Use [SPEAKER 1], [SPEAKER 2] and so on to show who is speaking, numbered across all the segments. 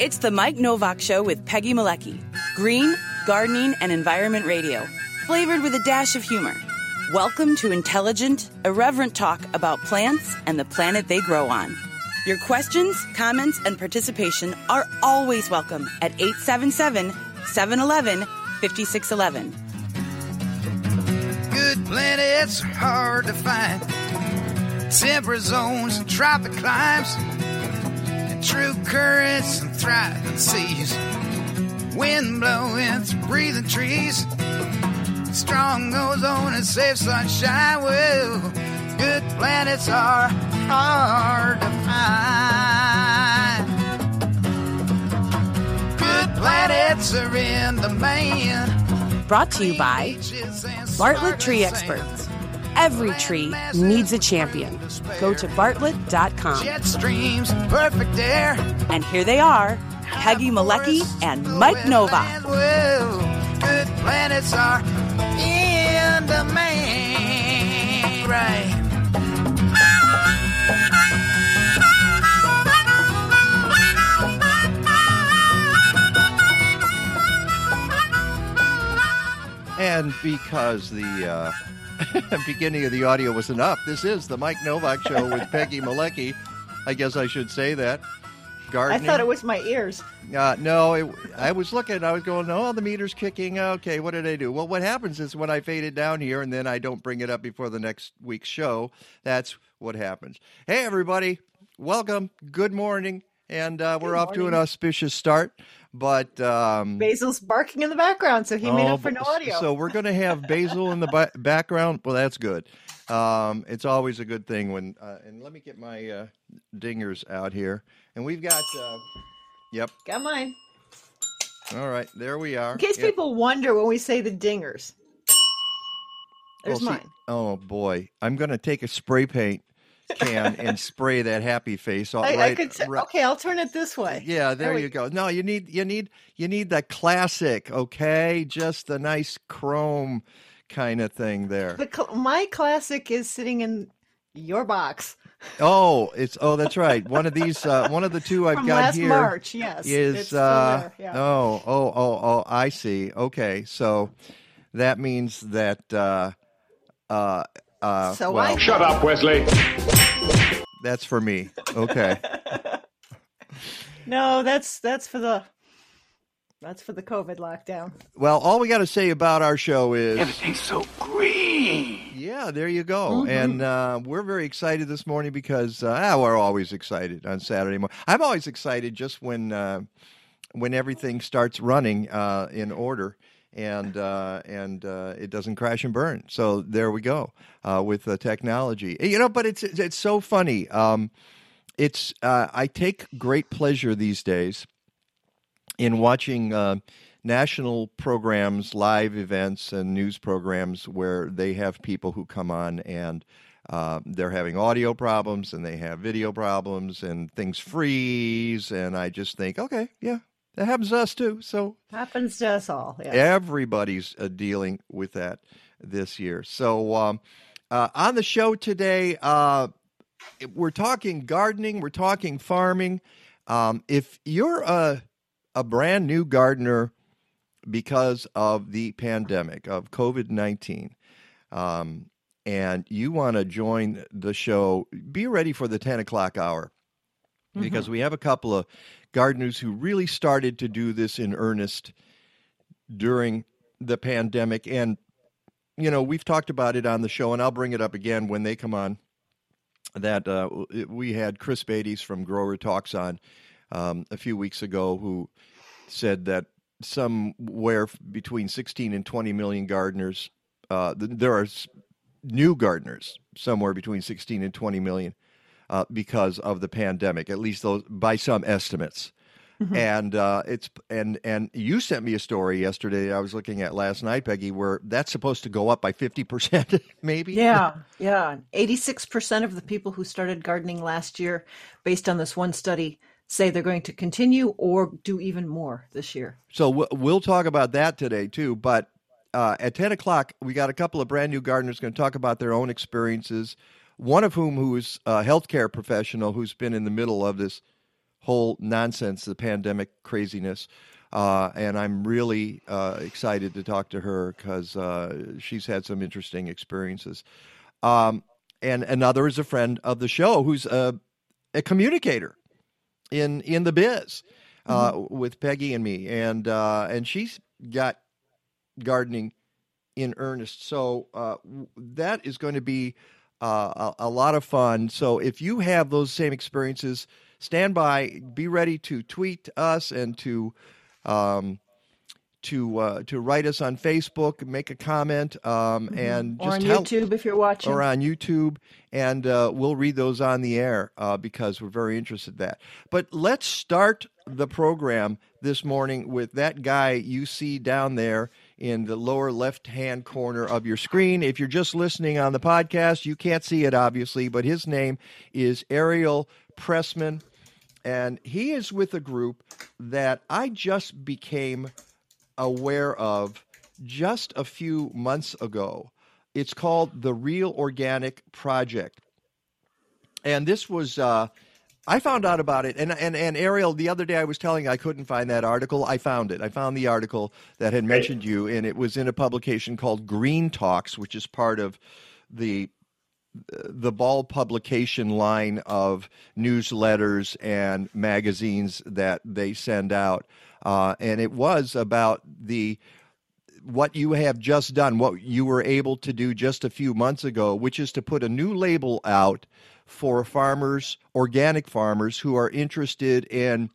[SPEAKER 1] It's the Mike Novak Show with Peggy Malecki. Green, gardening, and environment radio. Flavored with a dash of humor. Welcome to intelligent, irreverent talk about plants and the planet they grow on. Your questions, comments, and participation are always welcome at 877 711 5611.
[SPEAKER 2] Good planets are hard to find. Temperate zones and tropic climes. True currents and thriving seas. Wind blowing through breathing trees. Strong ozone and safe sunshine. Well, good planets are hard to find. Good planets are in demand.
[SPEAKER 3] Brought to you by Bartlett Tree Experts. Every tree needs a champion. Go to bartlett.com.
[SPEAKER 2] Jet streams, perfect air.
[SPEAKER 1] And here they are Peggy Malecki and Mike
[SPEAKER 2] Nova. Good planets are in demand. Right.
[SPEAKER 4] And because the uh, beginning of the audio was enough, this is the Mike Novak Show with Peggy Malecki. I guess I should say that.
[SPEAKER 5] I thought it was my ears.
[SPEAKER 4] Uh, no, it, I was looking. I was going, oh, the meter's kicking. Okay, what did I do? Well, what happens is when I fade it down here and then I don't bring it up before the next week's show, that's what happens. Hey, everybody. Welcome. Good morning. And uh, we're
[SPEAKER 5] Good
[SPEAKER 4] off to an auspicious start. But um,
[SPEAKER 5] Basil's barking in the background, so he made
[SPEAKER 4] Oh,
[SPEAKER 5] up for no audio.
[SPEAKER 4] So we're going to have basil in the ba- background. Well, that's good. Um, it's always a good thing when. Uh, and let me get my uh, dingers out here. And we've got. Uh, yep.
[SPEAKER 5] Got mine.
[SPEAKER 4] All right. There we are.
[SPEAKER 5] In case
[SPEAKER 4] Yep.
[SPEAKER 5] people wonder when we say the dingers.
[SPEAKER 4] Well,
[SPEAKER 5] There's
[SPEAKER 4] see-
[SPEAKER 5] mine.
[SPEAKER 4] Oh boy, I'm going to take a spray paint can and spray that happy face all
[SPEAKER 5] I,
[SPEAKER 4] right.
[SPEAKER 5] I could t-
[SPEAKER 4] right-
[SPEAKER 5] okay, I'll turn it this way.
[SPEAKER 4] Yeah, there
[SPEAKER 5] we-
[SPEAKER 4] you go. No, you need you need you need the classic, okay? Just the nice chrome kind of thing there.
[SPEAKER 5] The cl- my classic is sitting in your box
[SPEAKER 4] Oh, it's oh, that's right. One of these, uh, one of the two I've
[SPEAKER 5] from
[SPEAKER 4] got
[SPEAKER 5] last
[SPEAKER 4] here
[SPEAKER 5] March. Yes,
[SPEAKER 4] is uh,
[SPEAKER 5] yeah.
[SPEAKER 4] oh, oh, oh, oh. I see. Okay, so that means that uh, uh, uh,
[SPEAKER 5] So
[SPEAKER 4] well,
[SPEAKER 5] I-
[SPEAKER 6] Shut up, Wesley.
[SPEAKER 4] That's for me. Okay.
[SPEAKER 5] No, that's that's for the that's for the COVID lockdown.
[SPEAKER 4] Well, all we got to say about our show is
[SPEAKER 6] Everything's so green.
[SPEAKER 4] Yeah, there you go.
[SPEAKER 5] Mm-hmm.
[SPEAKER 4] And uh, we're very excited this morning because uh, ah, we're always excited on Saturday morning. I'm always excited just when uh, when everything starts running uh, in order and uh, and uh, it doesn't crash and burn. So there we go uh, with the technology. You know, but it's it's so funny. Um, it's uh, I take great pleasure these days in watching uh, national programs, live events, and news programs where they have people who come on and uh, they're having audio problems and they have video problems and things freeze. And I just think, okay, yeah, that happens to us too. So
[SPEAKER 5] Happens to us all. Yes.
[SPEAKER 4] everybody's uh, dealing with that this year. So um, uh, on the show today, uh, we're talking gardening, we're talking farming. Um, if you're a a brand new gardener because of the pandemic of COVID nineteen, um, and you want to join the show, be ready for the ten o'clock hour because we have a couple of gardeners who really started to do this in earnest during the pandemic. And you know we've talked about it on the show and i'll bring it up again when they come on that uh, we had Chris Beytes from GrowerTalks on um, a few weeks ago who said that somewhere between 16 and 20 million gardeners uh, th- there are new gardeners somewhere between 16 and 20 million uh, because of the pandemic at least those by some estimates and uh, it's and and you sent me a story yesterday. I was looking at last night, Peggy, where that's supposed to go up by fifty percent, maybe.
[SPEAKER 5] Yeah, yeah. 86% of the people who started gardening last year, based on this one study, say they're going to continue or do even more this year.
[SPEAKER 4] So we'll, we'll talk about that today too. But uh, at ten o'clock, we got a couple of brand new gardeners going to talk about their own experiences. One of whom, who is a healthcare professional, who's been in the middle of this whole nonsense, the pandemic craziness. Uh, and I'm really uh, excited to talk to her because uh, she's had some interesting experiences. Um, and another is a friend of the show who's a, a communicator in in the biz uh, mm-hmm. with Peggy and me, and uh, and she's got gardening in earnest. So uh, that is going to be a, a lot of fun. So if you have those same experiences, stand by, be ready to tweet us and to um, to uh, to write us on Facebook, make a comment, um, mm-hmm. and
[SPEAKER 5] or on
[SPEAKER 4] help,
[SPEAKER 5] YouTube if you're watching,
[SPEAKER 4] or on YouTube, and uh, we'll read those on the air uh, because we're very interested in that. But let's start the program this morning with that guy you see down there in the lower left hand corner of your screen. If you're just listening on the podcast, you can't see it obviously, but his name is Ariel Pressman and he is with a group that I just became aware of just a few months ago. It's called the Real Organic Project. And this was, uh, I found out about it. And, and, and Ariel, the other day I was telling I couldn't find that article. I found it. I found the article that had mentioned you, and it was in a publication called Green Talks, which is part of the the Ball publication line of newsletters and magazines that they send out. Uh, and it was about the what you have just done, what you were able to do just a few months ago, which is to put a new label out for farmers, organic farmers who are interested in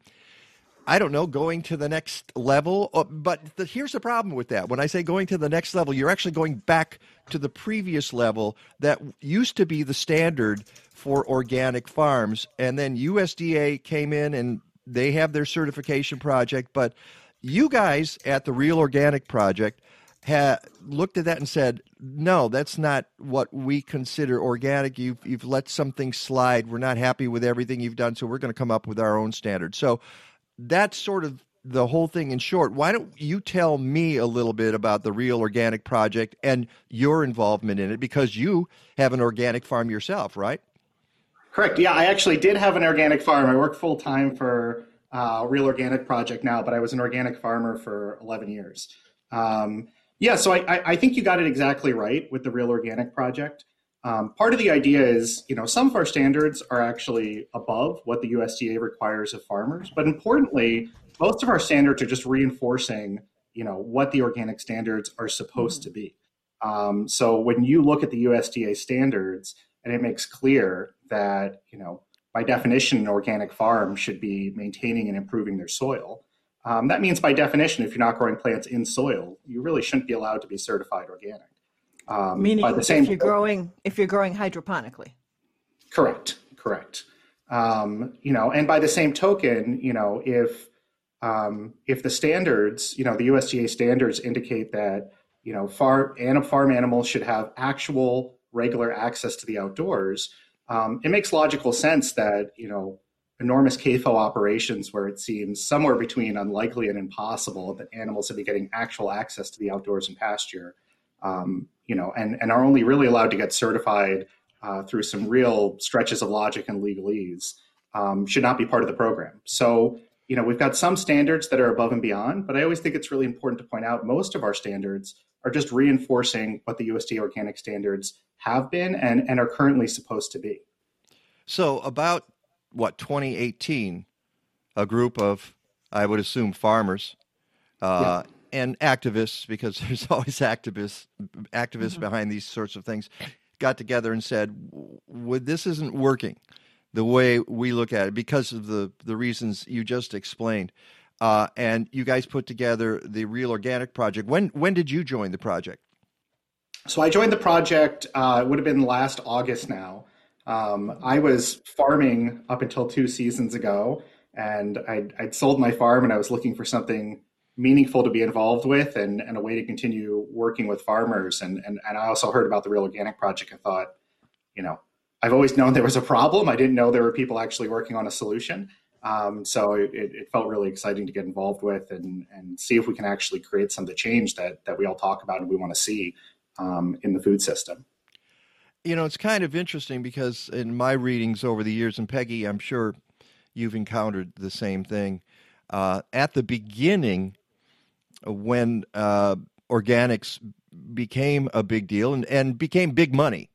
[SPEAKER 4] I don't know, going to the next level. Uh, but the, here's the problem with that. When I say going to the next level, you're actually going back to the previous level that used to be the standard for organic farms. And then USDA came in and they have their certification project. But you guys at the Real Organic Project had looked at that and said, no, that's not what we consider organic. You've, you've let something slide. We're not happy with everything you've done, so we're going to come up with our own standards. So that's sort of the whole thing in short. Why don't you tell me a little bit about the Real Organic Project and your involvement in it? Because you have an organic farm yourself, right?
[SPEAKER 7] Correct. Yeah, I actually did have an organic farm. I work full time for uh, Real Organic Project now, but I was an organic farmer for 11 years. Um, yeah, so I, I, think you got it exactly right with the Real Organic Project. Um, part of the idea is, you know, some of our standards are actually above what the USDA requires of farmers, but importantly, most of our standards are just reinforcing, you know, what the organic standards are supposed mm-hmm. to be. Um, so when you look at the USDA standards, and it makes clear that, you know, by definition, an organic farm should be maintaining and improving their soil. Um, that means, by definition, if you're not growing plants in soil, you really shouldn't be allowed to be certified organic.
[SPEAKER 5] Um, Meaning, by the same if you're growing if you're growing hydroponically.
[SPEAKER 7] Correct. Correct. Um, you know, and by the same token, you know, if um, if the standards, you know, the USDA standards indicate that you know farm and farm animals should have actual regular access to the outdoors, um, it makes logical sense that you know enormous CAFO operations where it seems somewhere between unlikely and impossible that animals would be getting actual access to the outdoors and pasture um, you know, and, and are only really allowed to get certified uh, through some real stretches of logic and legalese, um, should not be part of the program. So, you know, we've got some standards that are above and beyond, but I always think it's really important to point out most of our standards are just reinforcing what the USDA organic standards have been and, and are currently supposed to be.
[SPEAKER 4] So, about what, 2018, a group of, I would assume, farmers uh, yeah and activists, because there's always activists activists mm-hmm. behind these sorts of things, got together and said, "Would this isn't working the way we look at it because of the the reasons you just explained." Uh, and you guys put together the Real Organic Project. When when did you join the project?
[SPEAKER 7] So I joined the project. Uh, it would have been last August now. Um, I was farming up until two seasons ago, and I'd, I'd, sold my farm, and I was looking for something meaningful to be involved with and, and a way to continue working with farmers. And, and, and I also heard about the Real Organic Project and thought, you know, I've always known there was a problem. I didn't know there were people actually working on a solution. Um, so it, it, felt really exciting to get involved with and, and see if we can actually create some of the change that, that we all talk about and we want to see um, in the food system.
[SPEAKER 4] You know, it's kind of interesting because in my readings over the years, and Peggy, I'm sure you've encountered the same thing. Uh, at the beginning, when uh, organics became a big deal and, and became big money,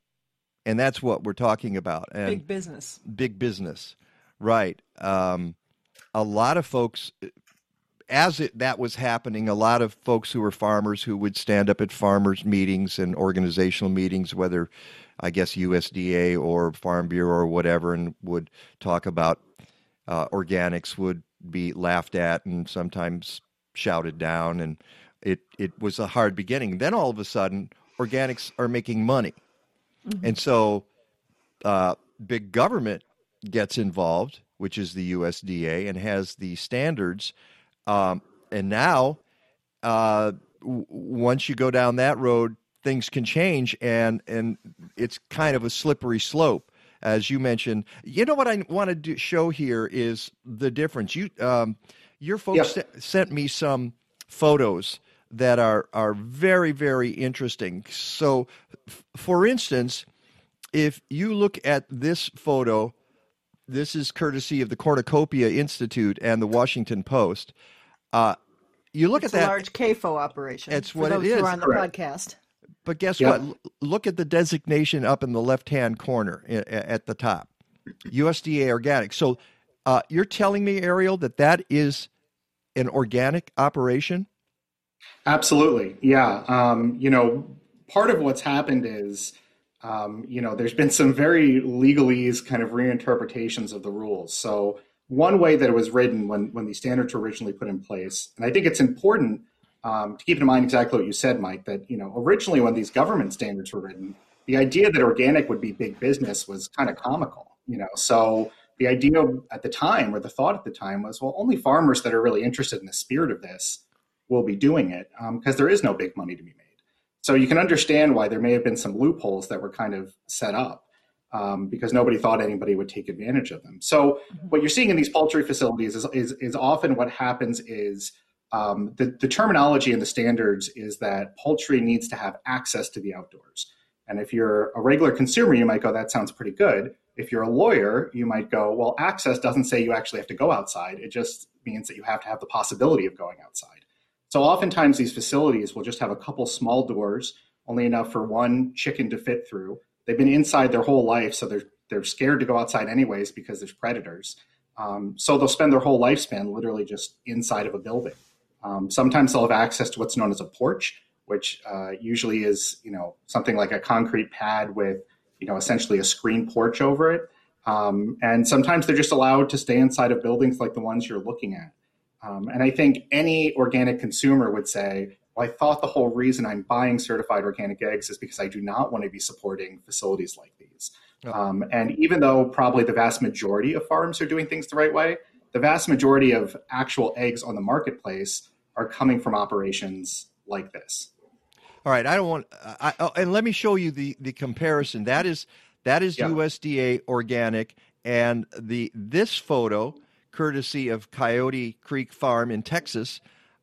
[SPEAKER 4] and that's what we're talking about. And
[SPEAKER 5] Big business.
[SPEAKER 4] big business, right? Um, a lot of folks, as it, that was happening, a lot of folks who were farmers who would stand up at farmers meetings and organizational meetings, whether I guess USDA or Farm Bureau or whatever, and would talk about uh, organics would be laughed at and sometimes shouted down, and it it was a hard beginning. Then all of a sudden, organics are making money, and so uh, big government gets involved, which is the USDA, and has the standards. Um, and now, uh, w- once you go down that road, things can change, and and it's kind of a slippery slope, as you mentioned. You know what I want to do, show here is the difference. You, um, your folks
[SPEAKER 7] Yeah.
[SPEAKER 4] se- sent me some photos that are are very very interesting. So, f- for instance, if you look at this photo, this is courtesy of the Cornucopia Institute and the Washington Post. Uh, you look
[SPEAKER 5] It's
[SPEAKER 4] at
[SPEAKER 5] a
[SPEAKER 4] that,
[SPEAKER 5] large CAFO operation.
[SPEAKER 4] It's what it
[SPEAKER 5] those
[SPEAKER 4] is.
[SPEAKER 5] Who are on the
[SPEAKER 7] Correct.
[SPEAKER 5] podcast.
[SPEAKER 4] But guess
[SPEAKER 7] Yeah.
[SPEAKER 4] what? Look at the designation up in the left-hand corner at the top, USDA organic. So, uh, you're telling me, Ariel, that that is an organic operation?
[SPEAKER 7] Absolutely. Yeah. Um, you know, part of what's happened is, um, you know, there's been some very legalese kind of reinterpretations of the rules. So, one way that it was written when, when these standards were originally put in place, and I think it's important um, to keep in mind exactly what you said, Mike, that, you know, originally when these government standards were written, the idea that organic would be big business was kind of comical, you know. So, the idea at the time, or the thought at the time, was well, only farmers that are really interested in the spirit of this will be doing it because there is no big money to be made. So you can understand why there may have been some loopholes that were kind of set up um, because nobody thought anybody would take advantage of them. So what you're seeing in these poultry facilities is, is, is often what happens is um, the, the terminology and the standards is that poultry needs to have access to the outdoors. And if you're a regular consumer, you might go, that sounds pretty good. If you're a lawyer, you might go, well, access doesn't say you actually have to go outside. It just means that you have to have the possibility of going outside. So oftentimes these facilities will just have a couple small doors, only enough for one chicken to fit through. They've been inside their whole life, so they're they're scared to go outside anyways because there's predators. Um, so they'll spend their whole lifespan literally just inside of a building. Um, sometimes they'll have access to what's known as a porch, which uh, usually is you know something like a concrete pad with you know essentially a screen porch over it. Um, and sometimes they're just allowed to stay inside of buildings like the ones you're looking at. Um, and I think any organic consumer would say, well, I thought the whole reason I'm buying certified organic eggs is because I do not want to be supporting facilities like these. Um, and even though probably the vast majority of farms are doing things the right way, the vast majority of actual eggs on the marketplace are coming from operations like this.
[SPEAKER 4] All right, I don't want. I, oh, and let me show you the the comparison. That is that is
[SPEAKER 7] Yeah.
[SPEAKER 4] USDA organic, and the this photo, courtesy of Coyote Creek Farm in Texas,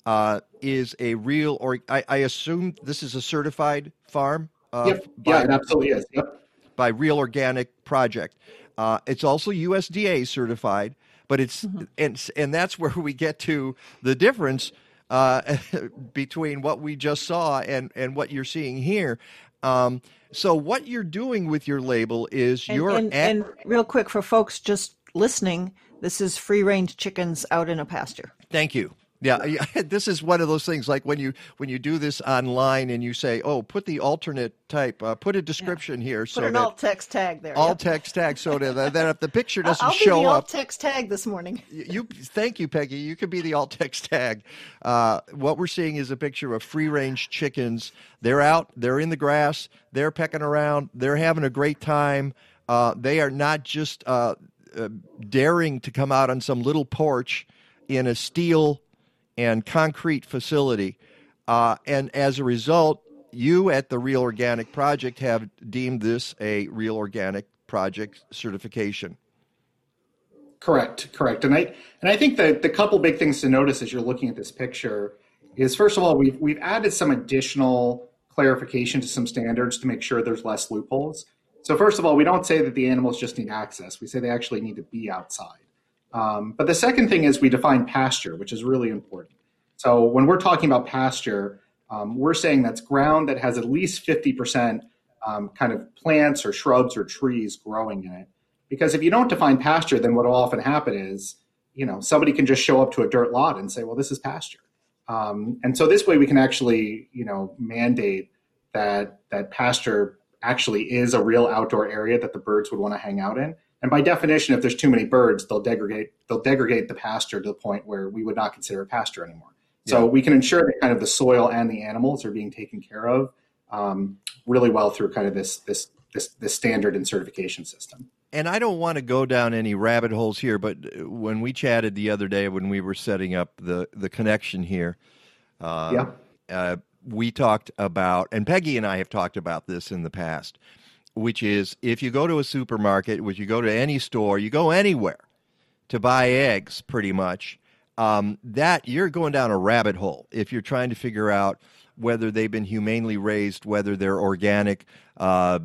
[SPEAKER 4] uh, is a real. Or I, I assume this is a certified farm. Uh,
[SPEAKER 7] Yep.
[SPEAKER 4] by,
[SPEAKER 7] Yeah, it absolutely is. Yep.
[SPEAKER 4] by Real Organic Project. Uh, it's also USDA certified, but it's and and that's where we get to the difference uh, between what we just saw and and what you're seeing here. Um, so what you're doing with your label is
[SPEAKER 5] And,
[SPEAKER 4] you're
[SPEAKER 5] and,
[SPEAKER 4] at,
[SPEAKER 5] and real quick for folks just listening, this is free range chickens out in a pasture.
[SPEAKER 4] Thank you. Yeah, yeah, this is one of those things like when you when you do this online and you say, "Oh, put the alternate type, uh, put a description here,"
[SPEAKER 5] Put
[SPEAKER 4] so
[SPEAKER 5] an alt text tag there.
[SPEAKER 4] alt
[SPEAKER 5] Yep.
[SPEAKER 4] text tag, so that, that if the picture doesn't
[SPEAKER 5] I'll be
[SPEAKER 4] show
[SPEAKER 5] the
[SPEAKER 4] up,
[SPEAKER 5] alt text tag this morning.
[SPEAKER 4] you thank you peggy you could be the alt text tag uh, what we're seeing is a picture of free range chickens they're out they're in the grass they're pecking around they're having a great time uh, they are not just uh, uh, daring to come out on some little porch in a steel and concrete facility uh, and as a result you at the real organic project have deemed this a real organic project certification
[SPEAKER 7] Correct, correct. And I and I think that the couple big things to notice as you're looking at this picture is first of all we've we've added some additional clarification to some standards to make sure there's less loopholes. So first of all, we don't say that the animals just need access. We say they actually need to be outside. Um, but the second thing is we define pasture, which is really important. So when we're talking about pasture, um, we're saying that's ground that has at least 50% um, kind of plants or shrubs or trees growing in it. Because if you don't define pasture, then what will often happen is, you know, somebody can just show up to a dirt lot and say, well, this is pasture. Um, and so this way we can actually, you know, mandate that that pasture actually is a real outdoor area that the birds would want to hang out in. And by definition, if there's too many birds, they'll degrade they'll degrade the pasture to the point where we would not consider a pasture anymore. Yeah. So we can ensure that kind of the soil and the animals are being taken care of um, really well through kind of this this this this standard and certification system.
[SPEAKER 4] And I don't want to go down any rabbit holes here, but when we chatted the other day when we were setting up the the connection here, uh, yeah. Uh, we talked about, and Peggy and I have talked about this in the past, which is if you go to a supermarket, which you go to any store, you go anywhere to buy eggs, pretty much, um, that you're going down a rabbit hole if you're trying to figure out whether they've been humanely raised, whether they're organic. Uh,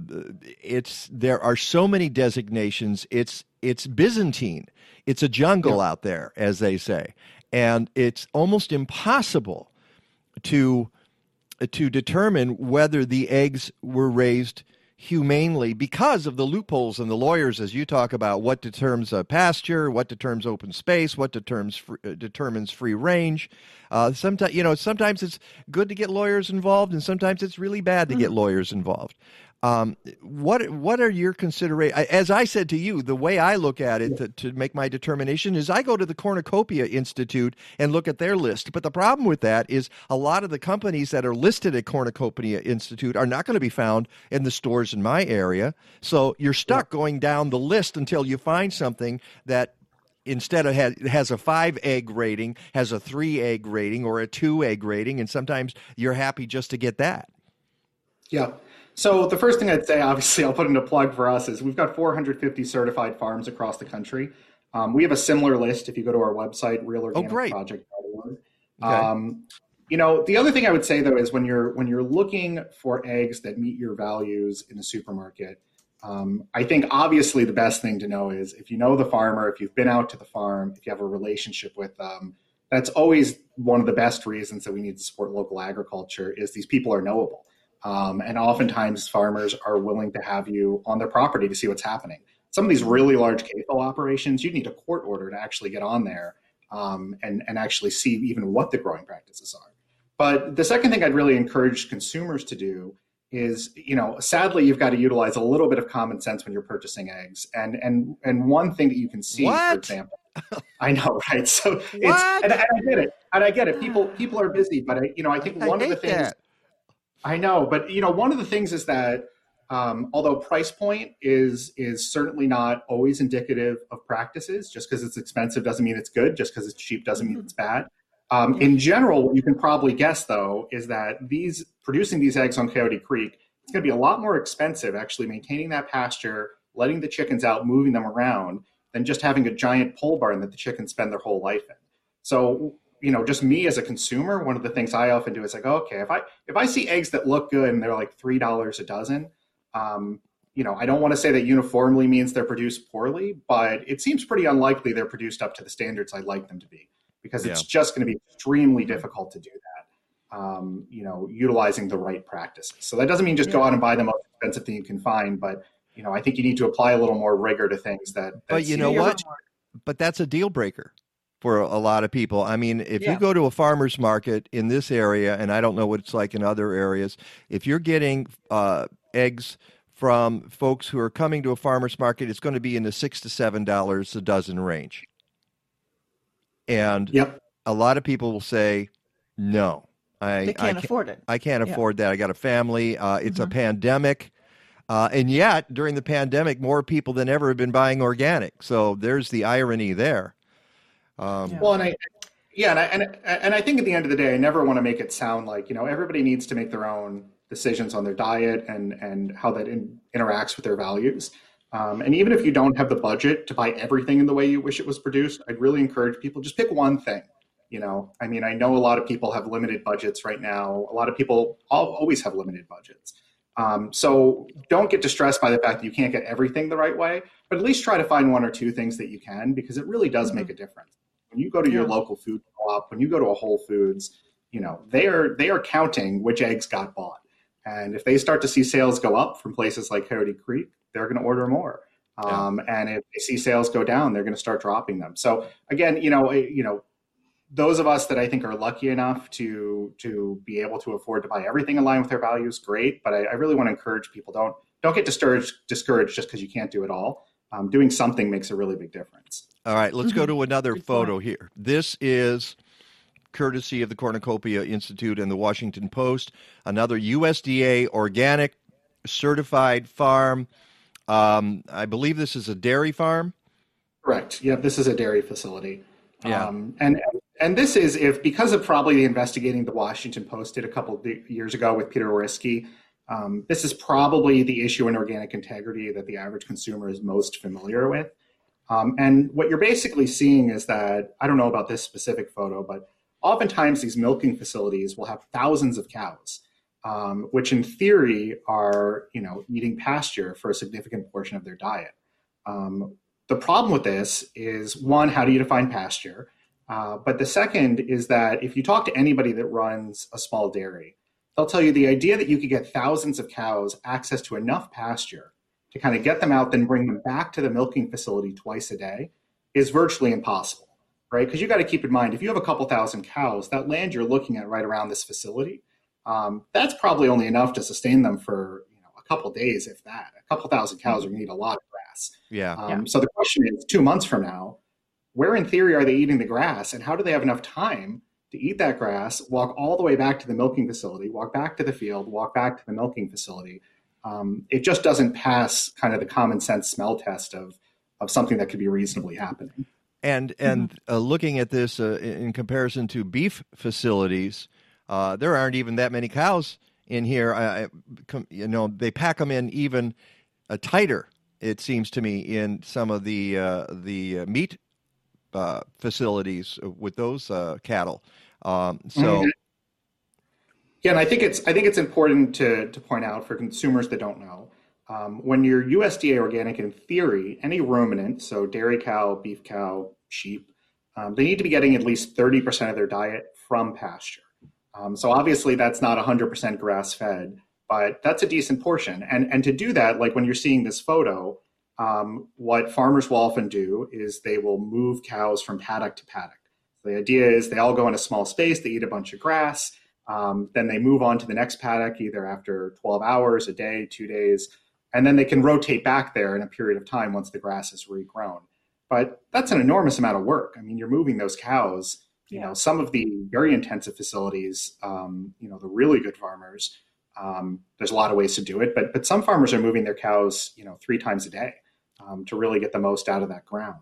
[SPEAKER 4] it's there are so many designations. It's it's Byzantine. It's a jungle yeah. out there, as they say, and it's almost impossible to to determine whether the eggs were raised humanely because of the loopholes and the lawyers, as you talk about what determines a pasture, what determines open space, what determines free, uh, determines free range. Uh, sometimes you know sometimes it's good to get lawyers involved, and sometimes it's really bad to mm-hmm. get lawyers involved. Um, what what are your considerations? As I said to you, the way I look at it to, to, make my determination is I go to the Cornucopia Institute and look at their list. But the problem with that is a lot of the companies that are listed at Cornucopia Institute are not going to be found in the stores in my area. So you're stuck going down the list until you find something that instead of has, has a five egg rating has a three egg rating or a two egg rating, and sometimes you're happy just to get that.
[SPEAKER 7] Yeah. So the first thing I'd say, obviously, I'll put in a plug for us is we've got 450 certified farms across the country. Um, we have a similar list if you go to our website, realorganicproject.org. Oh, okay. Um, you know, the other thing I would say though is when you're when you're looking for eggs that meet your values in a supermarket, um, I think obviously the best thing to know is if you know the farmer, if you've been out to the farm, if you have a relationship with them, that's always one of the best reasons that we need to support local agriculture is these people are knowable. Um, and oftentimes, farmers are willing to have you on their property to see what's happening. Some of these really large CAFO operations, you need a court order to actually get on there um, and, and actually see even what the growing practices are. But the second thing I'd really encourage consumers to do is, you know, sadly, you've got to utilize a little bit of common sense when you're purchasing eggs. And and and one thing that you can see,
[SPEAKER 4] what?
[SPEAKER 7] for example, I know, right? So it's and, and, I get it, and I get it. People people are busy, but I, you know, I think one of the things
[SPEAKER 4] that.
[SPEAKER 7] I know, but you know, one of the things is that um, although price point is is certainly not always indicative of practices, just because it's expensive doesn't mean it's good. Just because it's cheap doesn't mean mm-hmm. it's bad. Um, in general, what you can probably guess though is that these producing these eggs on Coyote Creek, it's going to be a lot more expensive actually maintaining that pasture, letting the chickens out, moving them around, than just having a giant pole barn that the chickens spend their whole life in. So you know, just me as a consumer, one of the things I often do is like, okay, if I if I see eggs that look good and they're like three dollars a dozen, um, you know, I don't want to say that uniformly means they're produced poorly, but it seems pretty unlikely they're produced up to the standards I'd like them to be, because it's yeah. just going to be extremely difficult to do that. Um, you know, utilizing the right practices. So that doesn't mean just yeah. go out and buy the most expensive thing you can find, but you know, I think you need to apply a little more rigor to things that. that
[SPEAKER 4] but you know what? But that's a deal breaker for a lot of people. I mean, if yeah. you go to a farmer's market in this area, and I don't know what it's like in other areas, if you're getting uh, eggs from folks who are coming to a farmer's market, it's going to be in the six to seven dollars a dozen range. And
[SPEAKER 7] yep.
[SPEAKER 4] a lot of people will say, no.
[SPEAKER 5] I, they can't,
[SPEAKER 4] I
[SPEAKER 5] afford it.
[SPEAKER 4] I can't yeah. afford that. I got a family. Uh, it's mm-hmm. a pandemic. Uh, and yet, during the pandemic, more people than ever have been buying organic. So there's the irony there.
[SPEAKER 7] Um, yeah. Well, and I, yeah, and I, and, and I think at the end of the day, I never want to make it sound like you know everybody needs to make their own decisions on their diet and and how that in, interacts with their values. Um, and even if you don't have the budget to buy everything in the way you wish it was produced, I'd really encourage people just pick one thing. You know, I mean, I know a lot of people have limited budgets right now. A lot of people always have limited budgets. Um, so don't get distressed by the fact that you can't get everything the right way, but at least try to find one or two things that you can because it really does make a difference. When you go to your local food co-op, when you go to a Whole Foods, you know they are they are counting which eggs got bought, and if they start to see sales go up from places like Coyote Creek, they're going to order more.
[SPEAKER 4] Yeah.
[SPEAKER 7] Um, and if they see sales go down, they're going to start dropping them. So again, you know, you know, those of us that I think are lucky enough to to be able to afford to buy everything in line with their values, great. But I, I really want to encourage people don't don't get discouraged discouraged just because you can't do it all. Um, doing something makes a really big difference.
[SPEAKER 4] All right, let's go to another
[SPEAKER 5] Good
[SPEAKER 4] photo here. This is courtesy of the Cornucopia Institute and the Washington Post. Another USDA organic certified farm. Um, I believe this is a dairy farm.
[SPEAKER 7] Correct. Yeah, This is a dairy facility.
[SPEAKER 4] Yeah.
[SPEAKER 7] Um, and and this is if because of probably the investigating the Washington Post did a couple of years ago with Peter Whoriskey. Um, this is probably the issue in organic integrity that the average consumer is most familiar with. Um, and what you're basically seeing is that I don't know about this specific photo, but oftentimes these milking facilities will have thousands of cows, um, which in theory are you know eating pasture for a significant portion of their diet. Um, the problem with this is one, how do you define pasture? Uh, but the second is that if you talk to anybody that runs a small dairy, they'll tell you the idea that you could get thousands of cows access to enough pasture to kind of get them out, then bring them back to the milking facility twice a day is virtually impossible, right? Because you got to keep in mind if you have a couple thousand cows, that land you're looking at right around this facility, um, that's probably only enough to sustain them for you know a couple days, if that. A couple thousand cows are going to need a lot of grass.
[SPEAKER 4] Yeah.
[SPEAKER 7] Um, So the question is, two months from now, where in theory are they eating the grass, and how do they have enough time to eat that grass, walk all the way back to the milking facility, walk back to the field, walk back to the milking facility? Um, it just doesn't pass kind of the common sense smell test of of something that could be reasonably happening.
[SPEAKER 4] And and uh, looking at this uh, in comparison to beef facilities, uh, there aren't even that many cows in here. I, I- you know, they pack them in even uh, tighter. It seems to me in some of the uh, the uh, meat uh, facilities with those uh, cattle. Um, so
[SPEAKER 7] Mhm. Yeah, and I think it's I think it's important to to point out for consumers that don't know um, when you're USDA organic. In theory, any ruminant, so dairy cow, beef cow, sheep, um, they need to be getting at least thirty percent of their diet from pasture. Um, so obviously, that's not hundred percent grass fed, but that's a decent portion. And and to do that, like when you're seeing this photo, um, what farmers will often do is they will move cows from paddock to paddock. The idea is they all go in a small space, they eat a bunch of grass, um, then they move on to the next paddock either after 12 hours, a day, two days, and then they can rotate back there in a period of time once the grass is regrown. But that's an enormous amount of work. I mean, you're moving those cows. You know, some of the very intensive facilities, um, you know, the really good farmers, um, there's a lot of ways to do it, but but some farmers are moving their cows, you know, three times a day um, to really get the most out of that ground.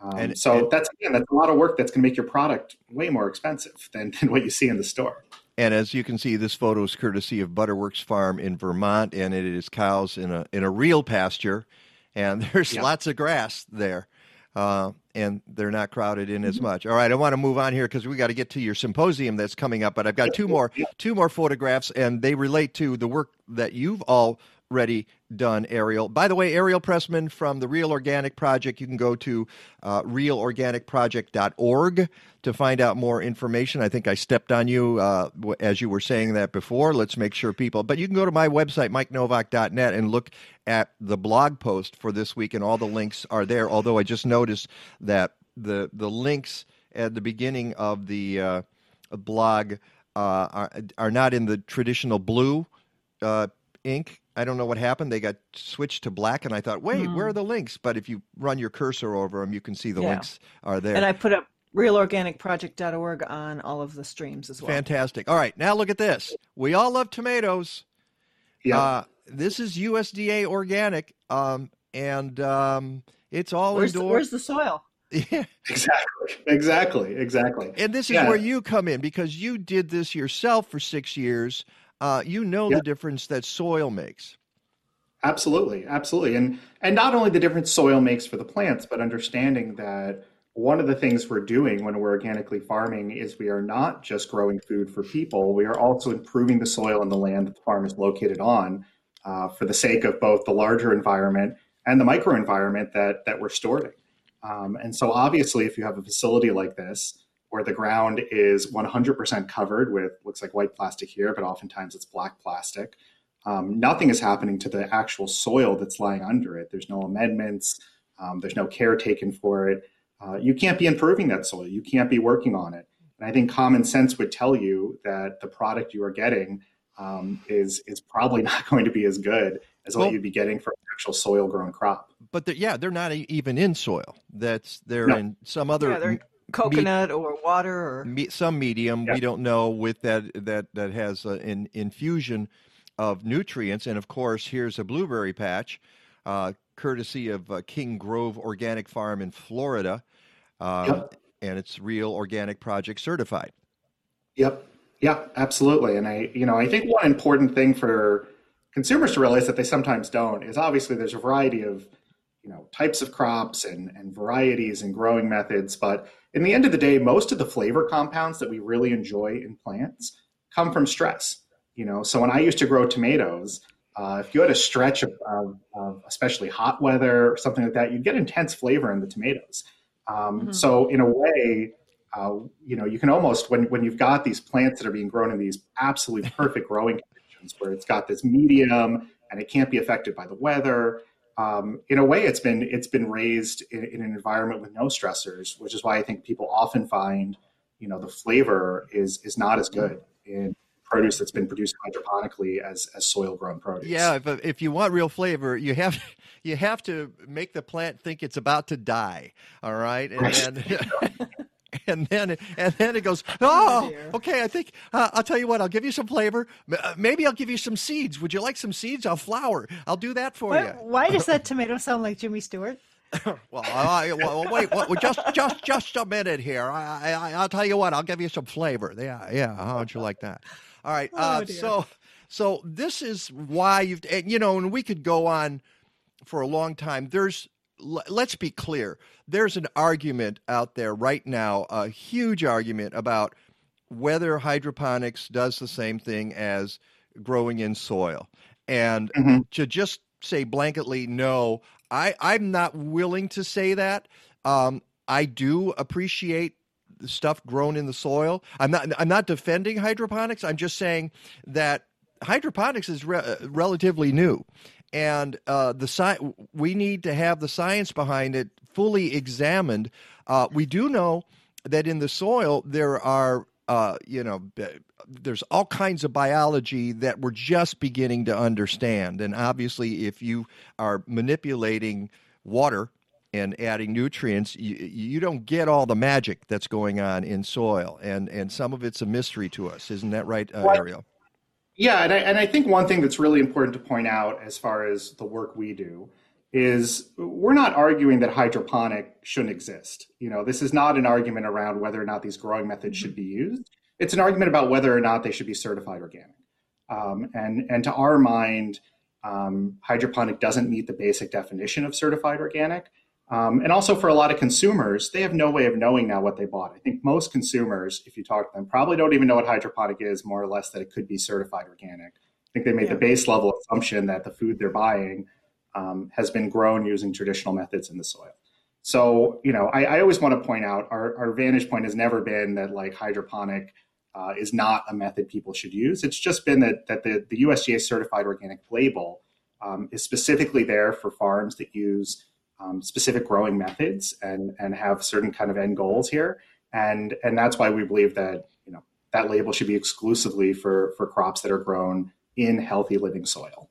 [SPEAKER 7] Um,
[SPEAKER 4] And-
[SPEAKER 7] so
[SPEAKER 4] and-
[SPEAKER 7] that's again, that's a lot of work that's going to make your product way more expensive than, than what you see in the store.
[SPEAKER 4] And as you can see, this photo is courtesy of Butterworks Farm in Vermont, and it is cows in a in a real pasture, and there's
[SPEAKER 7] Yeah.
[SPEAKER 4] lots of grass there, uh, and they're not crowded in
[SPEAKER 7] Mm-hmm.
[SPEAKER 4] as much. All right, I want to move on here because we got to get to your symposium that's coming up, but I've got two more two more photographs, and they relate to the work that you've already done, Ariel. By the way, Ariel Pressman from the Real Organic Project. You can go to uh, realorganicproject.org to find out more information. I think I stepped on you uh, as you were saying that before. Let's make sure people, but you can go to my website, mikenovak.net, and look at the blog post for this week, and all the links are there. Although I just noticed that the the links at the beginning of the uh, blog uh, are, are not in the traditional blue uh, ink. I don't know what happened. They got switched to black, and I thought, wait, where are the links? But if you run your cursor over them, you can see the
[SPEAKER 5] Yeah.
[SPEAKER 4] links are there.
[SPEAKER 5] And I put up realorganicproject.org on all of the streams as well.
[SPEAKER 4] Fantastic. All right, now look at this. We all love tomatoes.
[SPEAKER 7] Yeah.
[SPEAKER 4] Uh, this is USDA organic, um, and um, it's all
[SPEAKER 5] Where's the, where's the soil?
[SPEAKER 4] Yeah.
[SPEAKER 7] Exactly. Exactly. Exactly.
[SPEAKER 4] And this is
[SPEAKER 7] Yeah.
[SPEAKER 4] where you come in because you did this yourself for six years. Uh, you know
[SPEAKER 7] Yeah.
[SPEAKER 4] the difference that soil makes.
[SPEAKER 7] Absolutely, absolutely, and and not only the difference soil makes for the plants, but understanding that one of the things we're doing when we're organically farming is we are not just growing food for people; we are also improving the soil and the land that the farm is located on, uh, for the sake of both the larger environment and the microenvironment that that we're stored in. Um, and so, obviously, if you have a facility like this where the ground is 100% covered with looks like white plastic here, but oftentimes it's black plastic, um, nothing is happening to the actual soil that's lying under it. There's no amendments. Um, there's no care taken for it. Uh, you can't be improving that soil. You can't be working on it. And I think common sense would tell you that the product you are getting um, is is probably not going to be as good as well, what you'd be getting from an actual soil grown crop.
[SPEAKER 4] But they're, yeah, they're not even in soil. That's they're no. in some other
[SPEAKER 5] yeah, coconut me- or water or
[SPEAKER 4] me- some medium. Yeah. We don't know with that that that has an infusion of nutrients. And of course, here's a blueberry patch, uh, courtesy of uh, King Grove Organic Farm in Florida. Uh, yep. And it's real organic project certified.
[SPEAKER 7] Yep. Yeah, absolutely. And I, you know, I think one important thing for consumers to realize that they sometimes don't is obviously there's a variety of, you know, types of crops and, and varieties and growing methods. But in the end of the day, most of the flavor compounds that we really enjoy in plants come from stress. You know, so when I used to grow tomatoes, uh, if you had a stretch of, of, of, especially hot weather or something like that, you'd get intense flavor in the tomatoes. Um, mm-hmm. So in a way, uh, you know, you can almost when when you've got these plants that are being grown in these absolutely perfect growing conditions, where it's got this medium and it can't be affected by the weather. Um, in a way, it's been it's been raised in, in, an environment with no stressors, which is why I think people often find, you know, the flavor is is not as good in produce that's been produced hydroponically as as soil grown produce.
[SPEAKER 4] Yeah, if, if you want real flavor, you have you have to make the plant think it's about to die. All right, and then. and then and then it goes. Oh, oh okay. I think uh, I'll tell you what. I'll give you some flavor. Uh, maybe I'll give you some seeds. Would you like some seeds? I'll flour. I'll do that for
[SPEAKER 8] why,
[SPEAKER 4] you.
[SPEAKER 8] Why does that tomato sound like Jimmy Stewart?
[SPEAKER 4] well, I, well, wait, well, just just just a minute here. I, I, I'll tell you what. I'll give you some flavor. Yeah, yeah. How would you like that? All right. Oh, uh, so so this is why you've you know, and we could go on for a long time. There's let's be clear. There's an argument out there right now, a huge argument about whether hydroponics does the same thing as growing in soil. And mm-hmm. to just say blanketly no, I, I'm not willing to say that. Um, I do appreciate the stuff grown in the soil. I'm not I'm not defending hydroponics. I'm just saying that hydroponics is re- uh, relatively new, and uh, the sci- we need to have the science behind it fully examined. Uh, we do know that in the soil there are uh, you know there's all kinds of biology that we're just beginning to understand, and obviously if you are manipulating water and adding nutrients, you, you don't get all the magic that's going on in soil, and and some of it's a mystery to us, isn't that right, uh, Ariel?
[SPEAKER 7] Yeah, and I, and I think one thing that's really important to point out as far as the work we do is we're not arguing that hydroponic shouldn't exist. You know, this is not an argument around whether or not these growing methods should be used. It's an argument about whether or not they should be certified organic. Um, and and to our mind, um, hydroponic doesn't meet the basic definition of certified organic. Um, and also for a lot of consumers, they have no way of knowing now what they bought. I think most consumers, if you talk to them, probably don't even know what hydroponic is, more or less that it could be certified organic. I think they made yeah. the base level assumption that the food they're buying um, has been grown using traditional methods in the soil. So, you know, I, I always want to point out our, our, vantage point has never been that like hydroponic uh, is not a method people should use. It's just been that, that the, the USDA certified organic label um, is specifically there for farms that use um, specific growing methods and and have certain kind of end goals here and and that's why we believe that you know that label should be exclusively for for crops that are grown in healthy living soil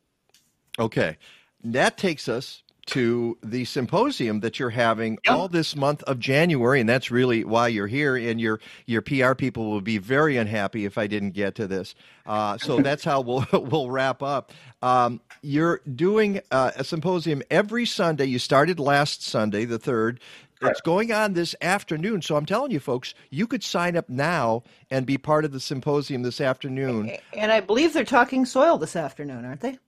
[SPEAKER 4] okay that takes us to the symposium that you're having yep. all this month of January, and that's really why you're here. And your your PR people will be very unhappy if I didn't get to this. Uh, so that's how we'll we'll wrap up. Um, you're doing uh, a symposium every Sunday. You started last Sunday, the third. It's going on this afternoon. So I'm telling you, folks, you could sign up now and be part of the symposium this afternoon.
[SPEAKER 5] And I believe they're talking soil this afternoon, aren't they?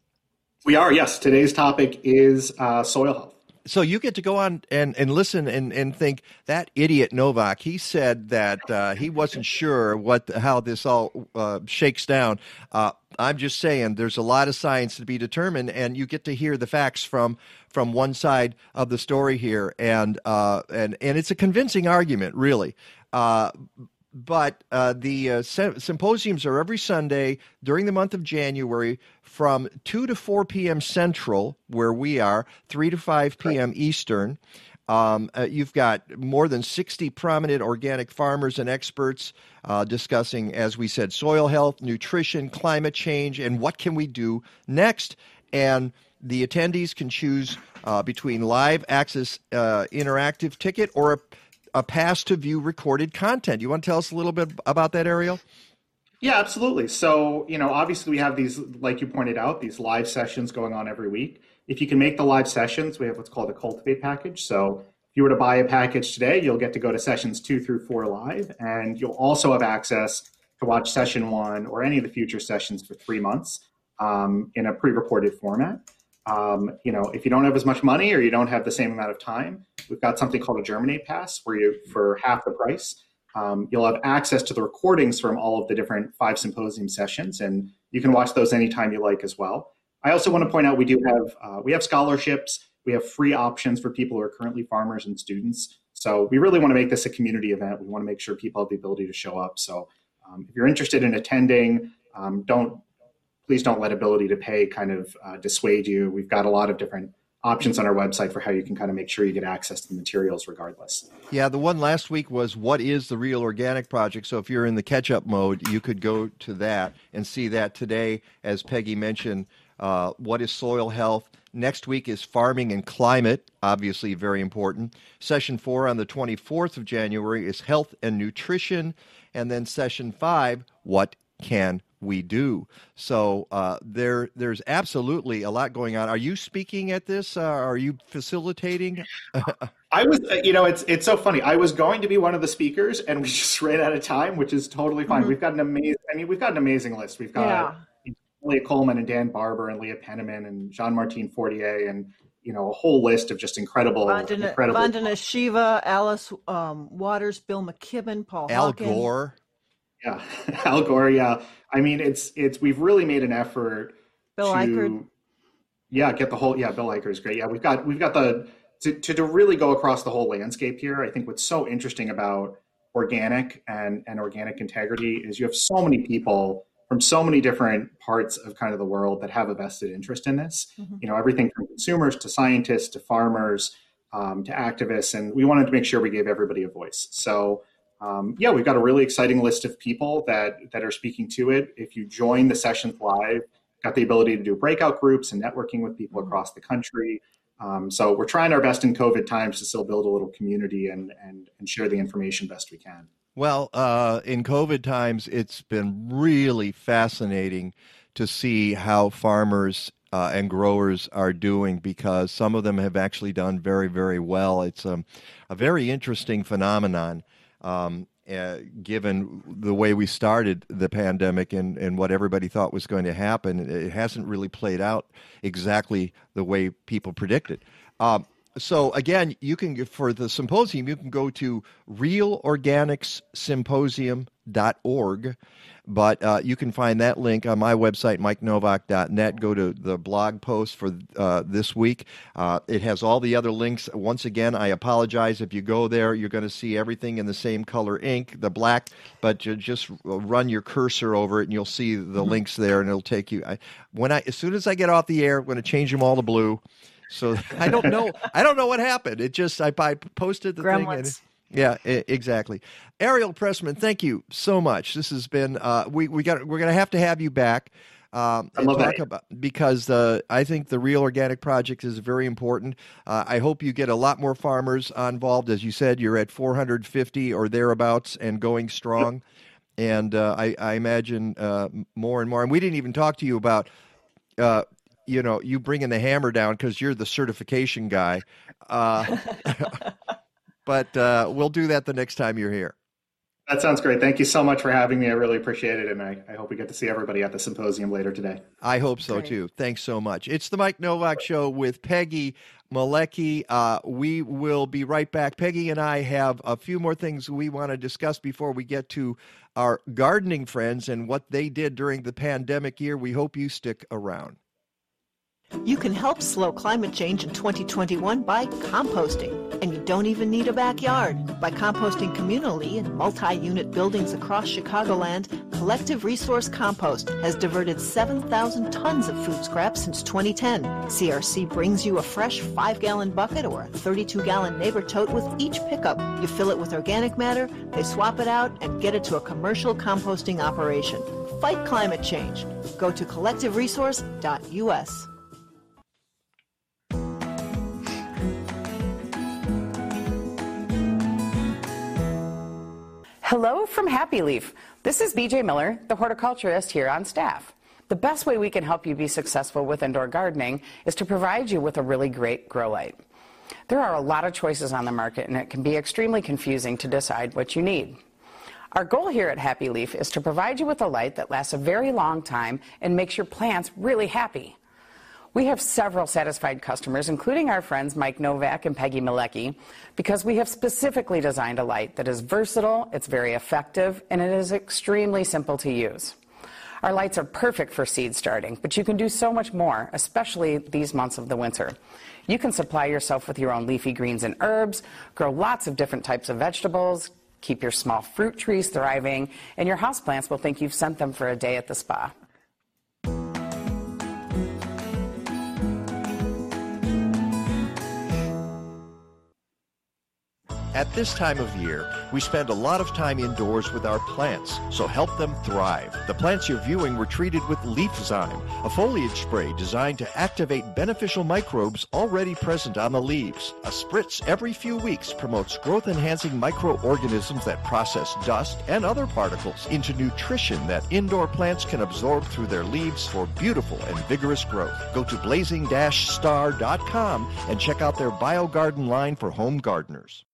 [SPEAKER 7] We are, yes. Today's topic is uh, soil health.
[SPEAKER 4] So you get to go on and, and listen and, and think that idiot Novak. He said that uh, he wasn't sure what how this all uh, shakes down. Uh, I'm just saying there's a lot of science to be determined, and you get to hear the facts from from one side of the story here, and uh, and and it's a convincing argument, really. But uh, the uh, symposiums are every Sunday during the month of January from 2 to 4 p.m. Central, where we are, 3 to 5 p.m. Right. Eastern. Um, uh, you've got more than 60 prominent organic farmers and experts uh, discussing, as we said, soil health, nutrition, climate change, and what can we do next. And the attendees can choose uh, between live access uh, interactive ticket or a a pass to view recorded content. You want to tell us a little bit about that, Ariel?
[SPEAKER 7] Yeah, absolutely. So, you know, obviously we have these, like you pointed out, these live sessions going on every week. If you can make the live sessions, we have what's called a Cultivate package. So, if you were to buy a package today, you'll get to go to sessions two through four live, and you'll also have access to watch session one or any of the future sessions for three months um, in a pre recorded format. Um, you know, if you don't have as much money or you don't have the same amount of time, we've got something called a Germinate Pass, where you, for half the price, um, you'll have access to the recordings from all of the different five symposium sessions, and you can watch those anytime you like as well. I also want to point out we do have uh, we have scholarships, we have free options for people who are currently farmers and students. So we really want to make this a community event. We want to make sure people have the ability to show up. So um, if you're interested in attending, um, don't please don't let ability to pay kind of uh, dissuade you. We've got a lot of different options on our website for how you can kind of make sure you get access to the materials regardless.
[SPEAKER 4] Yeah, the one last week was what is the real organic project? So if you're in the catch up mode, you could go to that and see that today, as Peggy mentioned, uh, what is soil health? Next week is farming and climate, obviously very important. Session four on the 24th of January is health and nutrition. And then session five, what can we do. So uh, there, there's absolutely a lot going on. Are you speaking at this? Uh, are you facilitating?
[SPEAKER 7] I was, uh, you know, it's it's so funny. I was going to be one of the speakers, and we just ran out of time, which is totally fine. Mm-hmm. We've got an amazing. I mean, we've got an amazing list. We've got yeah. Leah Coleman and Dan Barber and Leah Penniman and Jean Martin Fortier and you know a whole list of just incredible,
[SPEAKER 5] Vandana,
[SPEAKER 7] incredible.
[SPEAKER 5] Vandana Shiva, Alice um, Waters, Bill McKibben, Paul
[SPEAKER 4] Al
[SPEAKER 5] Hawken.
[SPEAKER 4] Gore.
[SPEAKER 7] Yeah, Al Gore. Yeah, I mean, it's it's we've really made an effort.
[SPEAKER 5] Bill
[SPEAKER 7] to,
[SPEAKER 5] Eichert.
[SPEAKER 7] Yeah, get the whole. Yeah, Bill Eichert is great. Yeah, we've got we've got the to, to to really go across the whole landscape here. I think what's so interesting about organic and and organic integrity is you have so many people from so many different parts of kind of the world that have a vested interest in this. Mm-hmm. You know, everything from consumers to scientists to farmers um, to activists, and we wanted to make sure we gave everybody a voice. So um, yeah, we've got a really exciting list of people that that are speaking to it. If you join the sessions live, got the ability to do breakout groups and networking with people mm-hmm. across the country. Um, so we're trying our best in COVID times to still build a little community and and, and share the information best we can.
[SPEAKER 4] Well, uh, in COVID times, it's been really fascinating to see how farmers uh, and growers are doing because some of them have actually done very, very well. It's um, a very interesting phenomenon um, uh, given the way we started the pandemic and, and what everybody thought was going to happen, it hasn't really played out exactly the way people predicted. Um, so again, you can for the symposium, you can go to realorganicssymposium.org but uh, you can find that link on my website, mikenovak.net. Go to the blog post for uh, this week. Uh, it has all the other links. Once again, I apologize if you go there, you're going to see everything in the same color ink, the black, but you just run your cursor over it and you'll see the mm-hmm. links there and it'll take you. I, when I, as soon as I get off the air, I'm going to change them all to blue. So I don't know. I don't know what happened. It just I, I posted the
[SPEAKER 5] Gremlins.
[SPEAKER 4] thing and yeah, exactly. Ariel Pressman, thank you so much. This has been uh, we we got we're going to have to have you back. Um,
[SPEAKER 7] and talk
[SPEAKER 4] that. about because uh, I think the Real Organic Project is very important. Uh, I hope you get a lot more farmers involved. As you said, you're at 450 or thereabouts and going strong. And uh, I, I, imagine uh, more and more. And we didn't even talk to you about, uh, you know, you bringing the hammer down because you're the certification guy. Uh, but uh, we'll do that the next time you're here.
[SPEAKER 7] That sounds great. Thank you so much for having me. I really appreciate it. And I, I hope we get to see everybody at the symposium later today.
[SPEAKER 4] I hope so great. too. Thanks so much. It's the Mike Novak Show with Peggy Malecki. Uh, we will be right back. Peggy and I have a few more things we want to discuss before we get to our gardening friends and what they did during the pandemic year. We hope you stick around.
[SPEAKER 5] You can help slow climate change in 2021 by composting. And you don't even need a backyard. By composting communally in multi-unit buildings across Chicagoland, Collective Resource Compost has diverted 7,000 tons of food scraps since 2010. CRC brings you a fresh 5-gallon bucket or a 32-gallon neighbor tote with each pickup. You fill it with organic matter, they swap it out, and get it to a commercial composting operation. Fight climate change. Go to collectiveresource.us.
[SPEAKER 9] Hello from Happy Leaf. This is BJ Miller, the horticulturist here on staff. The best way we can help you be successful with indoor gardening is to provide you with a really great grow light. There are a lot of choices on the market and it can be extremely confusing to decide what you need. Our goal here at Happy Leaf is to provide you with a light that lasts a very long time and makes your plants really happy. We have several satisfied customers, including our friends Mike Novak and Peggy Malecki, because we have specifically designed a light that is versatile, it's very effective, and it is extremely simple to use. Our lights are perfect for seed starting, but you can do so much more, especially these months of the winter. You can supply yourself with your own leafy greens and herbs, grow lots of different types of vegetables, keep your small fruit trees thriving, and your houseplants will think you've sent them for a day at the spa.
[SPEAKER 4] At this time of year, we spend a lot of time indoors with our plants, so help them thrive. The plants you're viewing were treated with LeafZyme, a foliage spray designed to activate beneficial microbes already present on the leaves. A spritz every few weeks promotes growth enhancing microorganisms that process dust and other particles into nutrition that indoor plants can absorb through their leaves for beautiful and vigorous growth. Go to blazing-star.com and check out their BioGarden line for home gardeners.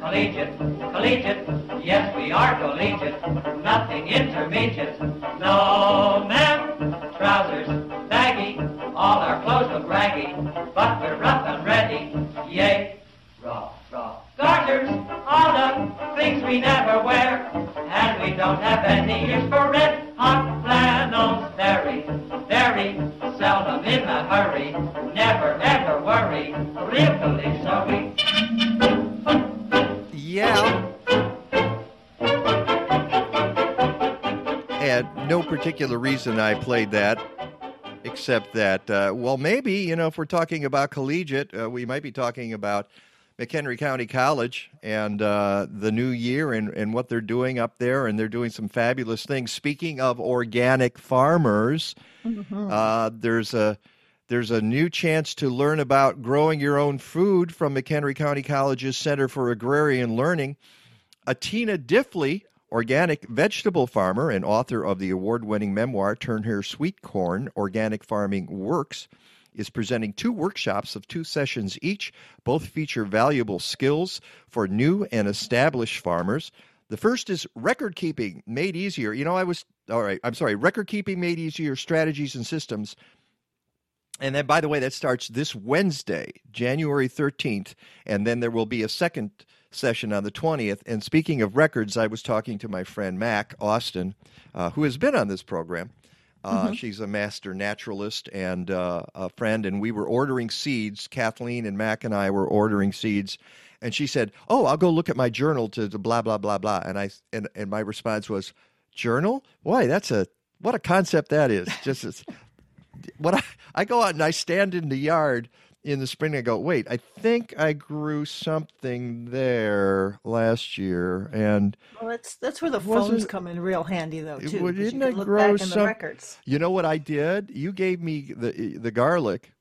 [SPEAKER 10] Collegiate, collegiate, yes we are collegiate, nothing intermediate. No ma'am, trousers baggy, all our clothes look raggy, but we're rough and ready, yay, raw, raw. Garters, all the things we never wear, and we don't have any use for red hot flannels, very, very seldom in a hurry, never ever worry, really so we.
[SPEAKER 4] Yeah. And no particular reason I played that, except that, uh, well, maybe, you know, if we're talking about collegiate, uh, we might be talking about McHenry County College and uh, the new year and, and what they're doing up there. And they're doing some fabulous things. Speaking of organic farmers, uh, there's a there's a new chance to learn about growing your own food from McHenry County College's Center for Agrarian Learning. Atina Diffley, organic vegetable farmer and author of the award winning memoir Turn Here Sweet Corn Organic Farming Works, is presenting two workshops of two sessions each. Both feature valuable skills for new and established farmers. The first is record keeping made easier. You know, I was, all right, I'm sorry, record keeping made easier strategies and systems. And then, by the way, that starts this Wednesday, January 13th. And then there will be a second session on the 20th. And speaking of records, I was talking to my friend Mac Austin, uh, who has been on this program. Uh, She's a master naturalist and uh, a friend, and we were ordering seeds. Kathleen and Mac and I were ordering seeds, and she said, "Oh, I'll go look at my journal to, to blah blah blah blah." And I and, and my response was, "Journal? Why? That's a what a concept that is. Just as, what I, I go out and I stand in the yard in the spring. I go, wait, I think I grew something there last year, and
[SPEAKER 8] Well, that's that's where the phones come in real handy, though, too.
[SPEAKER 4] Well,
[SPEAKER 8] you
[SPEAKER 4] didn't
[SPEAKER 8] can
[SPEAKER 4] I
[SPEAKER 8] look
[SPEAKER 4] grow some-
[SPEAKER 8] the records.
[SPEAKER 4] You know what I did? You gave me the the garlic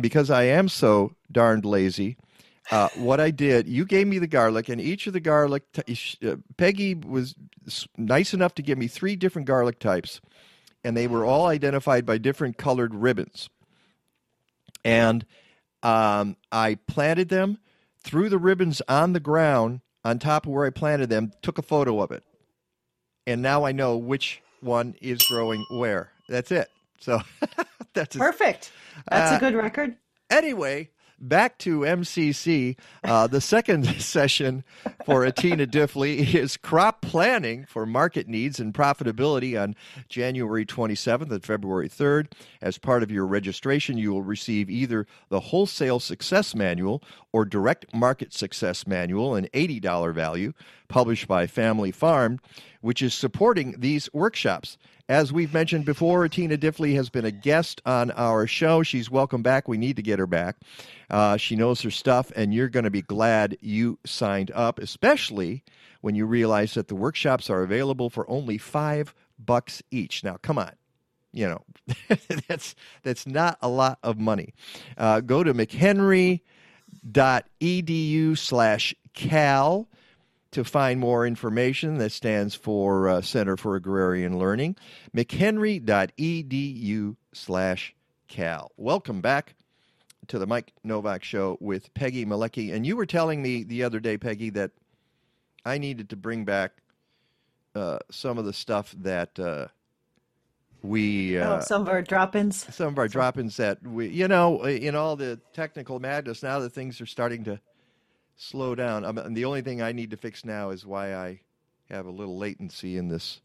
[SPEAKER 4] because I am so darned lazy. Uh, what I did, you gave me the garlic, and each of the garlic. T- uh, Peggy was nice enough to give me three different garlic types, and they were all identified by different colored ribbons. And um, I planted them, threw the ribbons on the ground on top of where I planted them, took a photo of it, and now I know which one is growing where. That's it. So that's
[SPEAKER 8] perfect. That's
[SPEAKER 4] uh,
[SPEAKER 8] a good record.
[SPEAKER 4] Anyway, back to MCC. Uh, the second session for Atina Diffley is crop planning for market needs and profitability on January 27th and February 3rd. As part of your registration, you will receive either the Wholesale Success Manual or Direct Market Success Manual, an $80 value, published by FamilyFarmed, which is supporting these workshops. As we've mentioned before, Tina Diffley has been a guest on our show. She's welcome back. We need to get her back. Uh, she knows her stuff, and you're going to be glad you signed up, especially when you realize that the workshops are available for only five bucks each. Now, come on. You know, that's that's not a lot of money. Uh, go to mchenry.edu slash cal to find more information that stands for uh, Center for Agrarian Learning, mchenry.edu slash cal. Welcome back to the Mike Novak Show with Peggy Malecki. And you were telling me the other day, Peggy, that I needed to bring back uh, some of the stuff that uh, we...
[SPEAKER 8] oh, some of our drop-ins.
[SPEAKER 4] Some of our drop-ins that we, you know, in all the technical madness, now that things are starting to slow down. Um, and the only thing I need to fix now is why I have a little latency in this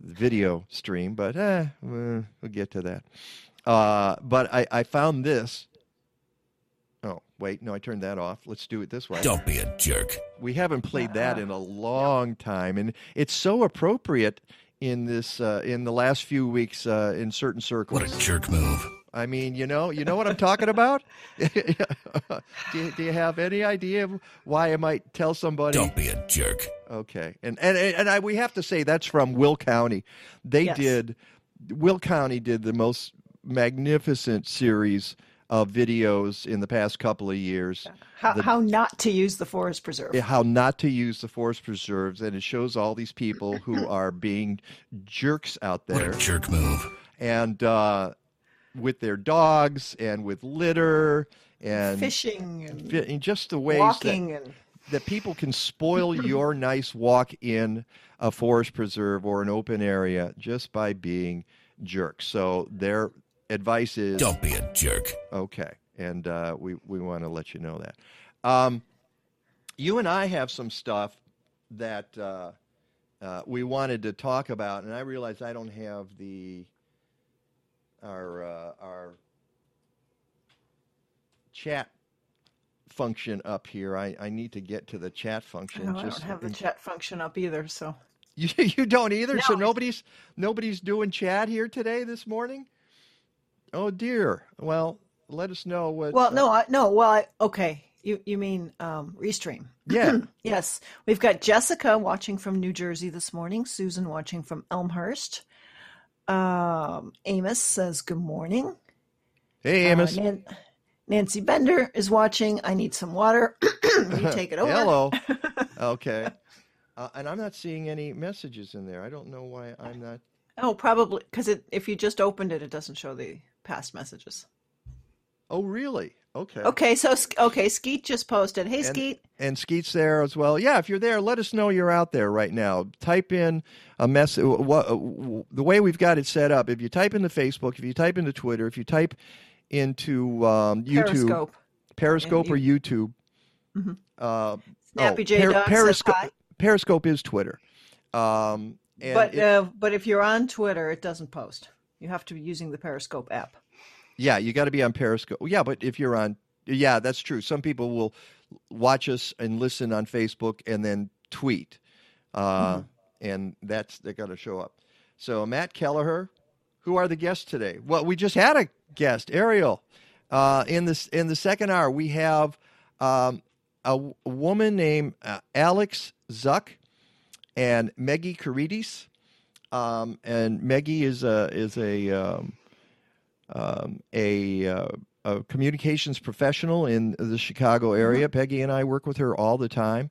[SPEAKER 4] video stream, but eh, we'll get to that. Uh, but I, I found this. Oh, wait, no, I turned that off. Let's do it this way.
[SPEAKER 11] Don't be a jerk.
[SPEAKER 4] We haven't played that in a long time, and it's so appropriate in this uh, in the last few weeks uh, in certain circles.
[SPEAKER 11] What a jerk move.
[SPEAKER 4] I mean, you know, you know what I'm talking about. do, you, do, you, have any idea why I might tell somebody?
[SPEAKER 11] Don't be a jerk.
[SPEAKER 4] Okay, and and and I, we have to say that's from Will County. They
[SPEAKER 8] Yes.
[SPEAKER 4] did. Will County did the most magnificent series of videos in the past couple of years.
[SPEAKER 8] How,
[SPEAKER 4] The-
[SPEAKER 8] how not to use the forest preserve.
[SPEAKER 4] how not to use the forest preserves, and it shows all these people who are being jerks out there.
[SPEAKER 11] What a jerk move.
[SPEAKER 4] And uh, with their dogs and with litter and
[SPEAKER 8] Fishing and
[SPEAKER 4] and just the ways
[SPEAKER 8] walking
[SPEAKER 4] that,
[SPEAKER 8] and
[SPEAKER 4] that people can spoil your nice walk in a forest preserve or an open area just by being jerks. So their advice is
[SPEAKER 11] Don't be a jerk.
[SPEAKER 4] Okay, and uh, we we want to let you know that. Um, you and I have some stuff that uh, uh, we wanted to talk about, and I realize I don't have the our uh, our chat function up here. I, I need to get to the chat function.
[SPEAKER 8] No, I don't have the
[SPEAKER 4] in-
[SPEAKER 8] chat function up either. So
[SPEAKER 4] You, you don't either. so
[SPEAKER 8] No.
[SPEAKER 4] nobody's nobody's doing chat here today this morning. Oh dear. Well, let us know what.
[SPEAKER 8] well,
[SPEAKER 4] uh,
[SPEAKER 8] no, I, no. Well, I, okay. You you mean um, restream?
[SPEAKER 4] Yeah.
[SPEAKER 8] Yes, we've got Jessica watching from New Jersey this morning. Susan watching from Elmhurst. Um, Amos says good morning.
[SPEAKER 4] Hey, Amos.
[SPEAKER 8] Uh, Nan- Nancy Bender is watching. I need some water. you take it over.
[SPEAKER 4] Hello. okay. Uh, and I'm not seeing any messages in there. I don't know why I'm not.
[SPEAKER 8] Oh, probably because if you just opened it, it doesn't show the past messages.
[SPEAKER 4] Oh, really? Okay.
[SPEAKER 8] Okay, so okay, Skeet just posted. Hey,
[SPEAKER 4] And,
[SPEAKER 8] Skeet.
[SPEAKER 4] and Skeet's there as well. Yeah, if you're there, let us know you're out there right now. Type in a message. What, the way we've got it set up, if you type into Facebook, if you type into Twitter, if you type into um, YouTube,
[SPEAKER 8] Periscope.
[SPEAKER 4] Periscope or YouTube,
[SPEAKER 8] Mhm.
[SPEAKER 4] uh,
[SPEAKER 8] Snappy
[SPEAKER 4] oh,
[SPEAKER 8] J says
[SPEAKER 4] Periscope. Periscope is Twitter. Um, and
[SPEAKER 8] But
[SPEAKER 4] it-
[SPEAKER 8] uh, but if you're on Twitter, it doesn't post. You have to be using the Periscope app.
[SPEAKER 4] Yeah, you got to be on Periscope. Yeah, but if you're on, yeah, that's true. Some people will watch us and listen on Facebook and then tweet, uh, and that's they got to show up. So Matt Kelleher, who are the guests today? Well, we just had a guest, Ariel. Uh, in this in the second hour, we have um, a, w- a woman named uh, Alex Zuck and Meggie Carides. Um, and Meggie is a is a um, um, a, uh, a communications professional in the Chicago area. Peggy and I work with her all the time,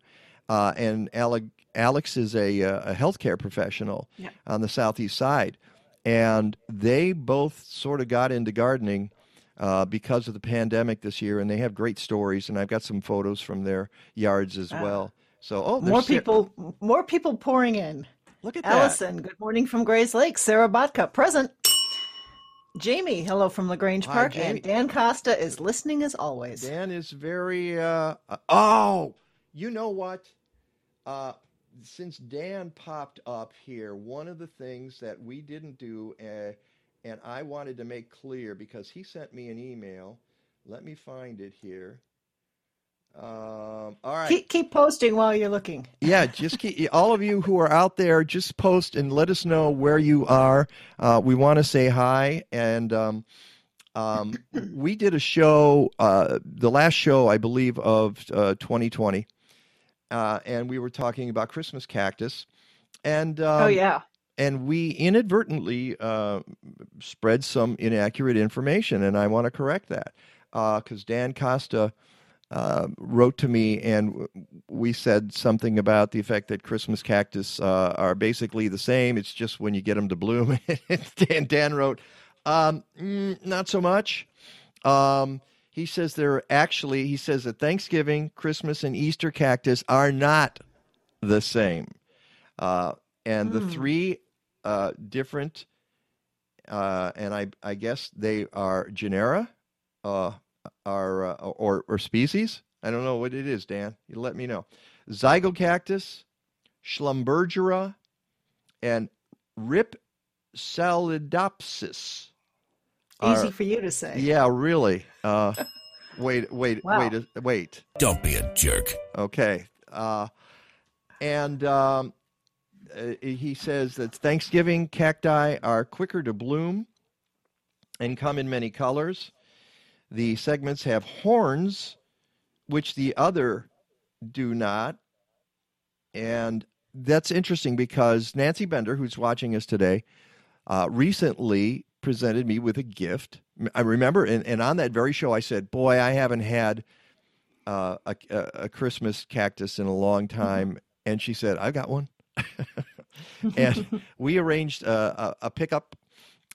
[SPEAKER 4] uh, and Alec, Alex is a, uh, a healthcare professional
[SPEAKER 8] Yeah.
[SPEAKER 4] on the southeast side, and they both sort of got into gardening. Uh, because of the pandemic this year, and they have great stories, and I've got some photos from their yards as
[SPEAKER 8] Ah.
[SPEAKER 4] well. So, oh,
[SPEAKER 8] More people, more people pouring in.
[SPEAKER 4] Look at that.
[SPEAKER 8] Allison, good morning from Grayslake. Sarah Botka, present. Jamie, hello from LaGrange Park,
[SPEAKER 4] Jamie.
[SPEAKER 8] and Dan Costa is listening as always.
[SPEAKER 4] Dan is very. Uh, uh, oh, you know what? Uh, since Dan popped up here, one of the things that we didn't do, uh, and I wanted to make clear because he sent me an email. Let me find it here. Um, all right.
[SPEAKER 8] Keep, keep posting while you're looking.
[SPEAKER 4] Yeah, just keep, all of you who are out there, just post and let us know where you are. Uh, we want to say hi, and um, um, we did a show, uh, the last show, I believe, of uh, 2020, uh, and we were talking about Christmas cactus, and um,
[SPEAKER 8] oh yeah,
[SPEAKER 4] and we inadvertently uh, spread some inaccurate information, and I want to correct that because Dan Costa uh, wrote to me, and we said something about the effect that Christmas cactus uh, are basically the same. It's just when you get them to bloom. Dan, Dan wrote, um, mm, not so much. Um, he says they're actually, he says that Thanksgiving, Christmas, and Easter cactus are not the same. Uh, and the
[SPEAKER 12] Hmm.
[SPEAKER 4] three uh, different, uh, and I, I guess they are genera, uh, are uh, or or species. I don't know what it is, Dan. You let me know. Zygocactus, Schlumbergera, and Rhipsalidopsis.
[SPEAKER 8] easy
[SPEAKER 4] are-
[SPEAKER 8] for you to say.
[SPEAKER 4] Yeah, really. Uh, wait, wait,
[SPEAKER 8] Wow.
[SPEAKER 4] wait, wait.
[SPEAKER 11] Don't be a jerk.
[SPEAKER 4] Okay. Uh, and um, uh, he says that Thanksgiving cacti are quicker to bloom and come in many colors. The segments have horns, which the other do not. And that's interesting because Nancy Bender, who's watching us today, uh, recently presented me with a gift. I remember, and, and on that very show, I said, Boy, I haven't had uh, a, a, Christmas cactus in a long time. And she said, "I've got one. and we arranged a, a, a pickup,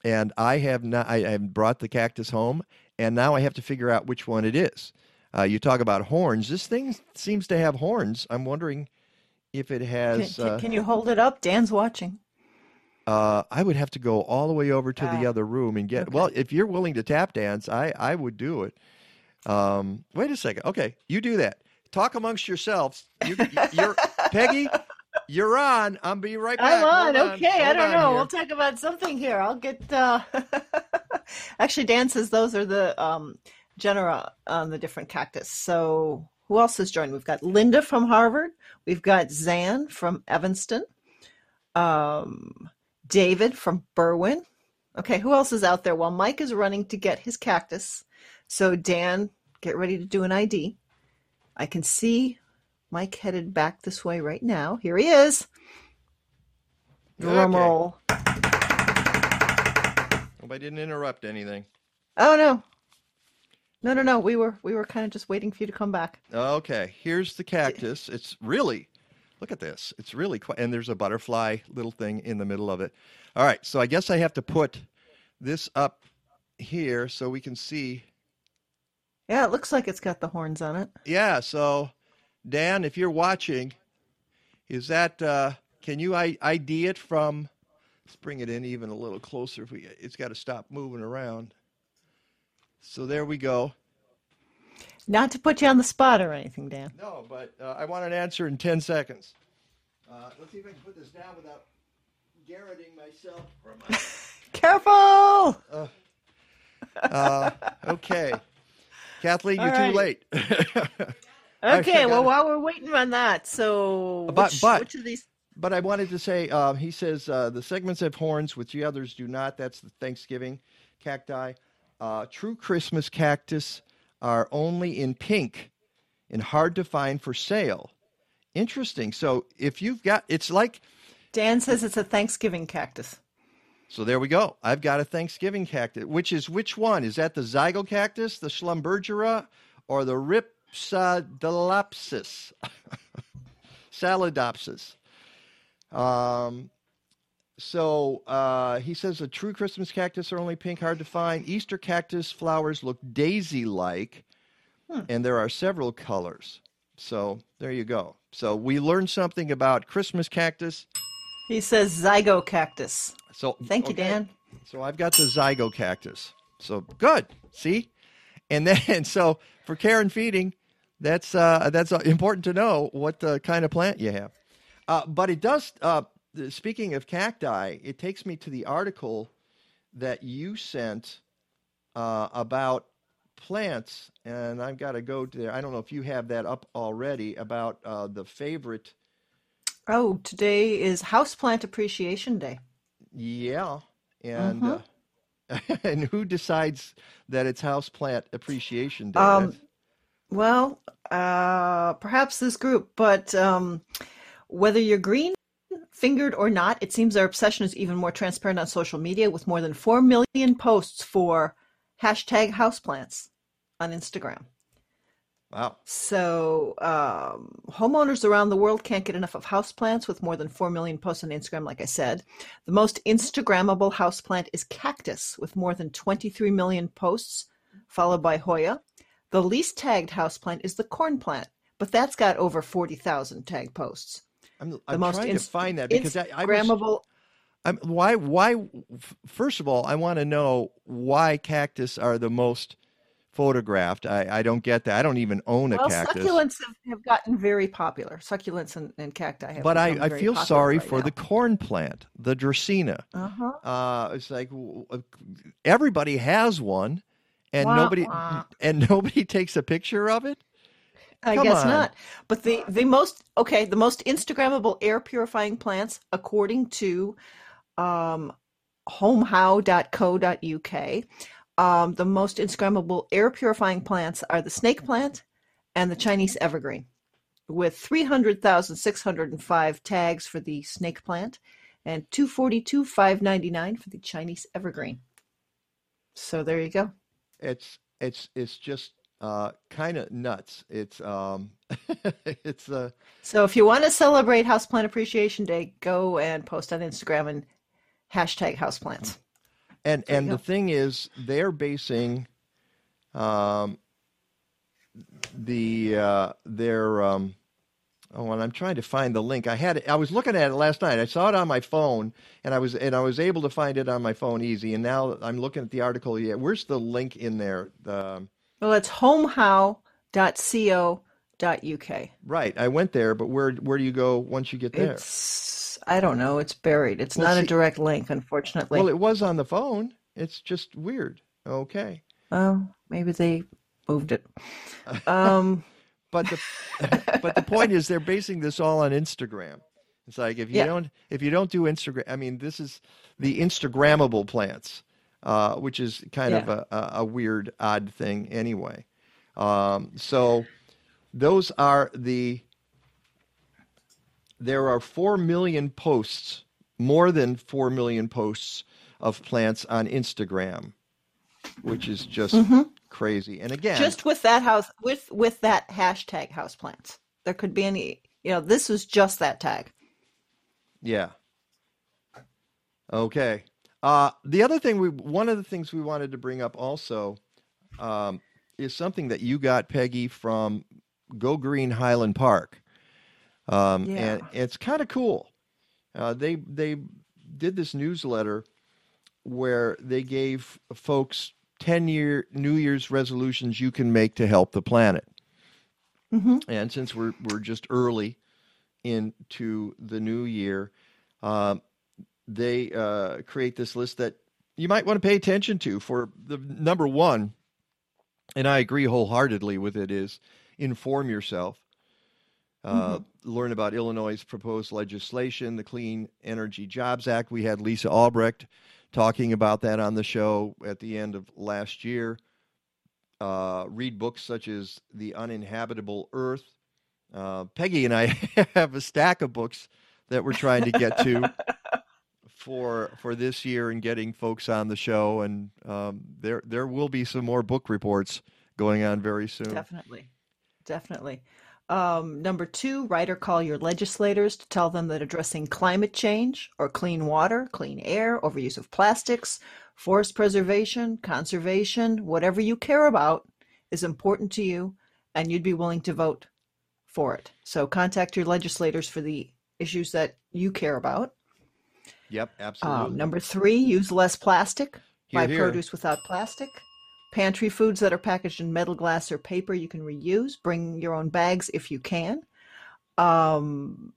[SPEAKER 4] and I have not. I, I have brought the cactus home, and now I have to figure out which one it is. Uh, you talk about horns. This thing seems to have horns. I'm wondering if it has.
[SPEAKER 8] can-
[SPEAKER 4] uh,
[SPEAKER 8] can you hold it up? Dan's watching.
[SPEAKER 4] uh, I would have to go all the way over to the
[SPEAKER 8] Ah,
[SPEAKER 4] other room and get. Well, if you're willing to tap dance, I I would do it. Um, wait a second. Okay, you do that. Talk amongst yourselves. You, you're Peggy. You're on. I'll be right back.
[SPEAKER 8] I'm on.
[SPEAKER 4] Hold
[SPEAKER 8] Okay, I don't know.
[SPEAKER 4] here.
[SPEAKER 8] We'll talk about something here. I'll get. Uh... Actually, Dan says those are the um, genera on the different cactus. So who else has joined? We've got Linda from Harvard. We've got Zan from Evanston. Um, David from Berwyn. Okay, who else is out there? Well, Mike is running to get his cactus. So Dan, get ready to do an ID. I can see Mike headed back this way right now. Here he is. Drum
[SPEAKER 4] Okay.
[SPEAKER 8] roll.
[SPEAKER 4] Hope I didn't interrupt anything.
[SPEAKER 8] Oh no. No, no, no. We were we were kind of just waiting for you to come back.
[SPEAKER 4] Okay, here's the cactus. It's really, look at this. It's really quite, and there's a butterfly little thing in the middle of it. All right, so I guess I have to put this up here so we can see.
[SPEAKER 8] Yeah, it looks like it's got the horns on it.
[SPEAKER 4] Yeah, so Dan, if you're watching, is that, uh, can you ID it from, let's bring it in even a little closer. If we, it's got to stop moving around. So there we go.
[SPEAKER 8] Not to put you on the spot or anything, Dan.
[SPEAKER 4] No, but uh, I want an answer in 10 seconds. Uh, let's see if I can put this down without garroting myself. From my,
[SPEAKER 8] Careful!
[SPEAKER 4] uh, uh, okay. Kathleen,
[SPEAKER 8] All
[SPEAKER 4] you're
[SPEAKER 8] right.
[SPEAKER 4] too late.
[SPEAKER 8] Okay, well, while we're waiting on that, so
[SPEAKER 4] But-
[SPEAKER 8] which,
[SPEAKER 4] but-
[SPEAKER 8] which of these?
[SPEAKER 4] But I wanted to say, uh, he says uh, the segments have horns, which the others do not. That's the Thanksgiving cacti. Uh, true Christmas cactus are only in pink and hard to find for sale. Interesting. So if you've got, it's like,
[SPEAKER 8] Dan says it's a Thanksgiving cactus.
[SPEAKER 4] so there we go. I've got a Thanksgiving cactus, which is which one? Is that the zygocactus, the Schlumbergera, or the Ripsadilopsis? Salidopsis. Um, so uh, he says a true Christmas cactus are only pink, hard to find. Easter cactus flowers look daisy like, and there are several colors. So there you go. So we learned something about Christmas cactus.
[SPEAKER 8] He says zygocactus.
[SPEAKER 4] So
[SPEAKER 8] Thank you,
[SPEAKER 4] okay.
[SPEAKER 8] Dan.
[SPEAKER 4] So I've got the zygo cactus. So good. See, and then so for care and feeding, that's uh, that's uh, important to know what uh, kind of plant you have. Uh, but it does. Uh, speaking of cacti, it takes me to the article that you sent uh, about plants, and I've got to go to there. I don't know if you have that up already about uh, the favorite.
[SPEAKER 8] Oh, today is Houseplant Appreciation Day.
[SPEAKER 4] Yeah, and
[SPEAKER 8] Mhm.
[SPEAKER 4] uh, and who decides that it's houseplant appreciation day?
[SPEAKER 8] Um, well, uh, perhaps this group, but um, whether you're green fingered or not, it seems our obsession is even more transparent on social media with more than 4 million posts for hashtag houseplants on Instagram.
[SPEAKER 4] wow.
[SPEAKER 8] So, um, homeowners around the world can't get enough of houseplants with more than 4 million posts on Instagram, like I said. The most Instagrammable houseplant is cactus with more than 23 million posts, followed by Hoya. The least tagged houseplant is the corn plant, but that's got over 40,000 tag posts.
[SPEAKER 4] I'm, I'm
[SPEAKER 8] most
[SPEAKER 4] trying
[SPEAKER 8] ins-
[SPEAKER 4] to find that because I, I was, I'm, why why first of all I want to know why cactus are the most photographed. I, I don't get that. I don't even own a
[SPEAKER 8] Well,
[SPEAKER 4] cactus.
[SPEAKER 8] succulents have, have gotten very popular. Succulents and, and cacti have
[SPEAKER 4] But I, I feel sorry
[SPEAKER 8] right
[SPEAKER 4] for
[SPEAKER 8] now.
[SPEAKER 4] the corn plant, the Dracaena.
[SPEAKER 8] Uh-huh.
[SPEAKER 4] Uh, it's like everybody has one, and
[SPEAKER 8] Wah,
[SPEAKER 4] nobody
[SPEAKER 8] wah.
[SPEAKER 4] and nobody takes a picture of it.
[SPEAKER 8] I
[SPEAKER 4] Come
[SPEAKER 8] guess
[SPEAKER 4] on.
[SPEAKER 8] not. But the the most okay, the most Instagrammable air purifying plants, according to um, homehow.co.uk, um, the most Instagrammable air purifying plants are the snake plant and the Chinese evergreen, with 300,605 tags for the snake plant and 242,599 for the Chinese evergreen. So there you go.
[SPEAKER 4] It's it's it's just uh, kind of nuts. It's um, it's uh,
[SPEAKER 8] So if you want to celebrate Houseplant Appreciation Day, go and post on Instagram and hashtag houseplants.
[SPEAKER 4] and
[SPEAKER 8] There
[SPEAKER 4] and the thing is, they're basing um, the uh, their um, oh, and I'm trying to find the link. I had it, I was looking at it last night. I saw it on my phone, and I was and I was able to find it on my phone easy. And now I'm looking at the article. Yeah, where's the link in there? The
[SPEAKER 8] Well, it's homehow.co.uk.
[SPEAKER 4] right, I went there, but where where do you go once you get there?
[SPEAKER 8] It's I don't know. It's buried. It's
[SPEAKER 4] Well,
[SPEAKER 8] not a direct link, unfortunately.
[SPEAKER 4] well, it was on the phone. It's just weird. Okay.
[SPEAKER 8] Oh, maybe they moved it. Um,
[SPEAKER 4] But the but the point is they're basing this all on Instagram. It's like if you
[SPEAKER 8] Yeah.
[SPEAKER 4] don't if you don't do Instagram, I mean, this is the Instagrammable plants, uh, which is kind of
[SPEAKER 8] Yeah.
[SPEAKER 4] a, a, a weird, odd thing anyway. Um, so those are the there are four million posts, more than four million posts of plants on Instagram, which is just crazy. And again,
[SPEAKER 8] just with that house, with with that hashtag houseplants, there could be any. You know, this was just that tag.
[SPEAKER 4] Yeah. Okay. Uh, the other thing we one of the things we wanted to bring up also um, is something that you got Peggy from Go Green Highland Park, um,
[SPEAKER 8] Yeah.
[SPEAKER 4] and it's kind of cool. Uh, they they did this newsletter where they gave folks ten year New Year's resolutions you can make to help the planet.
[SPEAKER 8] Mm-hmm.
[SPEAKER 4] And since we're we're just early into the new year, um, they uh, create this list that you might want to pay attention to. For the number one, and I agree wholeheartedly with it, is inform yourself. Uh, Learn about Illinois' proposed legislation, the Clean Energy Jobs Act. We had Lisa Albrecht talking about that on the show at the end of last year. Uh, read books such as The Uninhabitable Earth. Uh, Peggy and I have a stack of books that we're trying to get to for for this year and getting folks on the show, and um, there there will be some more book reports going on very soon.
[SPEAKER 8] Definitely. Definitely. Um, number two, write or call your legislators to tell them that addressing climate change or clean water, clean air, overuse of plastics, forest preservation, conservation, whatever you care about is important to you and you'd be willing to vote for it. So contact your legislators for the issues that you care about.
[SPEAKER 4] Yep, absolutely.
[SPEAKER 8] Um, number three, use less plastic.
[SPEAKER 4] Here,
[SPEAKER 8] Buy
[SPEAKER 4] here.
[SPEAKER 8] produce without plastic. Pantry foods that are packaged in metal, glass, or paper you can reuse. Bring your own bags if you can. Um,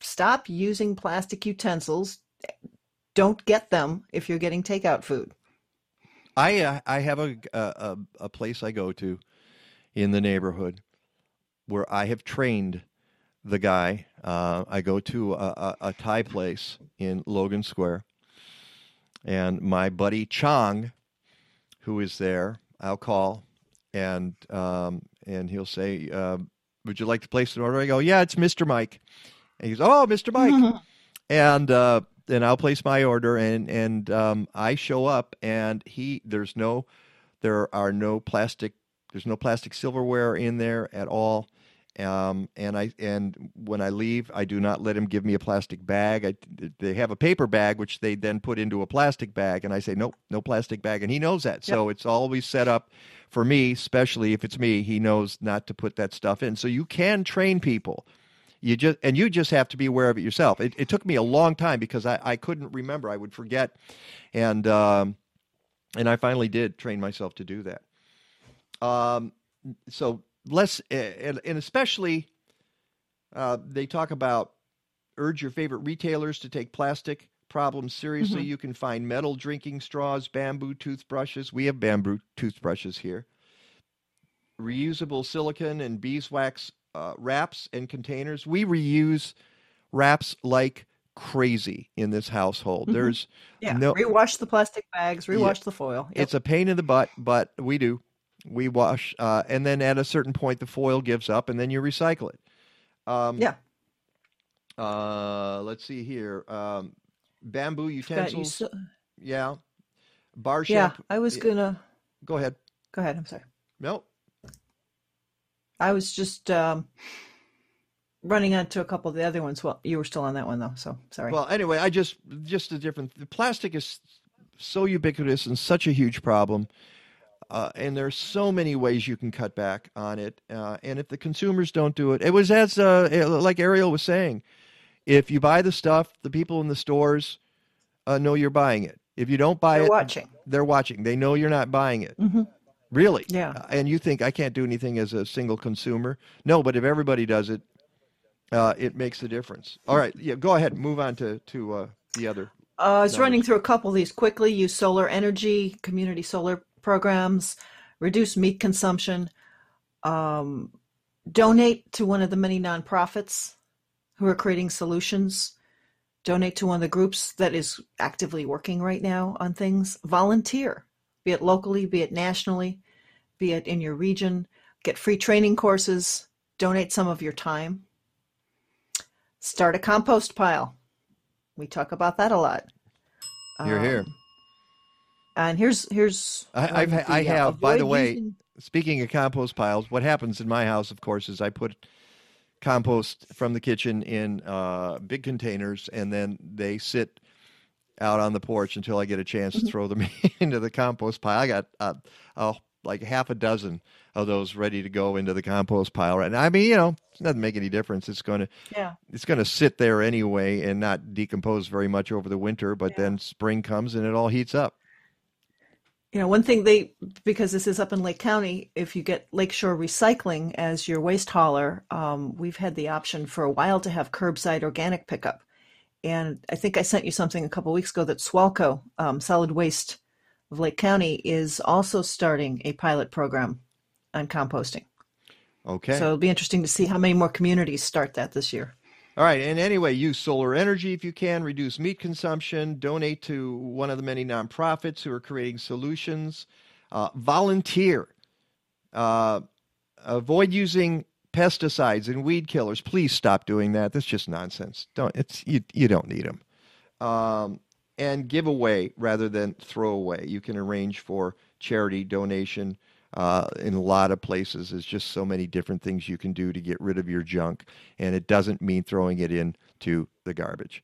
[SPEAKER 8] stop using plastic utensils. Don't get them if you're getting takeout food.
[SPEAKER 4] I uh, I have a, a a place I go to in the neighborhood where I have trained the guy. Uh, I go to a, a, a Thai place in Logan Square, and my buddy Chong, who is there, I'll call, and um, and he'll say, uh, "Would you like to place an order?" I go, "Yeah, it's Mister Mike." And he goes, "Oh, Mister Mike," and uh, then I'll place my order, and and um, I show up, and he there's no, there are no plastic, there's no plastic silverware in there at all. Um, and I and when I leave, I do not let him give me a plastic bag. I, they have a paper bag, which they then put into a plastic bag, and I say nope, no plastic bag, and he knows that. So it's always set up for me, especially if it's me. He knows not to put that stuff in. So you can train people. You just and you just have to be aware of it yourself. It, it took me a long time because I, I couldn't remember. I would forget, and um, and I finally did train myself to do that. Um, so less and, and especially uh, they talk about urge your favorite retailers to take plastic problems seriously.
[SPEAKER 12] Mhm.
[SPEAKER 4] You can find metal drinking straws, bamboo toothbrushes. We have bamboo toothbrushes here. Reusable silicone and beeswax uh, wraps and containers. We reuse wraps like crazy in this household.
[SPEAKER 8] Mhm.
[SPEAKER 4] There's
[SPEAKER 8] Yeah,
[SPEAKER 4] no
[SPEAKER 8] rewash the plastic bags, rewash
[SPEAKER 4] Yeah.
[SPEAKER 8] the foil. Yep.
[SPEAKER 4] it's a pain in the butt, but we do. We wash, uh, and then at a certain point, the foil gives up, and then you recycle it. Um,
[SPEAKER 8] yeah.
[SPEAKER 4] Uh, let's see here. Um, bamboo utensils.
[SPEAKER 8] so-
[SPEAKER 4] yeah. Bar
[SPEAKER 8] yeah,
[SPEAKER 4] shampoo.
[SPEAKER 8] I was gonna
[SPEAKER 4] Go ahead.
[SPEAKER 8] go ahead. I'm sorry.
[SPEAKER 4] Nope.
[SPEAKER 8] I was just um, running on to a couple of the other ones. Well, you were still on that one though, so sorry.
[SPEAKER 4] Well, anyway, I just just a different. The plastic is so ubiquitous and such a huge problem, uh, and there's so many ways you can cut back on it. Uh, and if the consumers don't do it, it was as uh, like Ariel was saying, if you buy the stuff, the people in the stores uh, know you're buying it. If you don't buy
[SPEAKER 8] They're
[SPEAKER 4] it,
[SPEAKER 8] watching.
[SPEAKER 4] They're watching. They know you're not buying it.
[SPEAKER 8] hmm
[SPEAKER 4] Really?
[SPEAKER 8] Yeah.
[SPEAKER 4] Uh, And you think I can't do anything as a single consumer? No, but if everybody does it, uh, it makes a difference. All right, yeah, go ahead. Move on to to uh, the other.
[SPEAKER 8] Uh, I was
[SPEAKER 4] numbers.
[SPEAKER 8] running through a couple of these quickly. Use solar energy, community solar programs, reduce meat consumption, um, donate to one of the many nonprofits who are creating solutions, donate to one of the groups that is actively working right now on things, volunteer, be it locally, be it nationally, be it in your region, get free training courses, donate some of your time, start a compost pile. We talk about that a lot.
[SPEAKER 4] Here, here.
[SPEAKER 8] And here's here's
[SPEAKER 4] I, I've
[SPEAKER 8] of
[SPEAKER 4] I
[SPEAKER 8] the, uh,
[SPEAKER 4] have. By the way,
[SPEAKER 8] using-
[SPEAKER 4] speaking of compost piles, what happens in my house, of course, is I put compost from the kitchen in uh, big containers, and then they sit out on the porch until I get a chance
[SPEAKER 8] Mm-hmm.
[SPEAKER 4] to throw them into the compost pile. I got uh, uh, like half a dozen of those ready to go into the compost pile right now. I mean, you know, it doesn't make any difference. It's going to
[SPEAKER 8] Yeah.
[SPEAKER 4] it's going to sit there anyway and not decompose very much over the winter. But then spring comes and it all heats up.
[SPEAKER 8] You know, one thing they, because this is up in Lake County, if you get Lakeshore Recycling as your waste hauler, um, we've had the option for a while to have curbside organic pickup. And I think I sent you something a couple weeks ago that Swalco, um, Solid Waste of Lake County, is also starting a pilot program on composting.
[SPEAKER 4] Okay.
[SPEAKER 8] So it'll be interesting to see how many more communities start that this year.
[SPEAKER 4] All right. And anyway, use solar energy if you can, reduce meat consumption, donate to one of the many nonprofits who are creating solutions, uh, volunteer, uh, avoid using pesticides and weed killers. Please stop doing that. That's just nonsense. Don't it's you, you don't need them. Um, and give away rather than throw away. You can arrange for charity donation uh, in a lot of places. There's just so many different things you can do to get rid of your junk, and it doesn't mean throwing it into the garbage.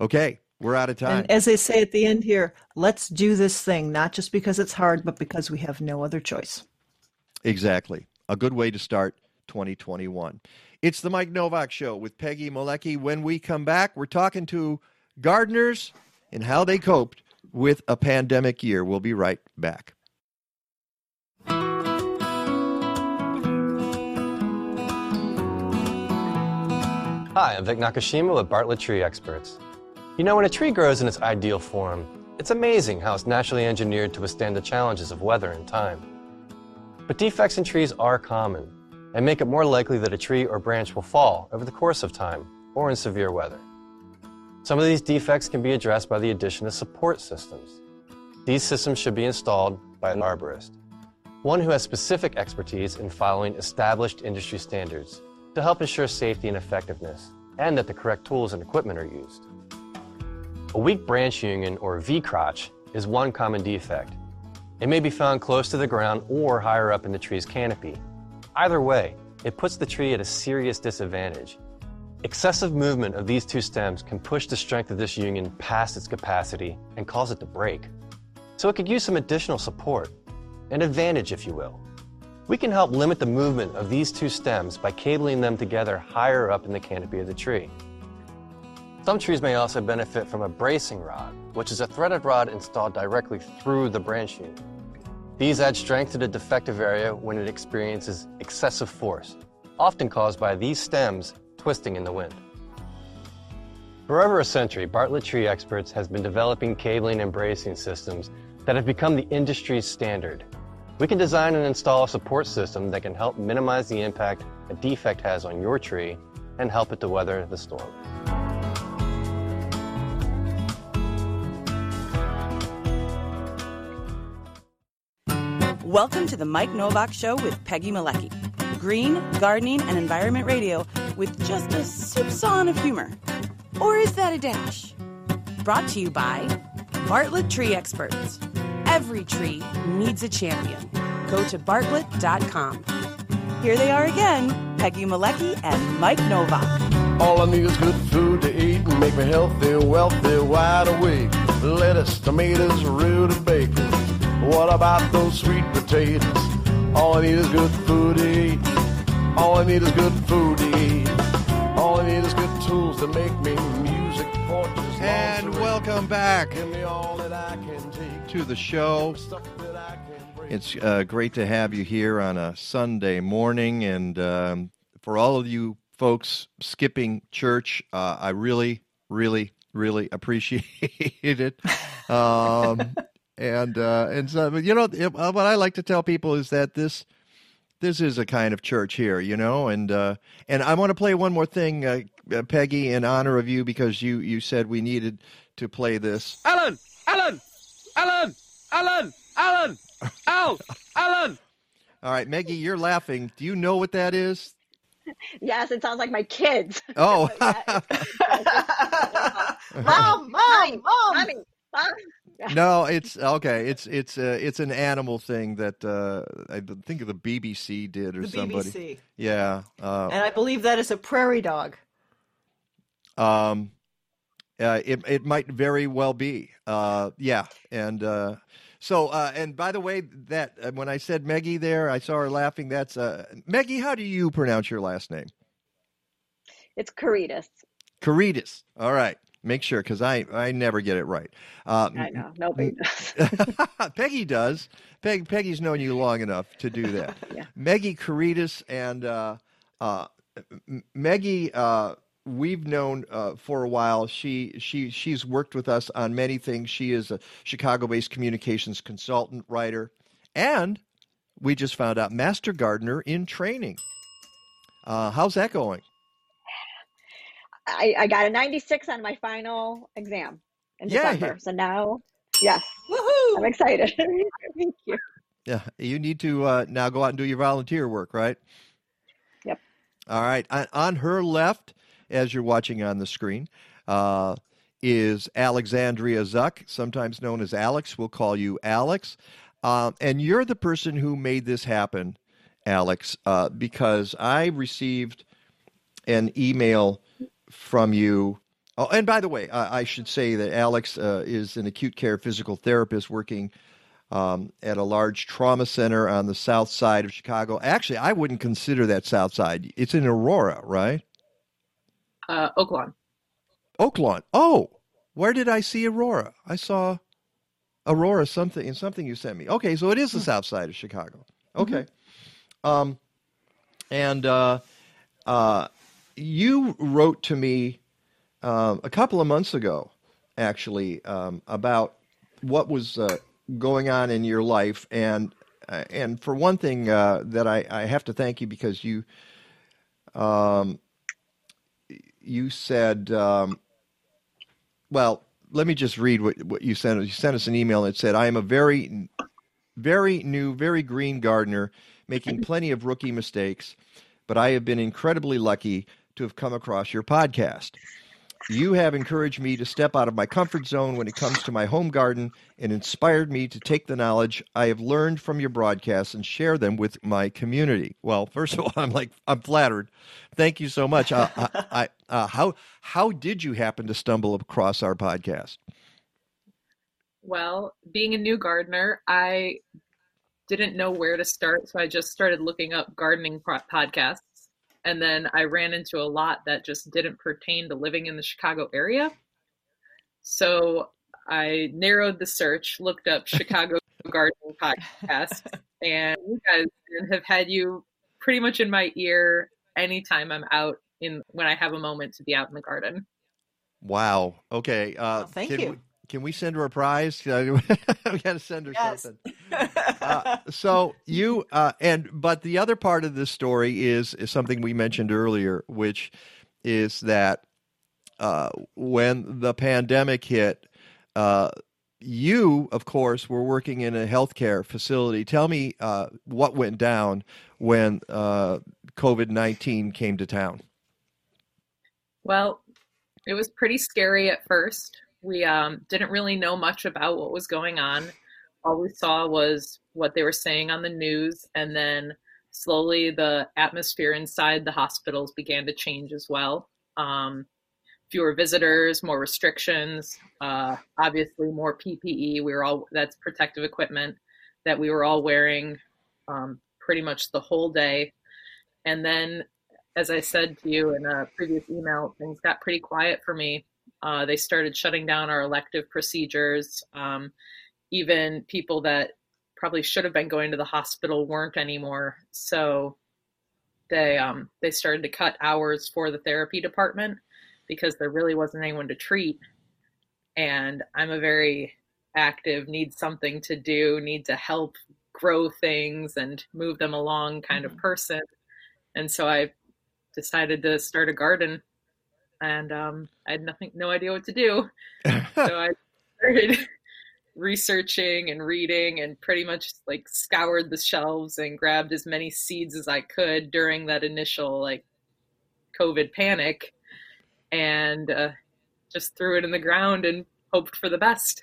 [SPEAKER 4] Okay, we're out of time.
[SPEAKER 8] And as they say at the end here, let's do this thing, not just because it's hard, but because we have no other choice.
[SPEAKER 4] Exactly. A good way to start 2021. It's the Mike Novak Show with Peggy Malecki. When we come back, we're talking to gardeners and how they coped with a pandemic year. We'll be right back.
[SPEAKER 12] Hi, I'm Vic Nakashima with Bartlett Tree Experts. You know, when a tree grows in its ideal form, it's amazing how it's naturally engineered to withstand the challenges of weather and time. But defects in trees are common and make it more likely that a tree or branch will fall over the course of time or in severe weather. Some of these defects can be addressed by the addition of support systems. These systems should be installed by an arborist, one who has specific expertise in following established industry standards to help ensure safety and effectiveness, and that the correct tools and equipment are used. A weak branch union, or V-crotch, is one common defect. It may be found close to the ground or higher up in the tree's canopy. Either way, it puts the tree at a serious disadvantage. Excessive movement of these two stems can push the strength of this union past its capacity and cause it to break. So it could use some additional support, an advantage if you will. We can help limit the movement of these two stems by cabling them together higher up in the canopy of the tree. Some trees may also benefit from a bracing rod, which is a threaded rod installed directly through the branch unit. These add strength to the defective area when it experiences excessive force, often caused by these stems twisting in the wind. For over a century, Bartlett Tree Experts has been developing cabling and bracing systems that have become the industry's standard. We can design and install a support system that can help minimize the impact a defect has on your tree and help it to weather the storm.
[SPEAKER 1] Welcome to the Mike Nowak Show with Peggy Malecki. Green, gardening, and environment radio with just a soupçon of humor. Or is that a dash? Brought to you by Bartlett Tree Experts. Every tree needs a champion. Go to bartlett.com. Here they are again, Peggy Malecki and Mike Nowak.
[SPEAKER 13] All I need is good food to eat and make me healthy, wealthy, wide awake. Lettuce, tomatoes, rutabaga. What about those sweet potatoes? All I need is good food to eat. All I need is good food to eat. All I need is good tools to make me music, porches,
[SPEAKER 4] And welcome back To the show. It's uh, great to have you here on a Sunday morning. And um, for all of you folks skipping church, uh, I really, really, really appreciate it. Um, and uh, and so, you know, it- uh, what I like to tell people is that this this is a kind of church here, you know. And uh, and I want to play one more thing, uh, uh, Peggy, in honor of you because you you said we needed to play this.
[SPEAKER 14] Alan! Alan! Alan! Alan! Alan! Al! Alan!
[SPEAKER 4] All right, Maggie, you're laughing. Do you know what that is?
[SPEAKER 15] Yes, it sounds like my kids.
[SPEAKER 4] Oh,
[SPEAKER 8] Mom, mom, mom.
[SPEAKER 15] Mommy, mom.
[SPEAKER 4] no, it's okay. It's it's uh, it's an animal thing that uh, I think the BBC did or
[SPEAKER 8] The
[SPEAKER 4] somebody.
[SPEAKER 8] BBC.
[SPEAKER 4] Yeah. Uh,
[SPEAKER 8] And I believe that is a prairie dog.
[SPEAKER 4] um, uh, it it might very well be. Uh, yeah, and uh, so uh, and by the way, that uh, when I said Meggie there, I saw her laughing. That's uh, Meggie. How do you pronounce your last name?
[SPEAKER 15] It's Caritas.
[SPEAKER 4] Caritas. All right. Make sure because I, I never get it right.
[SPEAKER 15] I know. Nobody does.
[SPEAKER 4] Peggy does. Peg, Peggy's known you long enough to do that.
[SPEAKER 15] Yeah.
[SPEAKER 4] Maggie Caritas and uh, M- Maggie, we've known uh, for a while. She she she's worked with us on many things. She is a Chicago-based communications consultant, writer, and we just found out master gardener in training. Uh, how's that going?
[SPEAKER 15] I, I got a 96 on my final exam in
[SPEAKER 4] Yeah,
[SPEAKER 15] December.
[SPEAKER 4] yeah.
[SPEAKER 15] So now, yes,
[SPEAKER 8] Woohoo!
[SPEAKER 15] I'm excited. Thank you.
[SPEAKER 4] Yeah, you need to uh, now go out and do your volunteer work, right?
[SPEAKER 15] Yep.
[SPEAKER 4] All right. On, on her left, as you're watching on the screen, uh, is Alexandria Zuck, sometimes known as Alex. We'll call you Alex. Um, and you're the person who made this happen, Alex, uh, because I received an email from you. Oh, and by the way, I, I should say that Alex uh, is an acute care physical therapist working um, at a large trauma center on the south side of Chicago. Actually, I wouldn't consider that south side. It's in Aurora, right?
[SPEAKER 16] Uh, Oak Lawn.
[SPEAKER 4] Oaklawn. Oh, Where did I see Aurora? I saw Aurora something in something you sent me. Okay, so it is the south side of Chicago. Okay. Um, and uh, uh, you wrote to me um, a couple of months ago, actually, um, about what was uh, going on in your life, and uh, and for one thing, uh, that I, I have to thank you because you um, you said, um, well, let me just read what, what you sent. You sent us an email that said, I am a very, very new, very green gardener making plenty of rookie mistakes, but I have been incredibly lucky to have come across your podcast. You have encouraged me to step out of my comfort zone when it comes to my home garden and inspired me to take the knowledge I have learned from your broadcasts and share them with my community. Well, first of all, I'm like I'm flattered. Thank you so much. Uh, I, I, uh, how how did you happen to stumble across our podcast?
[SPEAKER 16] Well, being a new gardener, I didn't know where to start, so I just started looking up gardening podcasts and then I ran into a lot that just didn't pertain to living in the Chicago area. So I narrowed the search, looked up Chicago gardening podcast, and you guys have had you pretty much in my ear anytime I'm out in when I have a moment to be out in the garden.
[SPEAKER 4] Wow. Okay. Uh,
[SPEAKER 8] Well, thank
[SPEAKER 4] can
[SPEAKER 8] you.
[SPEAKER 4] We, can we send her a prize? we got to send her
[SPEAKER 8] Yes.
[SPEAKER 4] something. Uh, so you uh, and but the other part of this story is is something we mentioned earlier, which is that uh, when the pandemic hit, uh, you of course were working in a healthcare facility. Tell me uh, what went down when uh, COVID nineteen came to town.
[SPEAKER 16] Well, it was pretty scary at first. We um, didn't really know much about what was going on. All we saw was what they were saying on the news, and then slowly the atmosphere inside the hospitals began to change as well. Um, fewer visitors, more restrictions, uh, obviously more PPE. We were all that's protective equipment that we were all wearing um, pretty much the whole day. And then, as I said to you in a previous email, things got pretty quiet for me. Uh, they started shutting down our elective procedures. Um, even people that probably should have been going to the hospital weren't anymore. So they um, they started to cut hours for the therapy department because there really wasn't anyone to treat. And I'm a very active, need something to do, need to help grow things and move them along kind of person. And so I decided to start a garden and um, I had nothing, no idea what to do. so I started researching and reading and pretty much like scoured the shelves and grabbed as many seeds as I could during that initial like COVID panic and uh, just threw it in the ground and hoped for the best.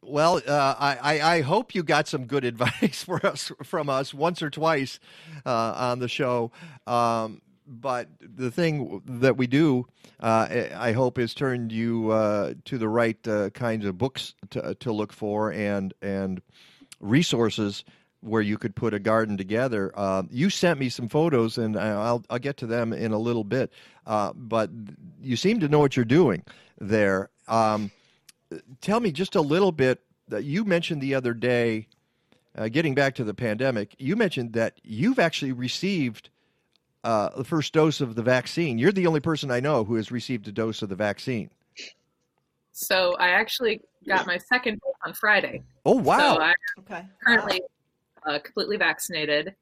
[SPEAKER 4] Well, uh, I, I hope you got some good advice for us from us once or twice uh, on the show. Um, but the thing that we do, uh, I hope, is turned you uh, to the right uh, kinds of books to, to look for and and resources where you could put a garden together. Uh, you sent me some photos, and I'll I'll get to them in a little bit. Uh, but you seem to know what you're doing there. Um, tell me just a little bit. That you mentioned the other day, uh, getting back to the pandemic. You mentioned that you've actually received uh, the first dose of the vaccine. You're the only person I know who has received a dose of the vaccine.
[SPEAKER 16] So I actually got my second dose on Friday.
[SPEAKER 4] Oh wow!
[SPEAKER 16] So I'm
[SPEAKER 8] Okay.
[SPEAKER 16] currently uh, completely vaccinated.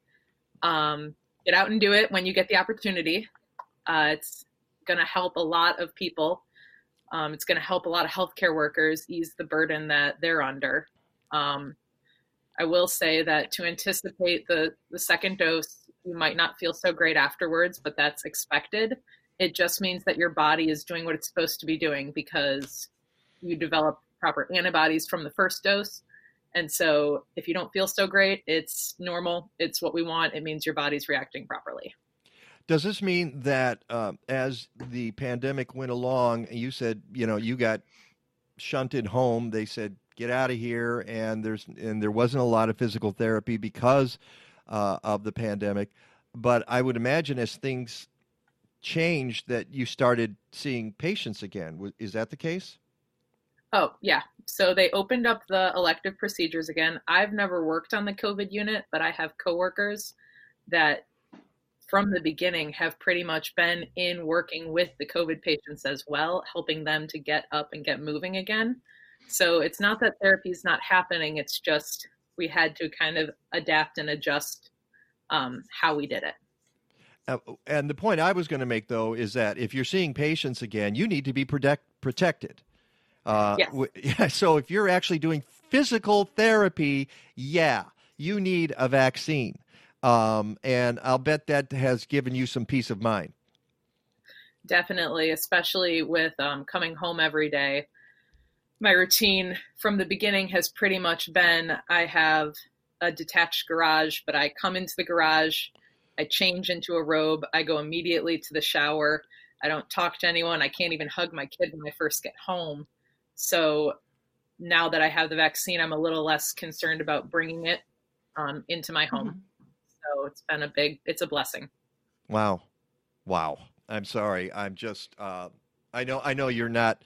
[SPEAKER 16] Um, get out and do it when you get the opportunity. Uh, it's going to help a lot of people. Um, it's going to help a lot of healthcare workers ease the burden that they're under. Um, I will say that to anticipate the, the second dose, you might not feel so great afterwards, but that's expected. It just means that your body is doing what it's supposed to be doing because you develop proper antibodies from the first dose. And so if you don't feel so great, it's normal. It's what we want. It means your body's reacting properly.
[SPEAKER 4] Does this mean that uh, as the pandemic went along, you said you know you got shunted home? They said get out of here, and there's and there wasn't a lot of physical therapy because uh, of the pandemic. But I would imagine as things changed that you started seeing patients again. Is that the case?
[SPEAKER 16] Oh, yeah. So they opened up the elective procedures again. I've never worked on the COVID unit, but I have coworkers that from the beginning have pretty much been in working with the COVID patients as well, helping them to get up and get moving again. So it's not that therapy is not happening, it's just we had to kind of adapt and adjust um, how we did it.
[SPEAKER 4] Uh, and the point I was going to make, though, is that if you're seeing patients again, you need to be protect, protected. Uh,
[SPEAKER 16] Yes.
[SPEAKER 4] w- yeah, so if you're actually doing physical therapy, yeah, you need a vaccine. Um, and I'll bet that has given you some peace of mind.
[SPEAKER 16] Definitely, especially with um, coming home every day. My routine from the beginning has pretty much been I have a detached garage, but I come into the garage, I change into a robe, I go immediately to the shower. I don't talk to anyone. I can't even hug my kid when I first get home. So now that I have the vaccine, I'm a little less concerned about bringing it um, into my home. So it's been a big, it's a blessing.
[SPEAKER 4] Wow, wow. I'm sorry. I'm just. Uh, I know. I know you're not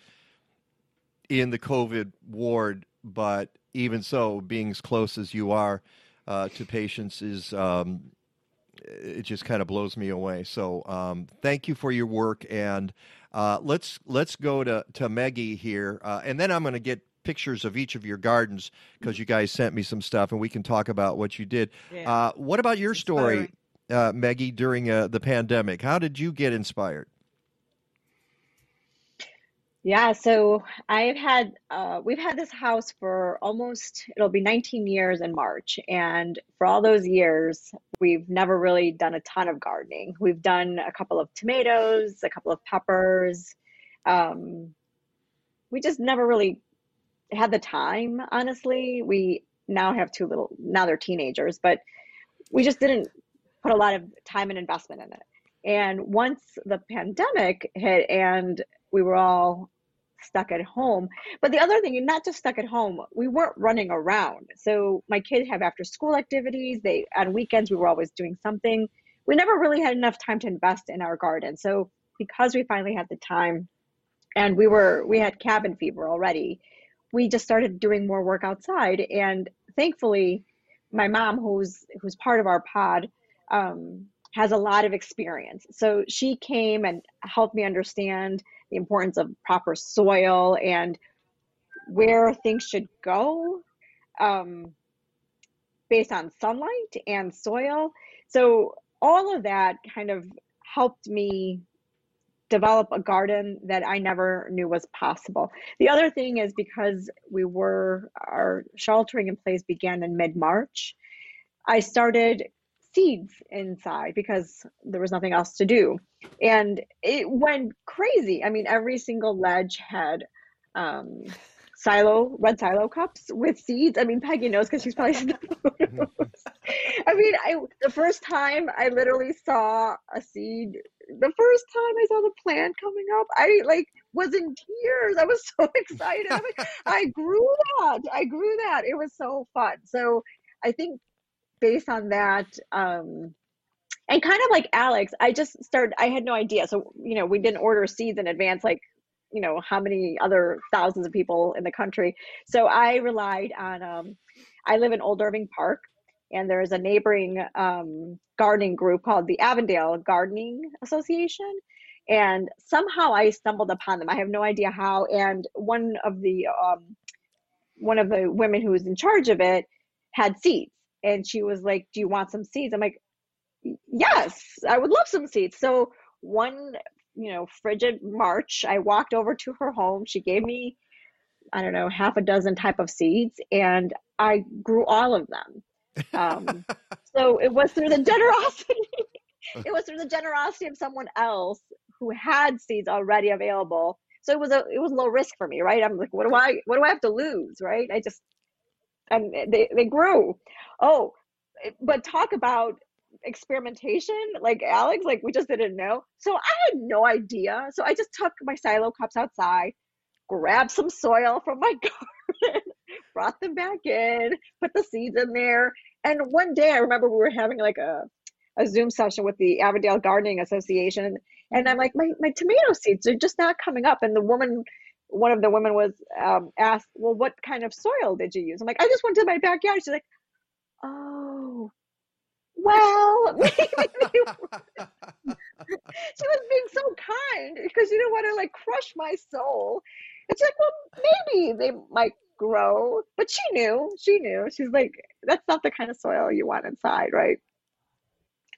[SPEAKER 4] in the COVID ward, but even so, being as close as you are uh, to patients is. Um, it just kind of blows me away. So, um, thank you for your work, and uh, let's let's go to to Maggie here, uh, and then I'm going to get pictures of each of your gardens because you guys sent me some stuff, and we can talk about what you did.
[SPEAKER 15] Yeah.
[SPEAKER 4] Uh, what about your story, uh, Maggie, during uh, the pandemic? How did you get inspired?
[SPEAKER 15] Yeah, so I've had uh, we've had this house for almost it'll be 19 years in March, and for all those years, we've never really done a ton of gardening. We've done a couple of tomatoes, a couple of peppers. Um, we just never really had the time, honestly. We now have two little now they're teenagers, but we just didn't put a lot of time and investment in it. And once the pandemic hit and we were all stuck at home. But the other thing, not just stuck at home, we weren't running around. So my kids have after school activities. They on weekends we were always doing something. We never really had enough time to invest in our garden. So because we finally had the time and we were we had cabin fever already, we just started doing more work outside. And thankfully, my mom, who's who's part of our pod, um, has a lot of experience. So she came and helped me understand the importance of proper soil and where things should go um, based on sunlight and soil. So all of that kind of helped me develop a garden that I never knew was possible. The other thing is because we were our sheltering in place began in mid-March, I started seeds inside because there was nothing else to do. And it went crazy. I mean, every single ledge had um, Solo, red Solo cups with seeds. I mean, Peggy knows because she's probably seen the photos. I mean, I the first time I literally saw a seed, the first time I saw the plant coming up, I like was in tears. I was so excited. I'm like, I grew that. I grew that. It was so fun. So I think based on that, um, and kind of like Alex, I just started. I had no idea. So you know, we didn't order seeds in advance, like you know how many other thousands of people in the country. So I relied on. Um, I live in Old Irving Park, and there's a neighboring um, gardening group called the Avondale Gardening Association. And somehow I stumbled upon them. I have no idea how. And one of the um, one of the women who was in charge of it had seeds, and she was like, "Do you want some seeds?" I'm like, "Yes, I would love some seeds." So one, you know, frigid March, I walked over to her home. She gave me, I don't know, half a dozen type of seeds, and I grew all of them. Um, so it was through the generosity. it was through the generosity of someone else who had seeds already available. So it was a it was low risk for me, right? I'm like, what do I what do I have to lose, right? I just and they they grew. Oh, but talk about experimentation, like Alex, like we just didn't know. So I had no idea. So I just took my Solo cups outside, grabbed some soil from my garden, brought them back in, put the seeds in there. And one day I remember we were having like a, a Zoom session with the Avondale Gardening Association. And I'm like, my, my tomato seeds are just not coming up. And the woman, one of the women was um, asked, well, what kind of soil did you use? I'm like, I just went to my backyard. She's like, oh, well, maybe they she was being so kind because you didn't want to like crush my soul. And she's like, well, maybe they might grow, but she knew, she knew. She's like, that's not the kind of soil you want inside, right?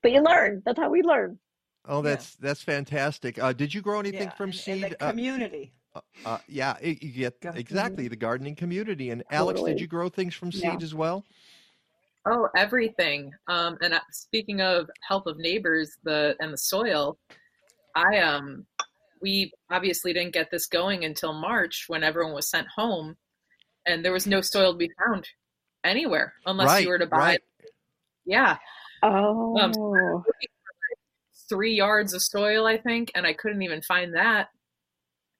[SPEAKER 15] But you learn. That's how we learn.
[SPEAKER 4] Oh, that's that's fantastic. Uh, did you grow anything
[SPEAKER 8] Yeah,
[SPEAKER 4] from
[SPEAKER 8] and- and
[SPEAKER 4] seed?
[SPEAKER 8] the
[SPEAKER 4] Uh,
[SPEAKER 8] community.
[SPEAKER 4] Uh, uh, yeah, it, you get
[SPEAKER 8] Garden
[SPEAKER 4] exactly the gardening community. And Alex,
[SPEAKER 16] Totally.
[SPEAKER 4] did you grow things from seed
[SPEAKER 16] Yeah.
[SPEAKER 4] as well?
[SPEAKER 16] Oh, everything. Um, and uh, speaking of help of neighbors, the and the soil, I um, we obviously didn't get this going until March when everyone was sent home, and there was no soil to be found anywhere unless
[SPEAKER 4] Right,
[SPEAKER 16] you were to buy.
[SPEAKER 4] right.
[SPEAKER 16] Yeah.
[SPEAKER 15] Oh.
[SPEAKER 16] Um, so I was looking for, like, three yards of soil, I think, and I couldn't even find that.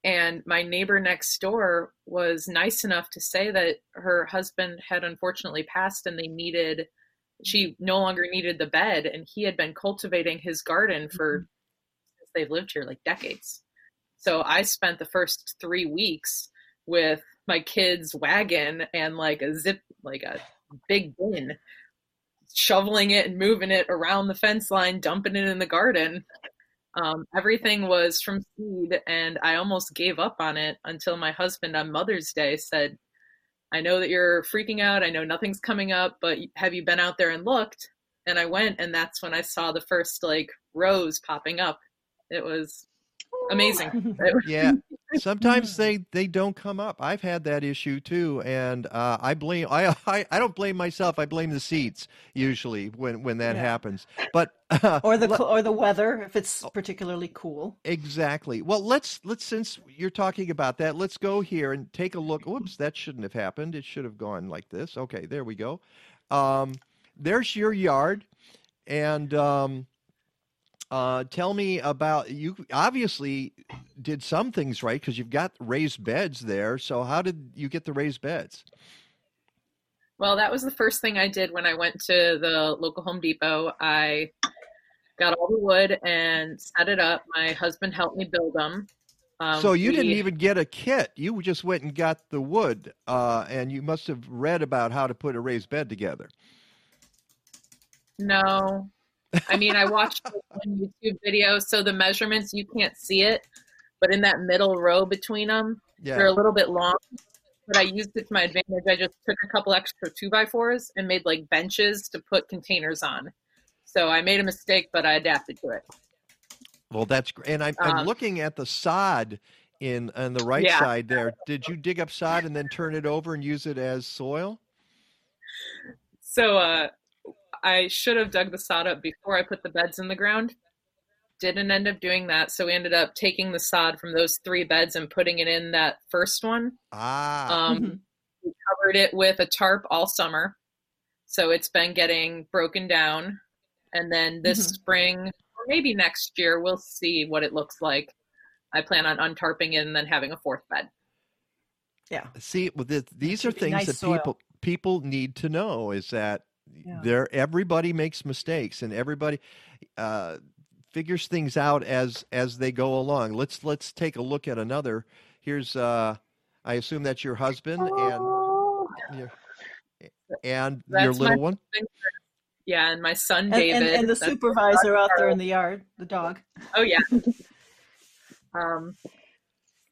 [SPEAKER 16] And my neighbor next door was nice enough to say that her husband had unfortunately passed and they needed, she mm-hmm. no longer needed the bed. And he had been cultivating his garden for, mm-hmm. since they've lived here, like decades. So I spent the first three weeks with my kid's wagon and like a zip, like a big bin, shoveling it and moving it around the fence line, dumping it in the garden. Um, everything was from seed, and I almost gave up on it until my husband on Mother's Day said, I know that you're freaking out. I know nothing's coming up, but have you been out there and looked? And I went, and that's when I saw the first like rows popping up. It was amazing.
[SPEAKER 4] Yeah. Sometimes they they don't come up. I've had that issue too, and uh, I blame I, I I don't blame myself. I blame the seats usually when when that
[SPEAKER 8] Yeah.
[SPEAKER 4] happens. But uh,
[SPEAKER 8] or the or the weather if it's particularly cool.
[SPEAKER 4] Exactly. Well, let's let's since you're talking about that, let's go here and take a look. Oops, that shouldn't have happened. It should have gone like this. Okay, there we go. Um, there's your yard, and um, uh, tell me about you. Obviously, did some things right because you've got raised beds there. So how did you get the raised beds?
[SPEAKER 16] Well, that was the first thing I did when I went to the local Home Depot. I got all the wood and set it up. My husband helped me build them. Um,
[SPEAKER 4] so you didn't even get a kit. You just went and got the wood, uh, and you must have read about how to put a raised bed together.
[SPEAKER 16] No. I mean, I watched one YouTube video, so the measurements you can't see it, but in that middle row between them,
[SPEAKER 4] Yeah.
[SPEAKER 16] they're a little bit long. But I used it to my advantage. I just took a couple extra two by fours and made like benches to put containers on. So I made a mistake, but I adapted to it.
[SPEAKER 4] Well, that's great. And I'm, I'm
[SPEAKER 16] Um,
[SPEAKER 4] looking at the sod in on the right
[SPEAKER 16] Yeah.
[SPEAKER 4] side there. Did you dig up sod and then turn it over and use it as soil?
[SPEAKER 16] So uh, I should have dug the sod up before I put the beds in the ground. Didn't end up doing that, so we ended up taking the sod from those three beds and putting it in that first one.
[SPEAKER 4] Ah.
[SPEAKER 16] Um, we covered it with a tarp all summer, so it's been getting broken down. And then this
[SPEAKER 8] Mhm.
[SPEAKER 16] spring, or maybe next year, we'll see what it looks like. I plan on untarping it and then having a fourth bed.
[SPEAKER 8] Yeah.
[SPEAKER 4] See, well, th- these are things
[SPEAKER 8] nice
[SPEAKER 4] that
[SPEAKER 8] soil.
[SPEAKER 4] people people need to know is that
[SPEAKER 8] Yeah.
[SPEAKER 4] there everybody makes mistakes and everybody uh, figures things out as as they go along. Let's let's take a look at another. Here's uh, I assume that's your husband and your, and your
[SPEAKER 16] That's my
[SPEAKER 4] little one.
[SPEAKER 16] husband, Yeah, and my son David.
[SPEAKER 8] and, and the
[SPEAKER 16] That's-
[SPEAKER 8] supervisor out there in the yard, the dog.
[SPEAKER 16] Oh yeah. um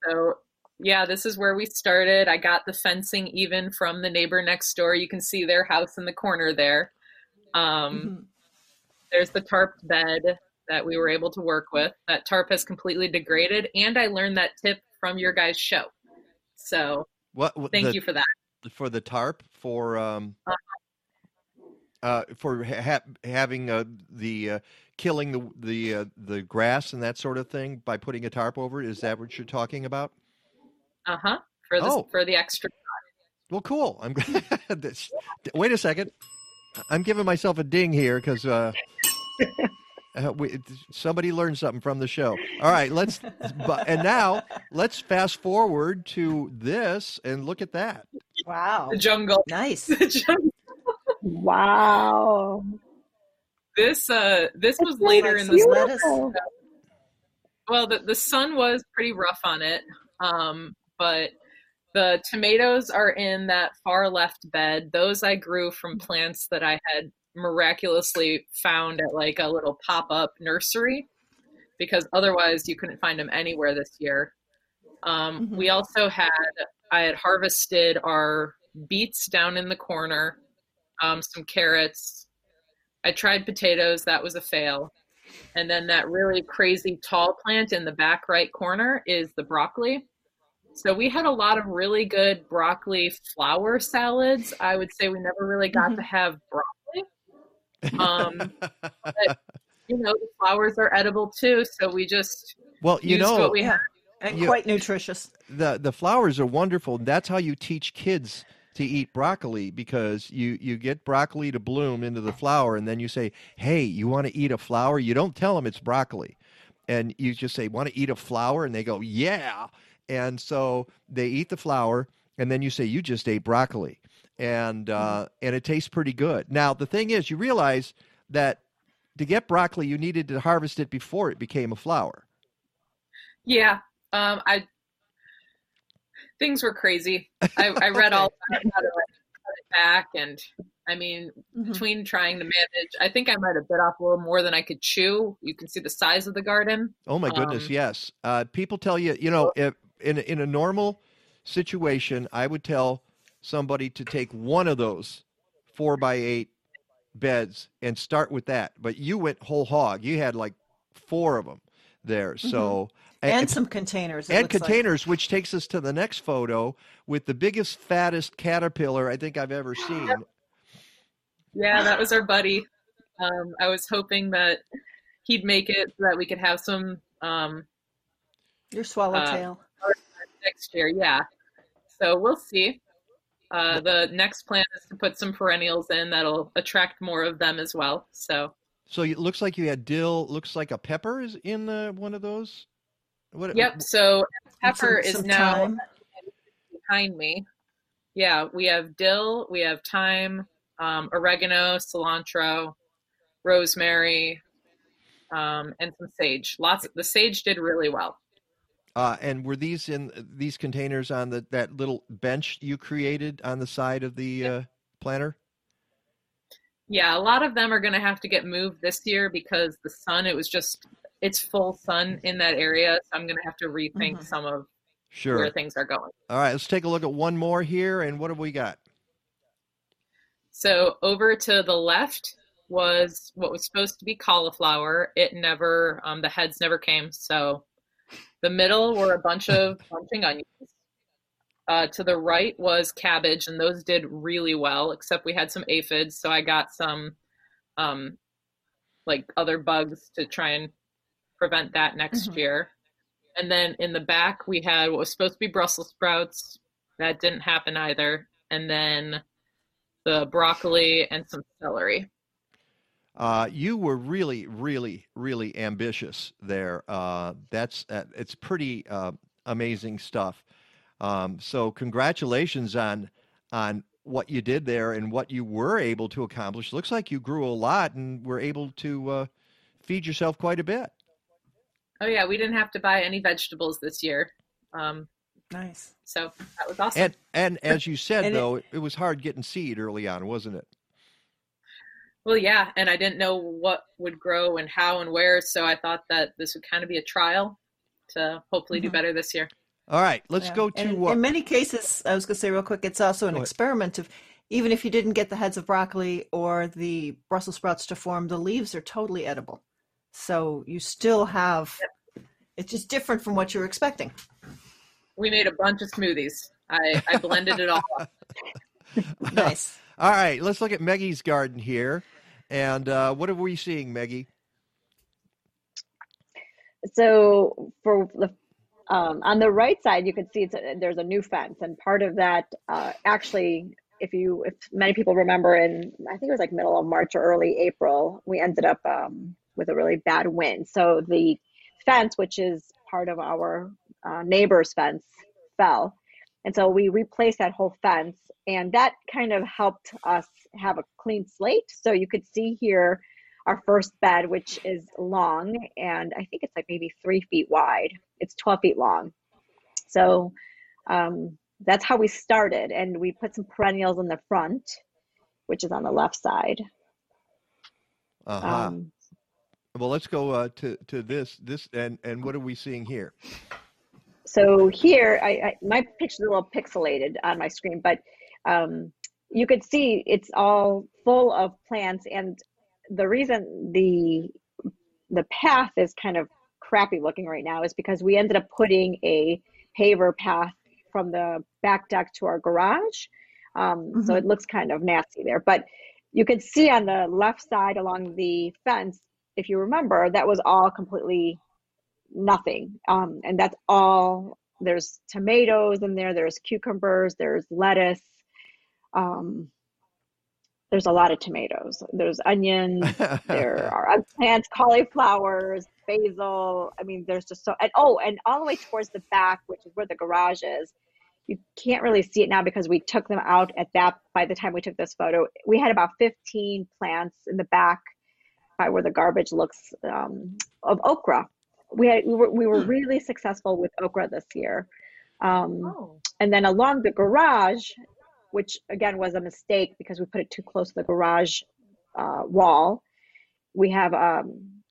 [SPEAKER 16] so yeah, this is where we started. I got the fencing even from the neighbor next door. You can see their house in the corner there. Um there's the tarp bed that we were able to work with. That tarp has completely degraded and I learned that tip from your guys' show. So
[SPEAKER 4] What, what
[SPEAKER 16] thank
[SPEAKER 4] the-
[SPEAKER 16] you for that.
[SPEAKER 4] for the tarp for um
[SPEAKER 16] Uh,
[SPEAKER 4] uh for ha- having uh, the uh, killing the the uh, the grass and that sort of thing by putting a tarp over it is that what you're talking about
[SPEAKER 16] Uh-huh. For the
[SPEAKER 4] Oh.
[SPEAKER 16] for the extra
[SPEAKER 4] well cool i'm this- wait a second i'm giving myself a ding here because uh uh, we, somebody learned something from the show. All right, let's. But, and now let's fast forward to this and look at that.
[SPEAKER 8] Wow.
[SPEAKER 16] the jungle.
[SPEAKER 8] Nice.
[SPEAKER 16] The jungle.
[SPEAKER 15] Wow.
[SPEAKER 16] This uh this was
[SPEAKER 15] so
[SPEAKER 16] later in the
[SPEAKER 15] beautiful.
[SPEAKER 16] well, the, the sun was pretty rough on it, um, but the tomatoes are in that far left bed. Those I grew from plants that I had miraculously found at like a little pop up nursery because otherwise you couldn't find them anywhere this year. Um,
[SPEAKER 8] Mm-hmm.
[SPEAKER 16] We also had, I had harvested our beets down in the corner, um, some carrots. I tried potatoes, that was a fail. And then that really crazy tall plant in the back right corner is the broccoli. So we had a lot of really good broccoli flower salads. I would say we never really got to have broccoli. Um, but, you know, the flowers are edible too. So we just
[SPEAKER 4] Well, you
[SPEAKER 16] used
[SPEAKER 4] know,
[SPEAKER 16] what we had.
[SPEAKER 8] And
[SPEAKER 4] You-
[SPEAKER 8] quite nutritious.
[SPEAKER 4] the the flowers are wonderful. That's how you teach kids to eat broccoli because you you get broccoli to bloom into the flower and then you say, "Hey, you want to eat a flower?" You don't tell them it's broccoli. And you just say, "Want to eat a flower?" and they go, "Yeah." And so they eat the flower and then you say, "You just ate broccoli." And uh and it tastes pretty good. Now, the thing is, you realize that to get broccoli, you needed to harvest it before it became a flower.
[SPEAKER 16] Yeah. Um, I things were crazy. I, I read all about how cut it back, and I mean, between trying to manage, I think I might have bit off a little more than I could chew. You can see the size of the garden.
[SPEAKER 4] Oh my goodness,
[SPEAKER 16] Um,
[SPEAKER 4] yes. Uh, people tell you, you know, if in a- in a normal situation, I would tell somebody to take one of those four by eight beds and start with that. But you went whole hog. You had like four of them there. So
[SPEAKER 8] And some containers.
[SPEAKER 4] and
[SPEAKER 8] looks like.
[SPEAKER 4] containers, which takes us to the next photo with the biggest, fattest caterpillar I think I've ever seen.
[SPEAKER 16] Yeah, that was our buddy. Um, I was hoping that he'd make it so that we could have some um,
[SPEAKER 8] Your swallowtail.
[SPEAKER 16] uh, next year. Yeah, so we'll see. Uh, the next plan is to put some perennials in that'll attract more of them as well. So
[SPEAKER 4] So it looks like you had dill. Looks like a pepper is in the, one of those. What?
[SPEAKER 16] Yep. So
[SPEAKER 8] And some-
[SPEAKER 16] pepper is
[SPEAKER 8] some
[SPEAKER 16] now
[SPEAKER 8] thyme.
[SPEAKER 16] behind me. Yeah, we have dill, we have thyme, um, oregano, cilantro, rosemary, um, and some sage. Lots. the sage did really well.
[SPEAKER 4] Uh, and were these in these containers on the that little bench you created on the side of the uh, planter?
[SPEAKER 16] Yeah, a lot of them are going to have to get moved this year because the sun. It was just it's full sun in that area, so I'm going to have to rethink some of
[SPEAKER 4] Sure.
[SPEAKER 16] where things are going.
[SPEAKER 4] All right, let's take a look at one more here. And what have we got?
[SPEAKER 16] So over to the left was what was supposed to be cauliflower. It never, um, the heads never came. So the middle were a bunch of bunching onions. Uh, to the right was cabbage, and those did really well, except we had some aphids. So I got some, um, like other bugs to try and prevent that next
[SPEAKER 8] Mhm.
[SPEAKER 16] year. And then in the back, we had what was supposed to be Brussels sprouts. That didn't happen either. And then the broccoli and some celery.
[SPEAKER 4] Uh, you were really, really, really ambitious there. Uh, that's uh, it's pretty uh, amazing stuff. Um, so congratulations on on what you did there and what you were able to accomplish. Looks like you grew a lot and were able to uh, feed yourself quite a bit.
[SPEAKER 16] Oh yeah, we didn't have to buy any vegetables this year. Um,
[SPEAKER 8] nice.
[SPEAKER 16] So that was awesome.
[SPEAKER 4] And and as you said
[SPEAKER 16] And it-
[SPEAKER 4] though, it, was hard getting seed early on, wasn't it?
[SPEAKER 16] Well, yeah, and I didn't know what would grow and how and where, so I thought that this would kind of be a trial to hopefully do
[SPEAKER 8] Mhm.
[SPEAKER 16] better this year.
[SPEAKER 4] All right, let's
[SPEAKER 8] Yeah.
[SPEAKER 4] go to
[SPEAKER 8] in,
[SPEAKER 4] uh,
[SPEAKER 8] in many cases, I was going to say real quick, it's also an
[SPEAKER 4] Go
[SPEAKER 8] experiment of even if you didn't get the heads of broccoli or the Brussels sprouts to form, the leaves are totally edible. So you still have, it's just different from what you were expecting.
[SPEAKER 16] We made a bunch of smoothies. I, I blended it all up.
[SPEAKER 8] Nice.
[SPEAKER 4] All right, let's look at Maggie's garden here. And uh, what are we seeing, Maggie?
[SPEAKER 15] So for the um, on the right side, you can see a, there's a new fence, and part of that uh, actually, if you if many people remember, in I think it was like middle of March or early April, we ended up um, with a really bad wind. So the fence, which is part of our uh, neighbor's fence, fell, and so we replaced that whole fence, and that kind of helped us have a clean slate. So you could see here our first bed, which is long, and I think it's like maybe three feet wide. It's 12 feet long. So um, that's how we started, and we put some perennials in the front, which is on the left side.
[SPEAKER 4] Uh-huh.
[SPEAKER 15] Um,
[SPEAKER 4] well, let's go uh, to to this this and and what are we seeing here?
[SPEAKER 15] So here, I, I my picture's a little pixelated on my screen, but um, you could see it's all full of plants, and the reason the the path is kind of crappy looking right now is because we ended up putting a paver path from the back deck to our garage. Um, So
[SPEAKER 8] Mhm.
[SPEAKER 15] it looks kind of nasty there. But you can see on the left side along the fence, if you remember, that was all completely nothing. Um, and that's all, there's tomatoes in there, there's cucumbers, there's lettuce. Um, there's a lot of tomatoes. There's onions, there are eggplants, cauliflowers, basil. I mean, there's just so, and oh, and all the way towards the back, which is where the garage is. You can't really see it now because we took them out at that, by the time we took this photo, we had about 15 plants in the back by where the garbage looks um, of okra. We had, we were, we were really successful with okra this year. Um, And then along the garage, which again was a mistake because we put it too close to the garage uh, wall. We have um,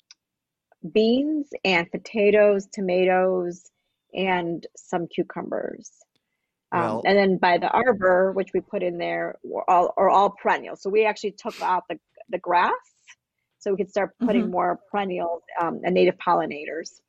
[SPEAKER 15] beans and potatoes, tomatoes, and some cucumbers. Um, and then by the arbor, which we put in there, were all are all perennials. So we actually took out the the grass, so we could start putting
[SPEAKER 8] Mhm.
[SPEAKER 15] more perennials um, and native pollinators.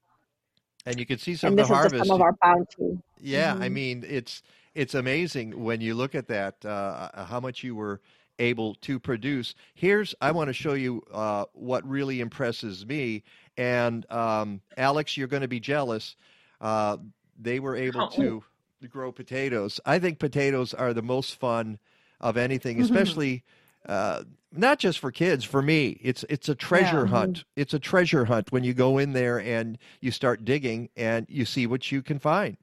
[SPEAKER 4] And you can see some
[SPEAKER 15] and
[SPEAKER 4] of
[SPEAKER 15] this
[SPEAKER 4] the
[SPEAKER 15] is
[SPEAKER 4] harvest.
[SPEAKER 15] just some of our bounty.
[SPEAKER 4] Yeah, I
[SPEAKER 15] Mhm.
[SPEAKER 4] mean it's it's amazing when you look at that uh, how much you were able to produce. Here's I want to show you uh, what really impresses me. And um, Alex, you're going to be jealous. Uh, they were able to grow potatoes. I think potatoes are the most fun of anything,
[SPEAKER 8] Mhm.
[SPEAKER 4] especially. Uh, not just for kids, for me, it's it's a treasure
[SPEAKER 8] Yeah.
[SPEAKER 4] hunt. It's a treasure hunt when you go in there and you start digging and you see what you can find.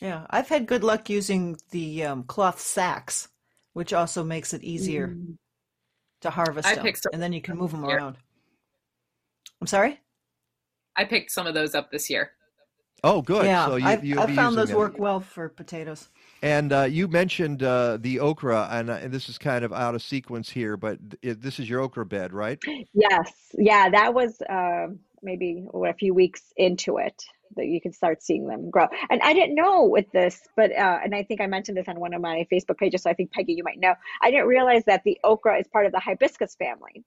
[SPEAKER 8] Yeah, I've had good luck using the um, cloth sacks, which also makes it easier
[SPEAKER 15] Mm.
[SPEAKER 8] to harvest
[SPEAKER 16] I
[SPEAKER 8] them,
[SPEAKER 16] picked some
[SPEAKER 8] and then you can move them
[SPEAKER 16] here.
[SPEAKER 8] around. I'm sorry.
[SPEAKER 16] I picked some of those up this year.
[SPEAKER 4] Oh, good.
[SPEAKER 8] Yeah,
[SPEAKER 4] so you,
[SPEAKER 8] I've,
[SPEAKER 4] you'll
[SPEAKER 8] I've
[SPEAKER 4] be
[SPEAKER 8] found those
[SPEAKER 4] them.
[SPEAKER 8] work well for potatoes.
[SPEAKER 4] And uh, you mentioned uh, the okra, and, uh, and this is kind of out of sequence here, but th- this is your okra bed, right?
[SPEAKER 15] Yes, yeah, that was uh, maybe what, a few weeks into it that you can start seeing them grow. And I didn't know with this, but uh, and I think I mentioned this on one of my Facebook pages, so I think Peggy, you might know. I didn't realize that the okra is part of the hibiscus family.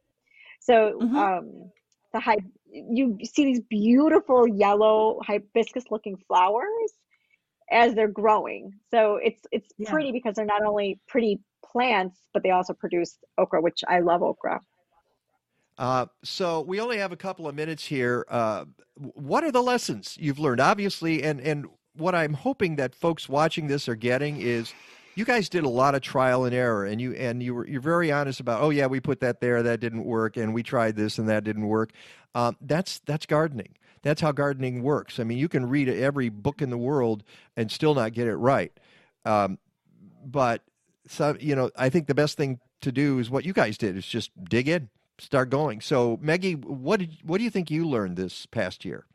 [SPEAKER 15] So um, the hy- you see these beautiful yellow hibiscus-looking flowers as they're growing. So it's it's
[SPEAKER 8] Yeah.
[SPEAKER 15] pretty because they're not only pretty plants, but they also produce okra, which I love okra.
[SPEAKER 4] Uh, so we only have a couple of minutes here. Uh, what are the lessons you've learned? Obviously, and and what I'm hoping that folks watching this are getting is you guys did a lot of trial and error, and you and you were you're very honest about. Oh yeah, we put that there, that didn't work, and we tried this and that didn't work. Um, that's that's gardening. That's how gardening works. I mean, you can read every book in the world and still not get it right. Um, but so you know, I think the best thing to do is what you guys did is just dig in, start going. So, Maggie, what did what do you think you learned this past year?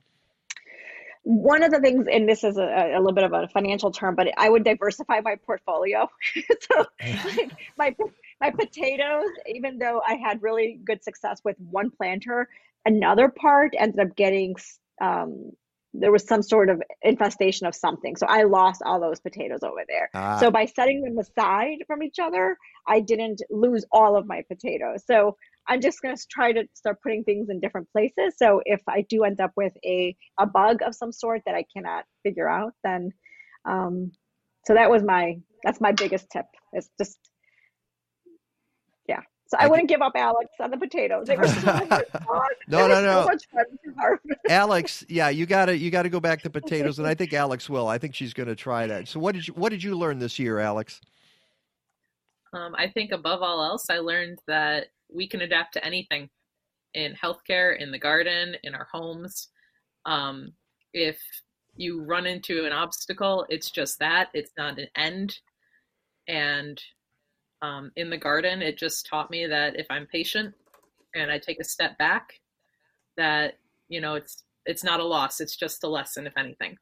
[SPEAKER 15] One of the things, and this is a, a little bit of a financial term, but I would diversify my portfolio. so, like my my potatoes, even though I had really good success with one planter, another part ended up getting um, there was some sort of infestation of something. So I lost all those potatoes over there.
[SPEAKER 17] Ah.
[SPEAKER 15] So by setting them aside from each other, I didn't lose all of my potatoes. So I'm just going to try to start putting things in different places. So if I do end up with a, a bug of some sort that I cannot figure out, then, um, so that was my, that's my biggest tip. It's just, yeah. So I, wouldn't give up Alex on the potatoes. They were so much fun.
[SPEAKER 4] No, no, no.
[SPEAKER 15] So much fun to harvest.
[SPEAKER 4] Alex, yeah, you gotta you gotta go back to potatoes, and I think Alex will. I think she's going to try that. So, what did you what did you learn this year, Alex?
[SPEAKER 16] Um, I think above all else, I learned that we can adapt to anything in healthcare, in the garden, in our homes. Um, if you run into an obstacle, it's just that, it's not an end. And um, in the garden, it just taught me that if I'm patient and I take a step back, that you know it's it's not a loss. It's just a lesson, if anything.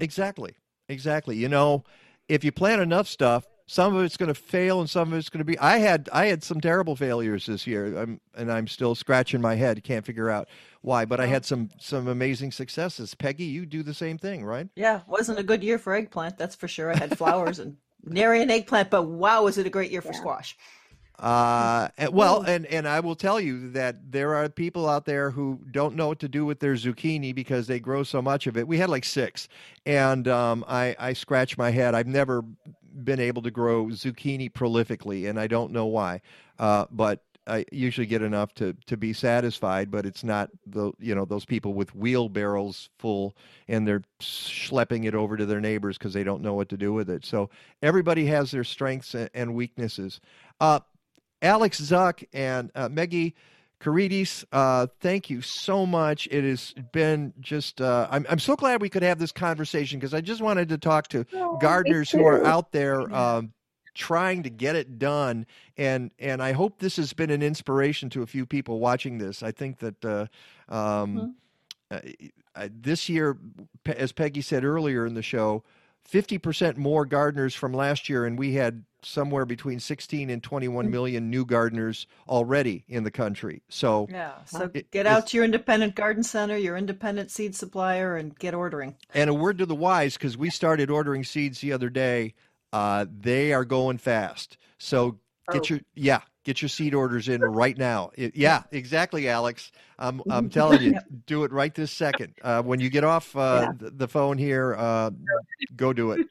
[SPEAKER 4] Exactly. Exactly. You know, if you plan enough stuff, some of it's going to fail and some of it's going to be I had I had some terrible failures this year. I'm, and I'm still scratching my head, can't figure out why, but I had some some amazing successes. Peggy, you do the same thing, right?
[SPEAKER 8] Yeah, wasn't a good year for eggplant, that's for sure. I had flowers and nary an eggplant, but wow, was it a great year for squash.
[SPEAKER 4] Uh, and- well, and and I will tell you that there are people out there who don't know what to do with their zucchini because they grow so much of it. We had like six, and um, I I scratch my head. I've never been able to grow zucchini prolifically, and I don't know why. Uh, but I usually get enough to to be satisfied, but it's not the you know those people with wheelbarrows full and they're schlepping it over to their neighbors because they don't know what to do with it. So everybody has their strengths and weaknesses. Uh, Alex Zuck and uh, Meggie Carides, uh, thank you so much. It has been just, uh, I'm, I'm so glad we could have this conversation because I just wanted to talk to gardeners who are out there um, trying to get it done. And, and I hope this has been an inspiration to a few people watching this. I think that uh, um, uh, uh, this year, as Peggy said earlier in the show, 50% more gardeners from last year, and we had somewhere between 16 and 21 million new gardeners already in the country. So,
[SPEAKER 8] Yeah, so
[SPEAKER 4] it-
[SPEAKER 8] get out to your independent garden center, your independent seed supplier, and get ordering.
[SPEAKER 4] And a word to the wise, because we started ordering seeds the other day. Uh, they are going fast. So get
[SPEAKER 8] Oh.
[SPEAKER 4] your yeah, get your seed orders in right now. It- yeah, exactly, Alex. I'm I'm telling you, do it right this second. Uh, when you get off uh, the, the phone here, uh, go do it.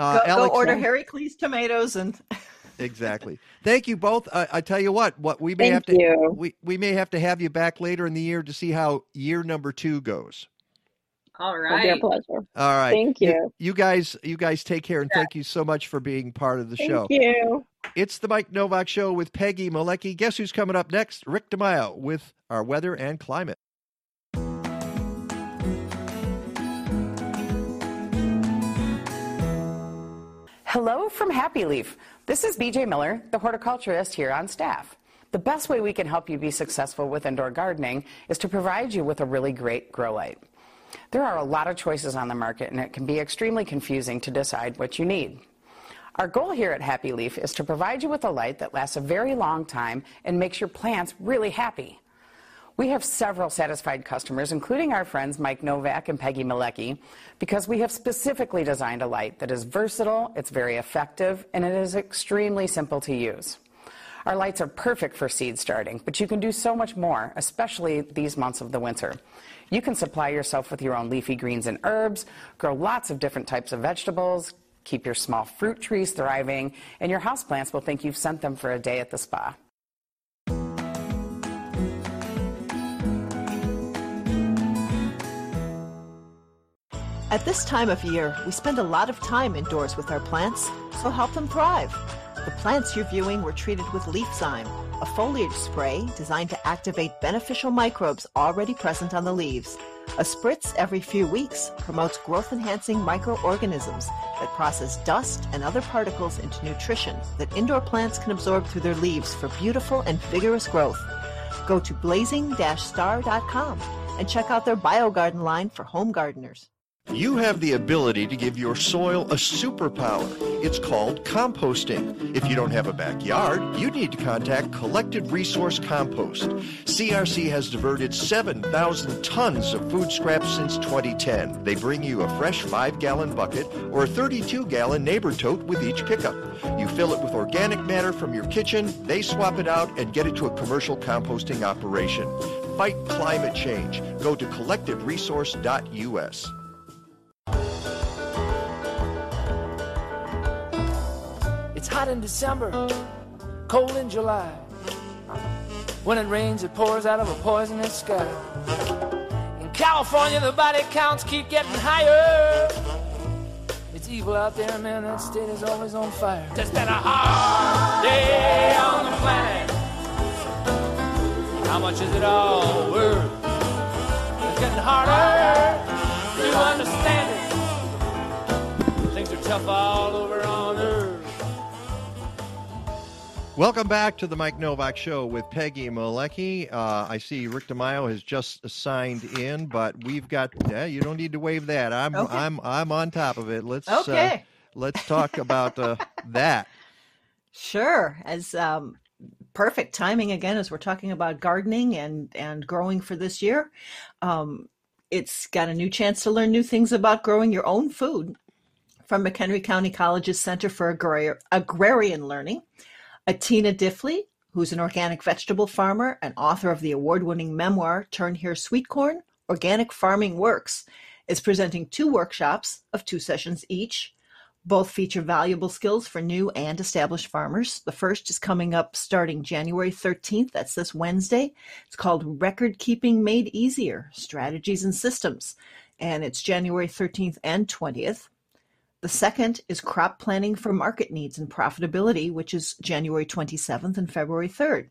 [SPEAKER 4] Uh,
[SPEAKER 8] go, go
[SPEAKER 4] Alex,
[SPEAKER 8] order Heracles tomatoes and
[SPEAKER 4] Exactly. Thank you both. I, I tell you what, what we may
[SPEAKER 15] Thank
[SPEAKER 4] have to
[SPEAKER 15] you.
[SPEAKER 4] we we may have to have you back later in the year to see how year number two goes.
[SPEAKER 16] All
[SPEAKER 15] It'll be a pleasure.
[SPEAKER 4] All right.
[SPEAKER 15] Thank you.
[SPEAKER 4] You, guys, you guys take care and thank you so much for being part of the
[SPEAKER 15] Thank
[SPEAKER 4] show.
[SPEAKER 15] Thank you.
[SPEAKER 4] It's the Mike Nowak Show with Peggy Malecki. Guess who's coming up next? Rick DeMaio with our weather and climate.
[SPEAKER 9] Hello from Happy Leaf. This is BJ Miller, the horticulturist here on staff. The best way we can help you be successful with indoor gardening is to provide you with a really great grow light. There are a lot of choices on the market, and it can be extremely confusing to decide what you need. Our goal here at Happy Leaf is to provide you with a light that lasts a very long time and makes your plants really happy. We have several satisfied customers, including our friends Mike Nowak and Peggy Malecki, because we have specifically designed a light that is versatile, it's very effective, and it is extremely simple to use. Our lights are perfect for seed starting, but you can do so much more, especially these months of the winter. You can supply yourself with your own leafy greens and herbs, grow lots of different types of vegetables, keep your small fruit trees thriving, and your houseplants will think you've sent them for a day at the spa.
[SPEAKER 5] At this time of year, we spend a lot of time indoors with our plants, so help them thrive. The plants you're viewing were treated with LeafZyme, a foliage spray designed to activate beneficial microbes already present on the leaves. A spritz every few weeks promotes growth enhancing microorganisms that process dust and other particles into nutrition that indoor plants can absorb through their leaves for beautiful and vigorous growth. Go to blazing-star.com and check out their BioGarden line for home gardeners.
[SPEAKER 4] You have the ability to give your soil a superpower. It's called composting. If you don't have a backyard, you need to contact Collective Resource Compost. CRC has diverted 7,000 tons of food scraps since 2010. They bring you a fresh 5 gallon bucket or a 32 gallon neighbor tote with each pickup. You fill it with organic matter from your kitchen, they swap it out and get it to a commercial composting operation. Fight climate change. Go to collectiveresource.us.
[SPEAKER 17] It's hot in December, cold in July. When it rains, it pours out of a poisonous sky. In California, the body counts keep getting higher. It's evil out there, man. That state is always on fire. It's been a hard day on the planet. How much is it all worth? It's getting harder to understand tough all over on Earth.
[SPEAKER 4] Welcome back to the Mike Nowak Show with Peggy Malecki. Uh, I see Rick DeMaio has just signed in, but we've got. Yeah, you don't need to wave that. I'm
[SPEAKER 8] Okay.
[SPEAKER 4] I'm I'm on top of it. Let's
[SPEAKER 8] Okay.
[SPEAKER 4] uh, let's talk about uh, that.
[SPEAKER 8] Sure. As um, perfect timing again, as we're talking about gardening and and growing for this year. Um, it's got a new chance to learn new things about growing your own food from McHenry County College's Center for Agrar- Agrarian Learning. Atina Diffley, who's an organic vegetable farmer and author of the award-winning memoir Turn Here Sweet Corn: Organic Farming Works, is presenting two workshops of two sessions each. Both feature valuable skills for new and established farmers. The first is coming up starting January 13th. That's this Wednesday. It's called Record Keeping Made Easier Strategies and Systems. And it's January 13th and 20th. The second is Crop Planning for Market Needs and Profitability, which is January 27th and February 3rd.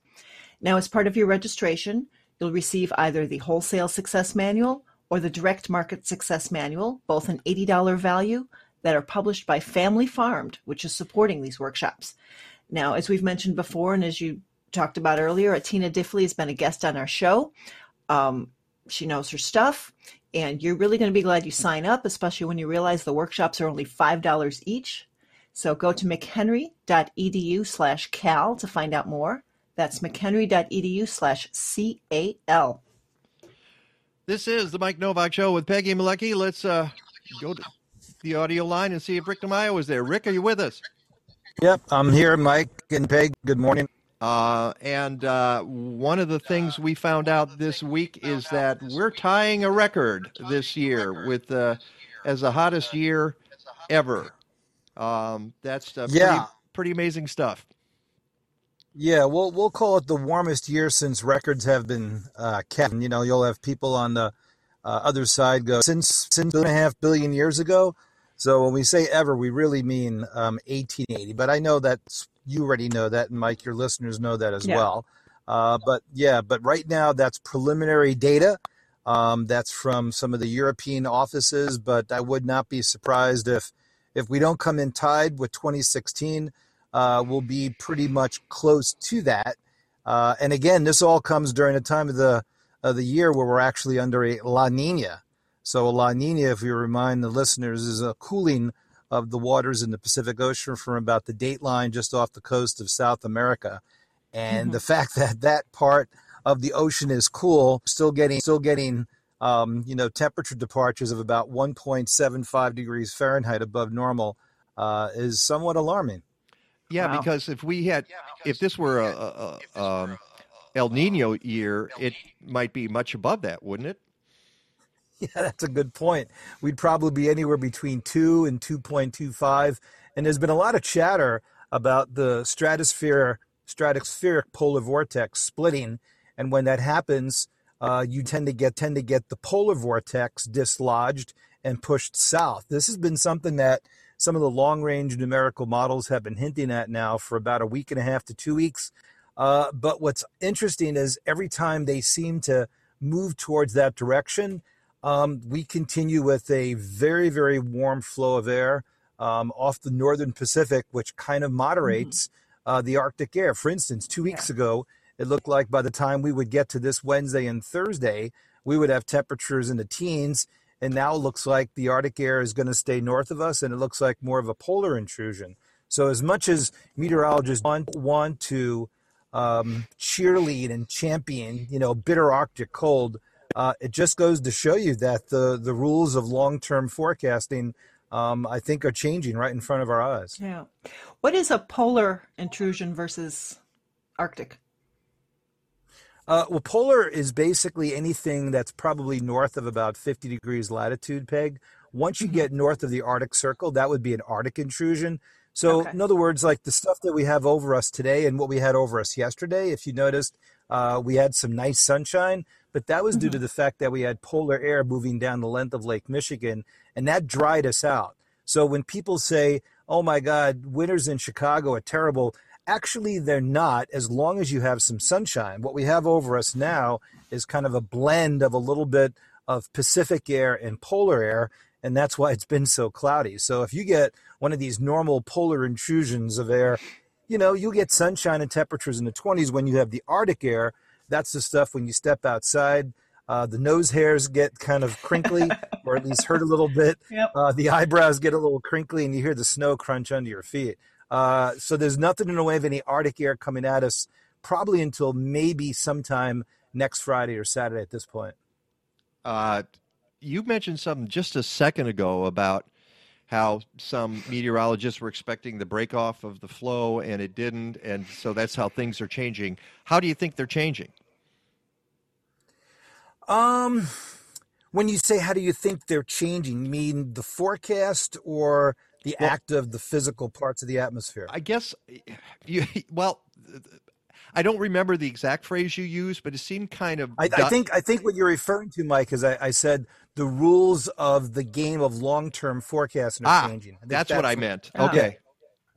[SPEAKER 8] Now, as part of your registration, you'll receive either the Wholesale Success Manual or the Direct Market Success Manual, both an $80 value, that are published by FamilyFarmed, which is supporting these workshops. Now, as we've mentioned before, and as you talked about earlier, Atina Diffley has been a guest on our show. Um, she knows her stuff, and you're really going to be glad you sign up, especially when you realize the workshops are only $5 each. So go to mchenry.edu slash cal to find out more. That's mchenry.edu slash C-A-L.
[SPEAKER 4] This is the Mike Nowak Show with Peggy Malecki. Let's uh, go to the audio line and see if Rick DeMaio is there. Rick, are you with us?
[SPEAKER 18] Yep, I'm here, Mike and Peg. Good morning.
[SPEAKER 4] Uh, and uh, one of the things we found out this week is that we're tying a record this year with uh, as the hottest year ever. Um, that's uh, pretty,
[SPEAKER 18] Yeah.
[SPEAKER 4] pretty amazing stuff.
[SPEAKER 18] Yeah, we'll we'll call it the warmest year since records have been uh, kept. You know, you'll have people on the uh, other side go since since two and a half billion years ago. So when we say ever, we really mean um, 1880. But I know that you already know that, and Mike, your listeners know that as
[SPEAKER 19] Yeah.
[SPEAKER 18] well. Uh, but yeah, but right now that's preliminary data. Um, that's from some of the European offices, but I would not be surprised if if we don't come in tied with 2016. Uh, we'll be pretty much close to that. Uh, and again, this all comes during a time of the of the year where we're actually under a La Nina. So a La Nina, if you remind the listeners, is a cooling of the waters in the Pacific Ocean from about the date line just off the coast of South America. And
[SPEAKER 19] Mhm.
[SPEAKER 18] the fact that that part of the ocean is cool, still getting still getting um, you know temperature departures of about 1.75 degrees Fahrenheit above normal uh, is somewhat alarming.
[SPEAKER 4] Yeah, because if we had, if this were a, a, a um, El Nino year, it might be much above that, wouldn't it?
[SPEAKER 18] Yeah, that's a good point. We'd probably be anywhere between 2 and 2.25. And there's been a lot of chatter about the stratosphere, stratospheric polar vortex splitting. And when that happens, uh, you tend to get tend to get the polar vortex dislodged and pushed south. This has been something that some of the long range numerical models have been hinting at now for about a week and a half to two weeks. Uh, but what's interesting is every time they seem to move towards that direction, um, we continue with a very, very warm flow of air um, off the northern Pacific, which kind of moderates uh, the Arctic air. For instance, two weeks ago, it looked like by the time we would get to this Wednesday and Thursday, we would have temperatures in the teens. And now it looks like the Arctic air is going to stay north of us, and it looks like more of a polar intrusion. So, as much as meteorologists want, want to um, cheerlead and champion, you know, bitter Arctic cold, uh, it just goes to show you that the the rules of long term forecasting, um, I think, are changing right in front of our eyes.
[SPEAKER 8] Yeah. What is a polar intrusion versus Arctic?
[SPEAKER 18] Uh, well, polar is basically anything that's probably north of about 50 degrees latitude, Peg. Once you get north of the Arctic Circle, that would be an Arctic intrusion. So, in other words, like the stuff that we have over us today and what we had over us yesterday, if you noticed, uh, we had some nice sunshine, but that was due to mm-hmm. the fact that we had polar air moving down the length of Lake Michigan, and that dried us out. So, when people say, oh my God, winters in Chicago are terrible, actually they're not as long as you have some sunshine. What we have over us now is kind of a blend of a little bit of Pacific air and polar air, and that's why it's been so cloudy. So if you get one of these normal polar intrusions of air you know, you'll get sunshine and temperatures in the 20s when you have the Arctic air. That's the stuff when you step outside. Uh, the nose hairs get kind of crinkly, or at least hurt a little bit.
[SPEAKER 8] Yep.
[SPEAKER 18] Uh, the eyebrows get a little crinkly, and you hear the snow crunch under your feet. Uh, so there's nothing in the way of any Arctic air coming at us, probably until maybe sometime next Friday or Saturday at this point.
[SPEAKER 4] Uh, you mentioned something just a second ago about how some meteorologists were expecting the break off of the flow and it didn't, and so that's how things are changing. How do you think they're changing?
[SPEAKER 18] Um, when you say how do you think they're changing, you mean the forecast or the
[SPEAKER 4] Well-
[SPEAKER 18] act of the physical parts of the atmosphere?
[SPEAKER 4] I guess you well. I don't remember the exact phrase you used, but it seemed kind of.
[SPEAKER 18] I, I think I think what you're referring to, Mike, is I, I said the rules of the game of long-term forecasting are
[SPEAKER 4] Ah,
[SPEAKER 18] changing. Think
[SPEAKER 4] that's what I meant.
[SPEAKER 18] Yeah.
[SPEAKER 4] Okay.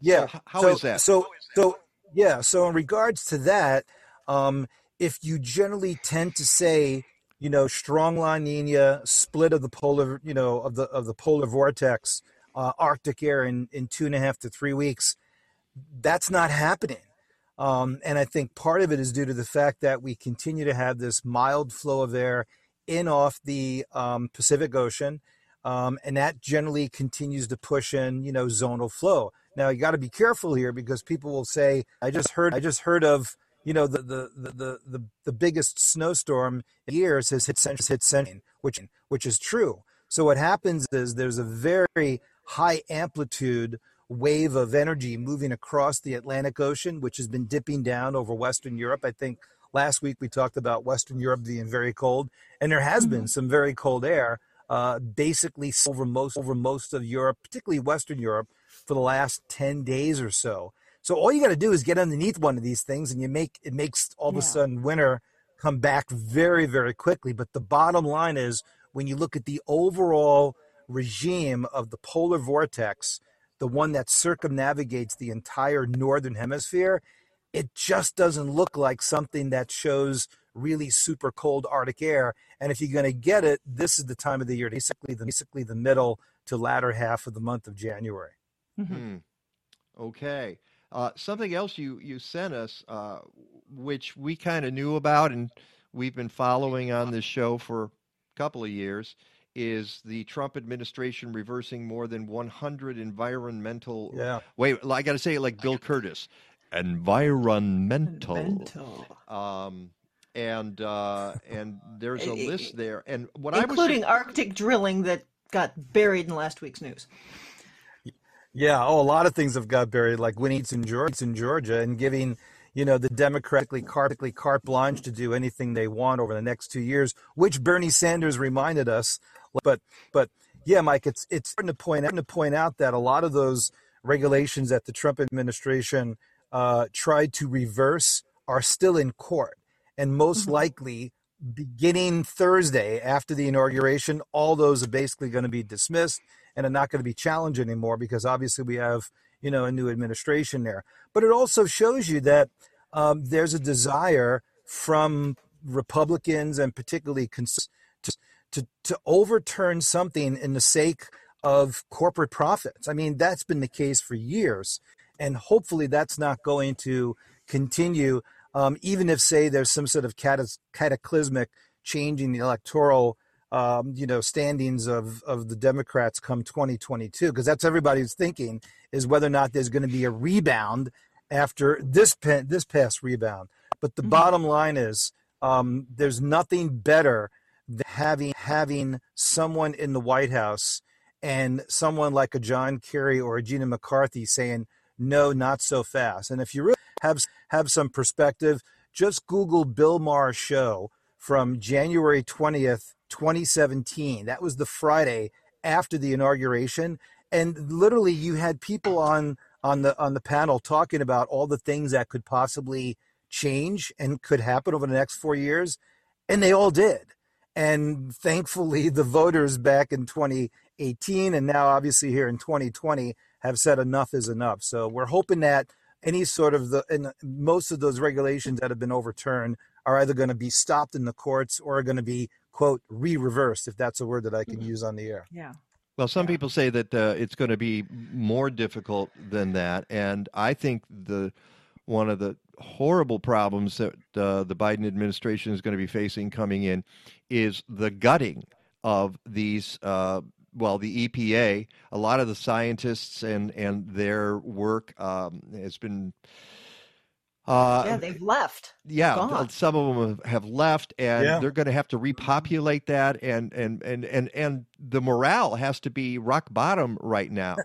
[SPEAKER 18] Yeah.
[SPEAKER 4] So how
[SPEAKER 18] so,
[SPEAKER 4] is that?
[SPEAKER 18] So so yeah. So in regards to that, um, if you generally tend to say, you know, strong La Nina, split of the polar, you know, of the of the polar vortex, uh, Arctic air in in two and a half to three weeks, that's not happening. Um, and I think part of it is due to the fact that we continue to have this mild flow of air in off the um, Pacific Ocean, um, and that generally continues to push in, you know, zonal flow. Now you got to be careful here because people will say, "I just heard, I just heard of." You know the the, the, the, the biggest snowstorm in years has hit Central, hit Central, which which is true. So what happens is there's a very high amplitude wave of energy moving across the Atlantic Ocean, which has been dipping down over Western Europe. I think last week we talked about Western Europe being very cold, and there has been some very cold air, uh, basically over most over most of Europe, particularly Western Europe, for the last ten days or so. So all you got to do is get underneath one of these things, and you make it makes all of a sudden winter come back very very quickly. But the bottom line is when you look at the overall regime of the polar vortex, the one that circumnavigates the entire northern hemisphere, it just doesn't look like something that shows really super cold Arctic air. And if you're going to get it, this is the time of the year, basically the basically the middle to latter half of the month of January.
[SPEAKER 4] Hmm. Okay. Uh, something else you you sent us, uh, which we kind of knew about and we've been following on this show for a couple of years, is the Trump administration reversing more than 100 environmental.
[SPEAKER 18] Yeah.
[SPEAKER 4] Wait, I got to say it like Bill Kurtis. Environmental. Um, and uh, and there's a list there. And what I was
[SPEAKER 8] including Arctic drilling that got buried in last week's news.
[SPEAKER 18] Yeah, oh, a lot of things have got buried, like Winnie's in Georgia, in Georgia, and giving you know the democratically carte, carte blanche to do anything they want over the next two years, which Bernie Sanders reminded us. But but yeah, Mike, it's it's important to point out to point out that a lot of those regulations that the Trump administration uh, tried to reverse are still in court, and most likely beginning Thursday after the inauguration, all those are basically going to be dismissed and are not going to be challenged anymore because obviously we have you know a new administration there. But it also shows you that um, there's a desire from Republicans and particularly cons- to, to overturn something in the sake of corporate profits. I mean that's been the case for years, and hopefully that's not going to continue. Um, even if say there's some sort of catas- cataclysmic change in the electoral um, you know, standings of, of the Democrats come 2022, because that's everybody's thinking is whether or not there's going to be a rebound after this this past rebound. But the bottom line is um, there's nothing better having having someone in the White House and someone like a John Kerry or a Gina McCarthy saying no, not so fast. And if you really have have some perspective, just Google Bill Maher show from January 20th, 2017. That was the Friday after the inauguration. And literally you had people on on the on the panel talking about all the things that could possibly change and could happen over the next 4 years and they all did. And thankfully the voters back in 2018 and now obviously here in 2020 have said enough is enough. So we're hoping that any sort of the and most of those regulations that have been overturned are either going to be stopped in the courts or are going to be quote re-reversed if that's a word that I can use on the air.
[SPEAKER 8] Yeah.
[SPEAKER 4] Well, some people say that uh, it's going to be more difficult than that, and I think the one of the horrible problems that uh, the Biden administration is going to be facing coming in is the gutting of these. Uh, well, the EPA, a lot of the scientists and and their work um, has been. Uh,
[SPEAKER 8] yeah, they've left.
[SPEAKER 4] yeah,
[SPEAKER 8] Gone.
[SPEAKER 4] some of them have- have left, and
[SPEAKER 18] Yeah.
[SPEAKER 4] they're going to have to repopulate that, and and and and and the morale has to be rock bottom right now.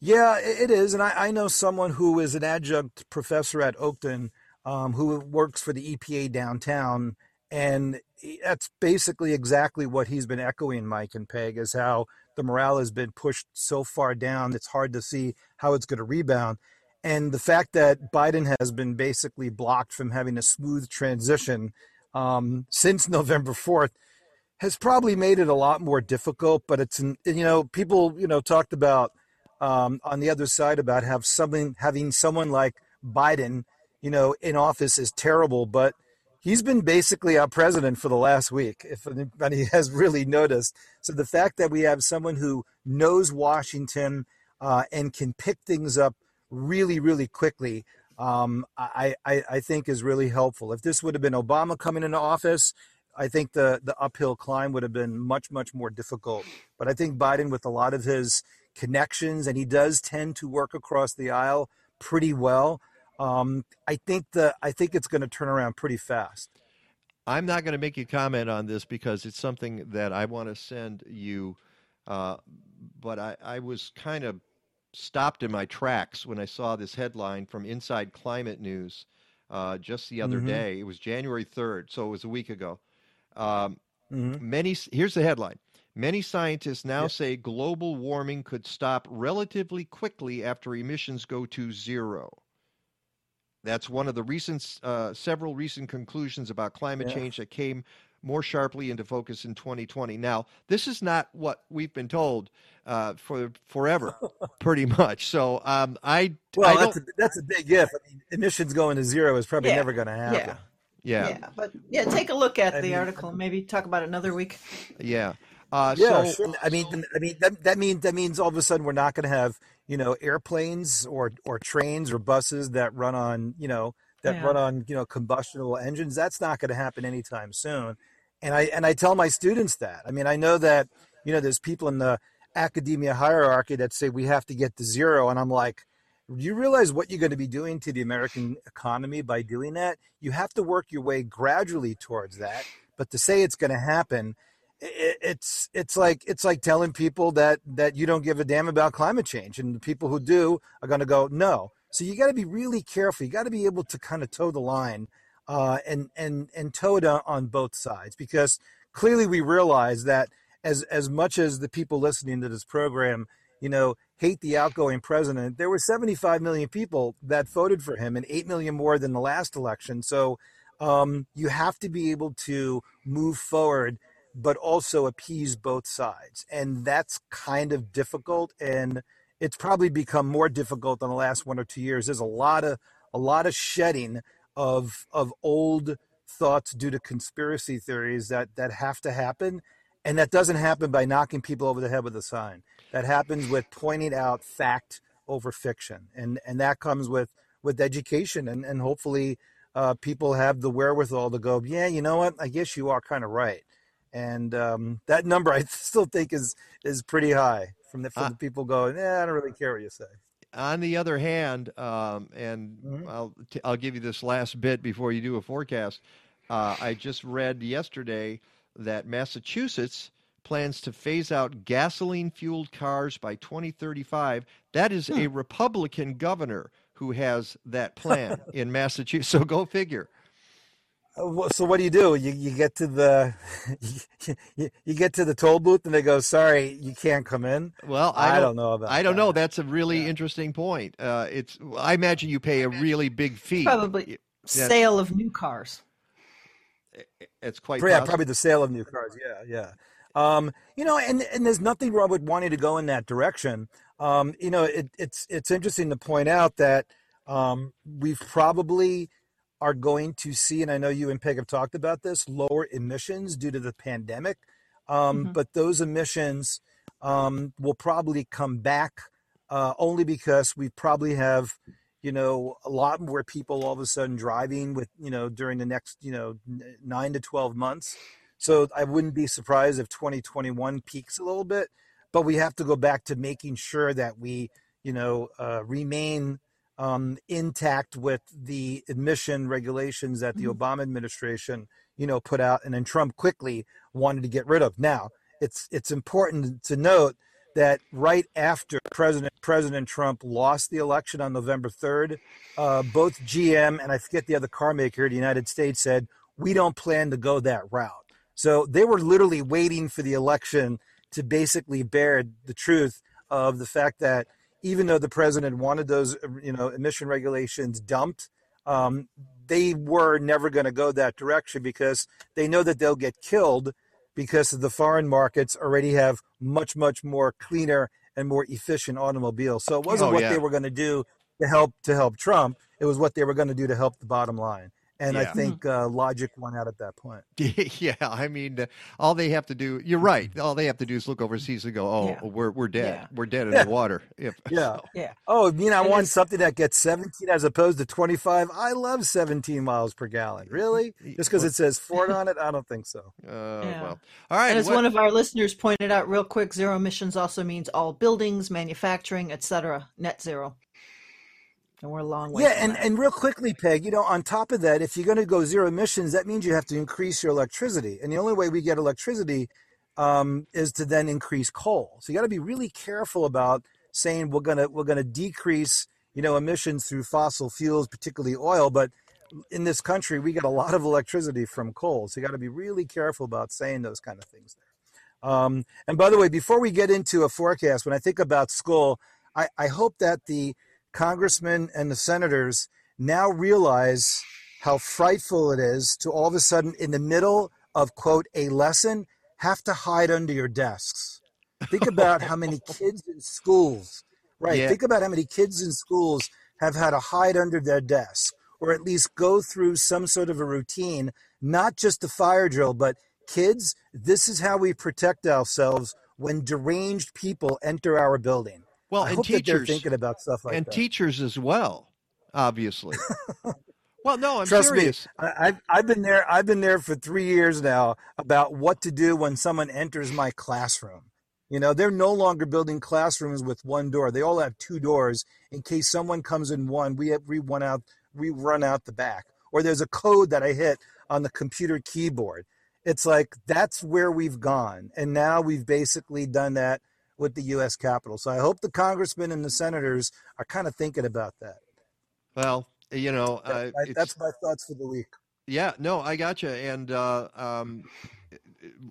[SPEAKER 18] Yeah, it is. And I, I know someone who is an adjunct professor at Oakton um, who works for the EPA downtown. And that's basically exactly what he's been echoing, Mike and Peg, is how the morale has been pushed so far down. It's hard to see how it's going to rebound. And the fact that Biden has been basically blocked from having a smooth transition um, since November 4th has probably made it a lot more difficult. But it's, you know, people, you know, talked about um, on the other side about have something having someone like Biden, you know, in office is terrible, but he's been basically our president for the last week, if anybody has really noticed. So the fact that we have someone who knows Washington uh, and can pick things up really, really quickly, um, I, I, I think is really helpful. If this would have been Obama coming into office, I think the the uphill climb would have been much much more difficult. But I think Biden, with a lot of his connections, and he does tend to work across the aisle pretty well. Um, I think the I think it's going to turn around pretty fast.
[SPEAKER 4] I'm not going to make a comment on this because it's something that I want to send you, uh, but I, I was kind of stopped in my tracks when I saw this headline from Inside Climate News uh, just the other
[SPEAKER 18] Mhm.
[SPEAKER 4] day. It was January 3rd, so it was a week ago. Um,
[SPEAKER 18] Mhm.
[SPEAKER 4] Many here's the headline. Many scientists now
[SPEAKER 18] Yep.
[SPEAKER 4] say global warming could stop relatively quickly after emissions go to zero. That's one of the recent, uh, several recent conclusions about climate
[SPEAKER 18] Yeah.
[SPEAKER 4] change that came more sharply into focus in 2020. Now, this is not what we've been told uh, for forever, pretty much. So, um, I,
[SPEAKER 18] Well,
[SPEAKER 4] I
[SPEAKER 18] that's a, that's a big if. I mean, emissions going to zero is probably
[SPEAKER 8] Yeah.
[SPEAKER 18] never going to happen.
[SPEAKER 8] Yeah.
[SPEAKER 4] yeah,
[SPEAKER 8] Yeah, but yeah, take a look at
[SPEAKER 18] I
[SPEAKER 8] the
[SPEAKER 18] mean-
[SPEAKER 8] article maybe talk about it another week.
[SPEAKER 4] yeah. Uh,
[SPEAKER 18] yeah,
[SPEAKER 4] so,
[SPEAKER 18] sure. I mean, I mean that that means that means all of a sudden we're not going to have you know airplanes or or trains or buses that run on you know that
[SPEAKER 8] Yeah.
[SPEAKER 18] run on you know combustible engines. That's not going to happen anytime soon. And I and I tell my students that. I mean, I know that you know there's people in the academia hierarchy that say we have to get to zero, and I'm like. Do you realize what you're going to be doing to the American economy by doing that? You have to work your way gradually towards that. But to say it's going to happen, i- it's it's like it's like telling people that that you don't give a damn about climate change and the people who do are going to go no. So you got to be really careful. You got to be able to kind of toe the line uh, and and and toe it on, both sides because clearly we realize that as as much as the people listening to this program you know hate the outgoing president there were 75 million people that voted for him and 8 million more than the last election. So um, you have to be able to move forward but also appease both sides. And that's kind of difficult and it's probably become more difficult in the last one or two years. There's a lot of a lot of shedding of of old thoughts due to conspiracy theories that that have to happen. And that doesn't happen by knocking people over the head with a sign. That happens with pointing out fact over fiction. And and that comes with with education and, and hopefully uh, people have the wherewithal to go, yeah, you know what? I guess you are kind of right and um, that number I still think is is pretty high from the from
[SPEAKER 4] Uh,
[SPEAKER 18] the people going, yeah, I don't really care what you say.
[SPEAKER 4] on the other hand, um, and
[SPEAKER 18] Mm-hmm.
[SPEAKER 4] I'll t- I'll give you this last bit before you do a forecast. Uh, I just read yesterday that Massachusetts plans to phase out gasoline fueled cars by 2035. That is
[SPEAKER 18] Hmm.
[SPEAKER 4] a Republican governor who has that plan in Massachusetts. So go figure.
[SPEAKER 18] Wha- So what do you do? You you get to the you, you get to the toll booth and they go, sorry, you can't come in.
[SPEAKER 4] Well, I
[SPEAKER 18] I
[SPEAKER 4] don't,
[SPEAKER 18] don't know about
[SPEAKER 4] I don't
[SPEAKER 18] that.
[SPEAKER 4] know. That's a really interesting point. Uh, it's. I imagine you pay a really big fee.
[SPEAKER 8] Probably
[SPEAKER 4] Yeah.
[SPEAKER 8] sale of new cars.
[SPEAKER 4] It's quite.
[SPEAKER 18] yeah,
[SPEAKER 4] possible.
[SPEAKER 18] probably the sale of new cars. Yeah, yeah. Um, you know, and and there's nothing wrong with wanting to go in that direction. Um, you know, it, it's it's interesting to point out that um, we've probably are going to see, and I know you and Peg have talked about this, lower emissions due to the pandemic. Um,
[SPEAKER 8] Mhm.
[SPEAKER 18] But those emissions um, will probably come back uh, only because we probably have, you know, a lot more people all of a sudden driving with, you know, during the next, you know, n- nine to 12 months. So I wouldn't be surprised if 2021 peaks a little bit, but we have to go back to making sure that we, you know, uh, remain um, intact with the admission regulations that the
[SPEAKER 8] Mhm.
[SPEAKER 18] Obama administration, you know, put out, and then Trump quickly wanted to get rid of. Now, it's it's important to note that right after President President Trump lost the election on November third, uh, both GM and I forget the other car maker in the United States said we don't plan to go that route. So they were literally waiting for the election to basically bear the truth of the fact that even though the president wanted those you know emission regulations dumped, um, they were never going to go that direction because they know that they'll get killed because the foreign markets already have much much more cleaner and more efficient automobiles. So it wasn't
[SPEAKER 4] Oh,
[SPEAKER 18] what
[SPEAKER 4] yeah.
[SPEAKER 18] they were going to do to help to help Trump. It was what they were going to do to help the bottom line. And I think uh, logic won out at that point.
[SPEAKER 4] yeah, I mean, uh, all they have to do, you're right. All they have to do is look overseas and go, oh,
[SPEAKER 18] Yeah.
[SPEAKER 4] we're, we're dead.
[SPEAKER 18] Yeah.
[SPEAKER 4] We're dead in
[SPEAKER 18] Yeah.
[SPEAKER 4] the water. If,
[SPEAKER 18] Yeah.
[SPEAKER 8] Yeah.
[SPEAKER 18] Oh, you know, I
[SPEAKER 8] And
[SPEAKER 18] want something that gets 17 as opposed to 25. I love 17 miles per gallon. Really? Just because it says Ford on it? I don't think so.
[SPEAKER 4] Uh,
[SPEAKER 8] Yeah.
[SPEAKER 4] well, all right.
[SPEAKER 8] and as
[SPEAKER 4] what-
[SPEAKER 8] one of our listeners pointed out real quick, zero emissions also means all buildings, manufacturing, etc., net zero. And we're a long way.
[SPEAKER 18] Yeah, and,
[SPEAKER 8] that.
[SPEAKER 18] and real quickly, Peg, you know, on top of that, if you're going to go zero emissions, that means you have to increase your electricity. And the only way we get electricity um, is to then increase coal. So you got to be really careful about saying we're going to we're going to decrease, you know, emissions through fossil fuels, particularly oil. But in this country, we get a lot of electricity from coal. So you got to be really careful about saying those kind of things there. Um, and by the way, before we get into a forecast, when I think about school, I, I hope that the congressmen and the senators now realize how frightful it is to all of a sudden, in the middle of, quote, a lesson, have to hide under your desks. Think about how many kids in schools, right?
[SPEAKER 4] Yeah.
[SPEAKER 18] Think about how many kids in schools have had to hide under their desk or at least go through some sort of a routine, not just a fire drill, but kids, this is how we protect ourselves when deranged people enter our building.
[SPEAKER 4] Well,
[SPEAKER 18] I
[SPEAKER 4] and teachers-
[SPEAKER 18] thinking about stuff like
[SPEAKER 4] and
[SPEAKER 18] that.
[SPEAKER 4] teachers as well, obviously. well, no, I'm
[SPEAKER 18] Trust
[SPEAKER 4] serious.
[SPEAKER 18] me, I, I've I've been there. I've been there for three years now about what to do when someone enters my classroom. You know, they're no longer building classrooms with one door. They all have two doors in case someone comes in one. We have, we run out we run out the back, or there's a code that I hit on the computer keyboard. It's like that's where we've gone, and now we've basically done that with the U.S. Capitol. So I hope the congressmen and the senators are kind of thinking about that.
[SPEAKER 4] Well, you know, uh,
[SPEAKER 18] That-
[SPEAKER 4] it's-
[SPEAKER 18] that's my thoughts for the week.
[SPEAKER 4] Yeah, no, I got you. And uh, um,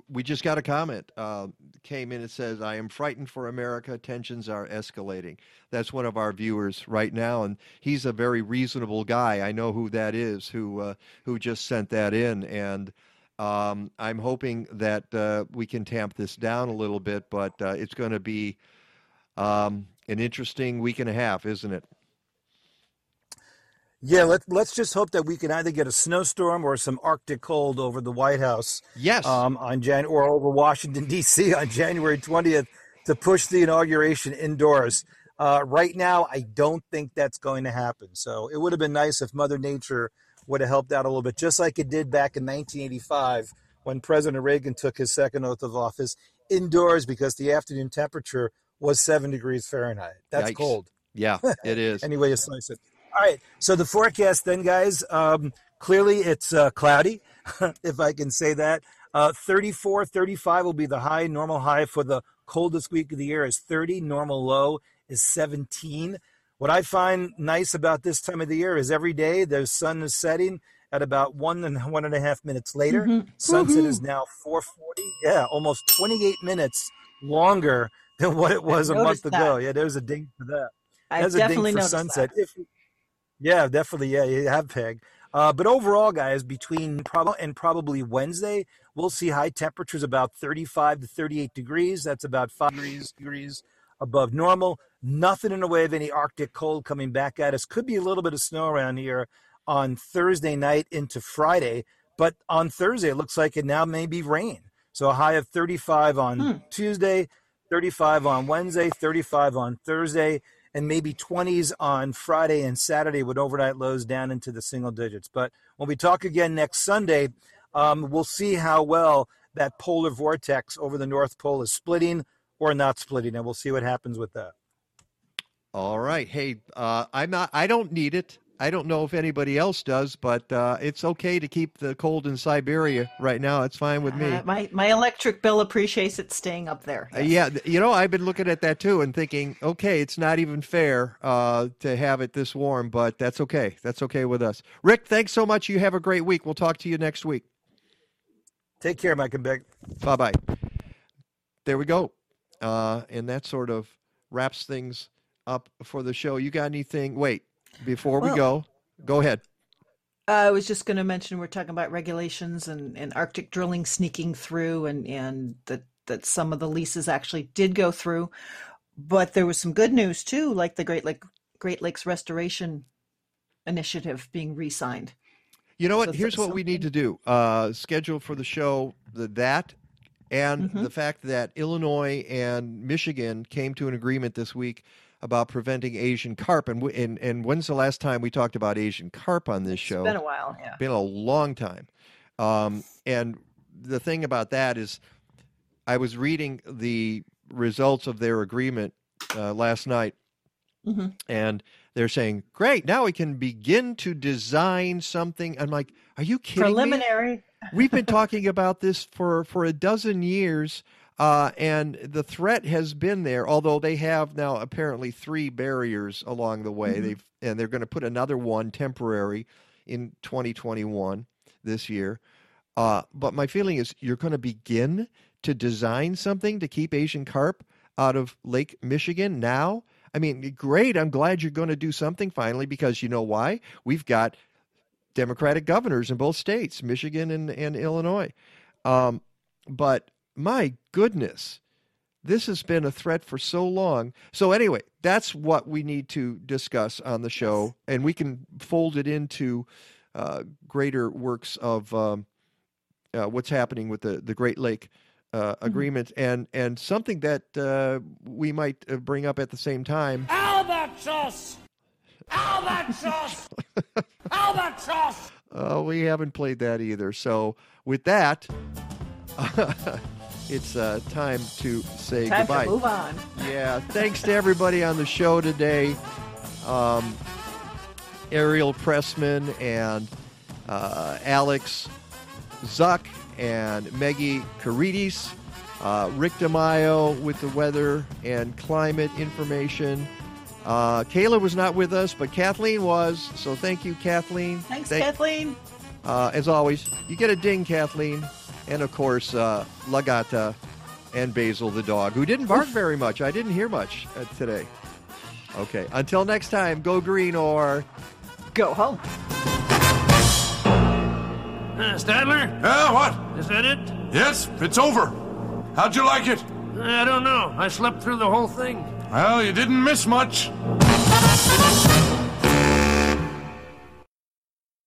[SPEAKER 4] we just got a comment uh, came in. It says, "I am frightened for America. Tensions are escalating." That's one of our viewers right now, and he's a very reasonable guy. I know who that is. Who uh, who just sent that in, and um, I'm hoping that uh, we can tamp this down a little bit. But uh, it's going to be um, an interesting week and a half, isn't it?
[SPEAKER 18] Yeah, let, let's just hope that we can either get a snowstorm or some Arctic cold over the White House.
[SPEAKER 4] Yes.
[SPEAKER 18] Um, on Jan or over Washington D.C. on January twentieth to push the inauguration indoors. Uh, right now, I don't think that's going to happen. So it would have been nice if Mother Nature would have helped out a little bit, just like it did back in 1985 when President Reagan took his second oath of office indoors because the afternoon temperature was seven degrees Fahrenheit. That's
[SPEAKER 4] Yikes.
[SPEAKER 18] cold.
[SPEAKER 4] Yeah, it is.
[SPEAKER 18] anyway, you slice it. All right. So the forecast then, guys, um, clearly it's uh, cloudy, if I can say that. Uh, 34, 35 will be the high. Normal high for the coldest week of the year is 30. Normal low is 17. What I find nice about this time of the year is every day the sun is setting at about one and one and a half minutes later.
[SPEAKER 8] Mhm.
[SPEAKER 18] Sunset
[SPEAKER 8] Woohoo.
[SPEAKER 18] is now 4:40. Yeah, almost 28 minutes longer than what it was a
[SPEAKER 8] noticed
[SPEAKER 18] month ago.
[SPEAKER 8] that.
[SPEAKER 18] Yeah, there's a ding for that.
[SPEAKER 8] I
[SPEAKER 18] There's a
[SPEAKER 8] definitely
[SPEAKER 18] ding for sunset. If yeah, definitely. Yeah, you have peg. Uh, but overall, guys, between prob- and probably Wednesday, we'll see high temperatures about 35 to 38 degrees. That's about five degrees, degrees above normal. Nothing in the way of any Arctic cold coming back at us. Could be a little bit of snow around here on Thursday night into Friday, but on Thursday it looks like it now may be rain. So a high of 35 on
[SPEAKER 8] Hmm.
[SPEAKER 18] Tuesday, 35 on Wednesday, 35 on Thursday, and maybe 20s on Friday and Saturday with overnight lows down into the single digits. But when we talk again next Sunday, um, we'll see how well that polar vortex over the North Pole is splitting or not splitting, and we'll see what happens with that.
[SPEAKER 4] All right. Hey, uh, I'm not. I don't need it. I don't know if anybody else does, but uh, it's okay to keep the cold in Siberia right now. It's fine with me.
[SPEAKER 8] Uh, my my electric bill appreciates it staying up there.
[SPEAKER 4] Uh, yeah, you know, I've been looking at that too and thinking, okay, it's not even fair uh, to have it this warm, but that's okay. That's okay with us. Rick, thanks so much. You have a great week. We'll talk to you next week.
[SPEAKER 18] Take care, Mike and Beck.
[SPEAKER 4] Bye bye. There we go. Uh, and that sort of wraps things up for the show. You got anything? Wait, before we go, go ahead.
[SPEAKER 8] I was just going to mention we're talking about regulations and, and Arctic drilling sneaking through, and and that that some of the leases actually did go through, but there was some good news too, like the Great Lake Great Lakes Restoration Initiative being re-signed.
[SPEAKER 4] You know what?
[SPEAKER 8] So
[SPEAKER 4] Here's what we need to do: uh, schedule for the show the that, and
[SPEAKER 8] Mhm.
[SPEAKER 4] the fact that Illinois and Michigan came to an agreement this week about preventing Asian carp. And, and and when's the last time we talked about Asian carp on this show?
[SPEAKER 8] It's been a while, yeah.
[SPEAKER 4] Been a long time. Um, and the thing about that is, I was reading the results of their agreement uh, last night,
[SPEAKER 8] Mm-hmm.
[SPEAKER 4] and they're saying, "Great, now we can begin to design something." I'm like, "Are you kidding me?"
[SPEAKER 8] Preliminary.
[SPEAKER 4] We've been talking about this for for a dozen years, uh, and the threat has been there. Although they have now apparently three barriers along the way.
[SPEAKER 8] Mhm.
[SPEAKER 4] They've and they're going to put another one temporary in 2021 this year. Uh, but my feeling is you're going to begin to design something to keep Asian carp out of Lake Michigan now. I mean, great. I'm glad you're going to do something finally because you know why? We've got Democratic governors in both states, Michigan and, and Illinois. Um, but my goodness, this has been a threat for so long. So, anyway, that's what we need to discuss on the show, and we can fold it into uh, greater works of um, uh, what's happening with the, the Great Lake uh, agreement and, and something that uh, we might uh, bring up at the same time.
[SPEAKER 17] Albatross! Albatross! Albatross!
[SPEAKER 4] Uh, we haven't played that either. So, with that, it's uh, time to say
[SPEAKER 8] Time
[SPEAKER 4] goodbye.
[SPEAKER 8] to move on.
[SPEAKER 4] Yeah, thanks to everybody on the show today. Um, Ariel Pressman and uh, Alex Zuck and Meggie Carides, uh, Rick DeMaio with the weather and climate information. Uh, Kayla was not with us, but Kathleen was. So thank you, Kathleen.
[SPEAKER 8] Thanks,
[SPEAKER 4] Thank-
[SPEAKER 8] Kathleen.
[SPEAKER 4] uh, as always, you get a ding, Kathleen. And of course, uh, Lagata and Basil the dog, who didn't bark very much. I didn't hear much uh, today. Okay, until next time, go green or
[SPEAKER 8] go home.
[SPEAKER 14] Uh, Statler?
[SPEAKER 19] Yeah, what?
[SPEAKER 14] Is that it?
[SPEAKER 19] Yes, it's over. How'd you like it?
[SPEAKER 14] I don't know. I slept through the whole thing.
[SPEAKER 19] Well, you didn't miss much.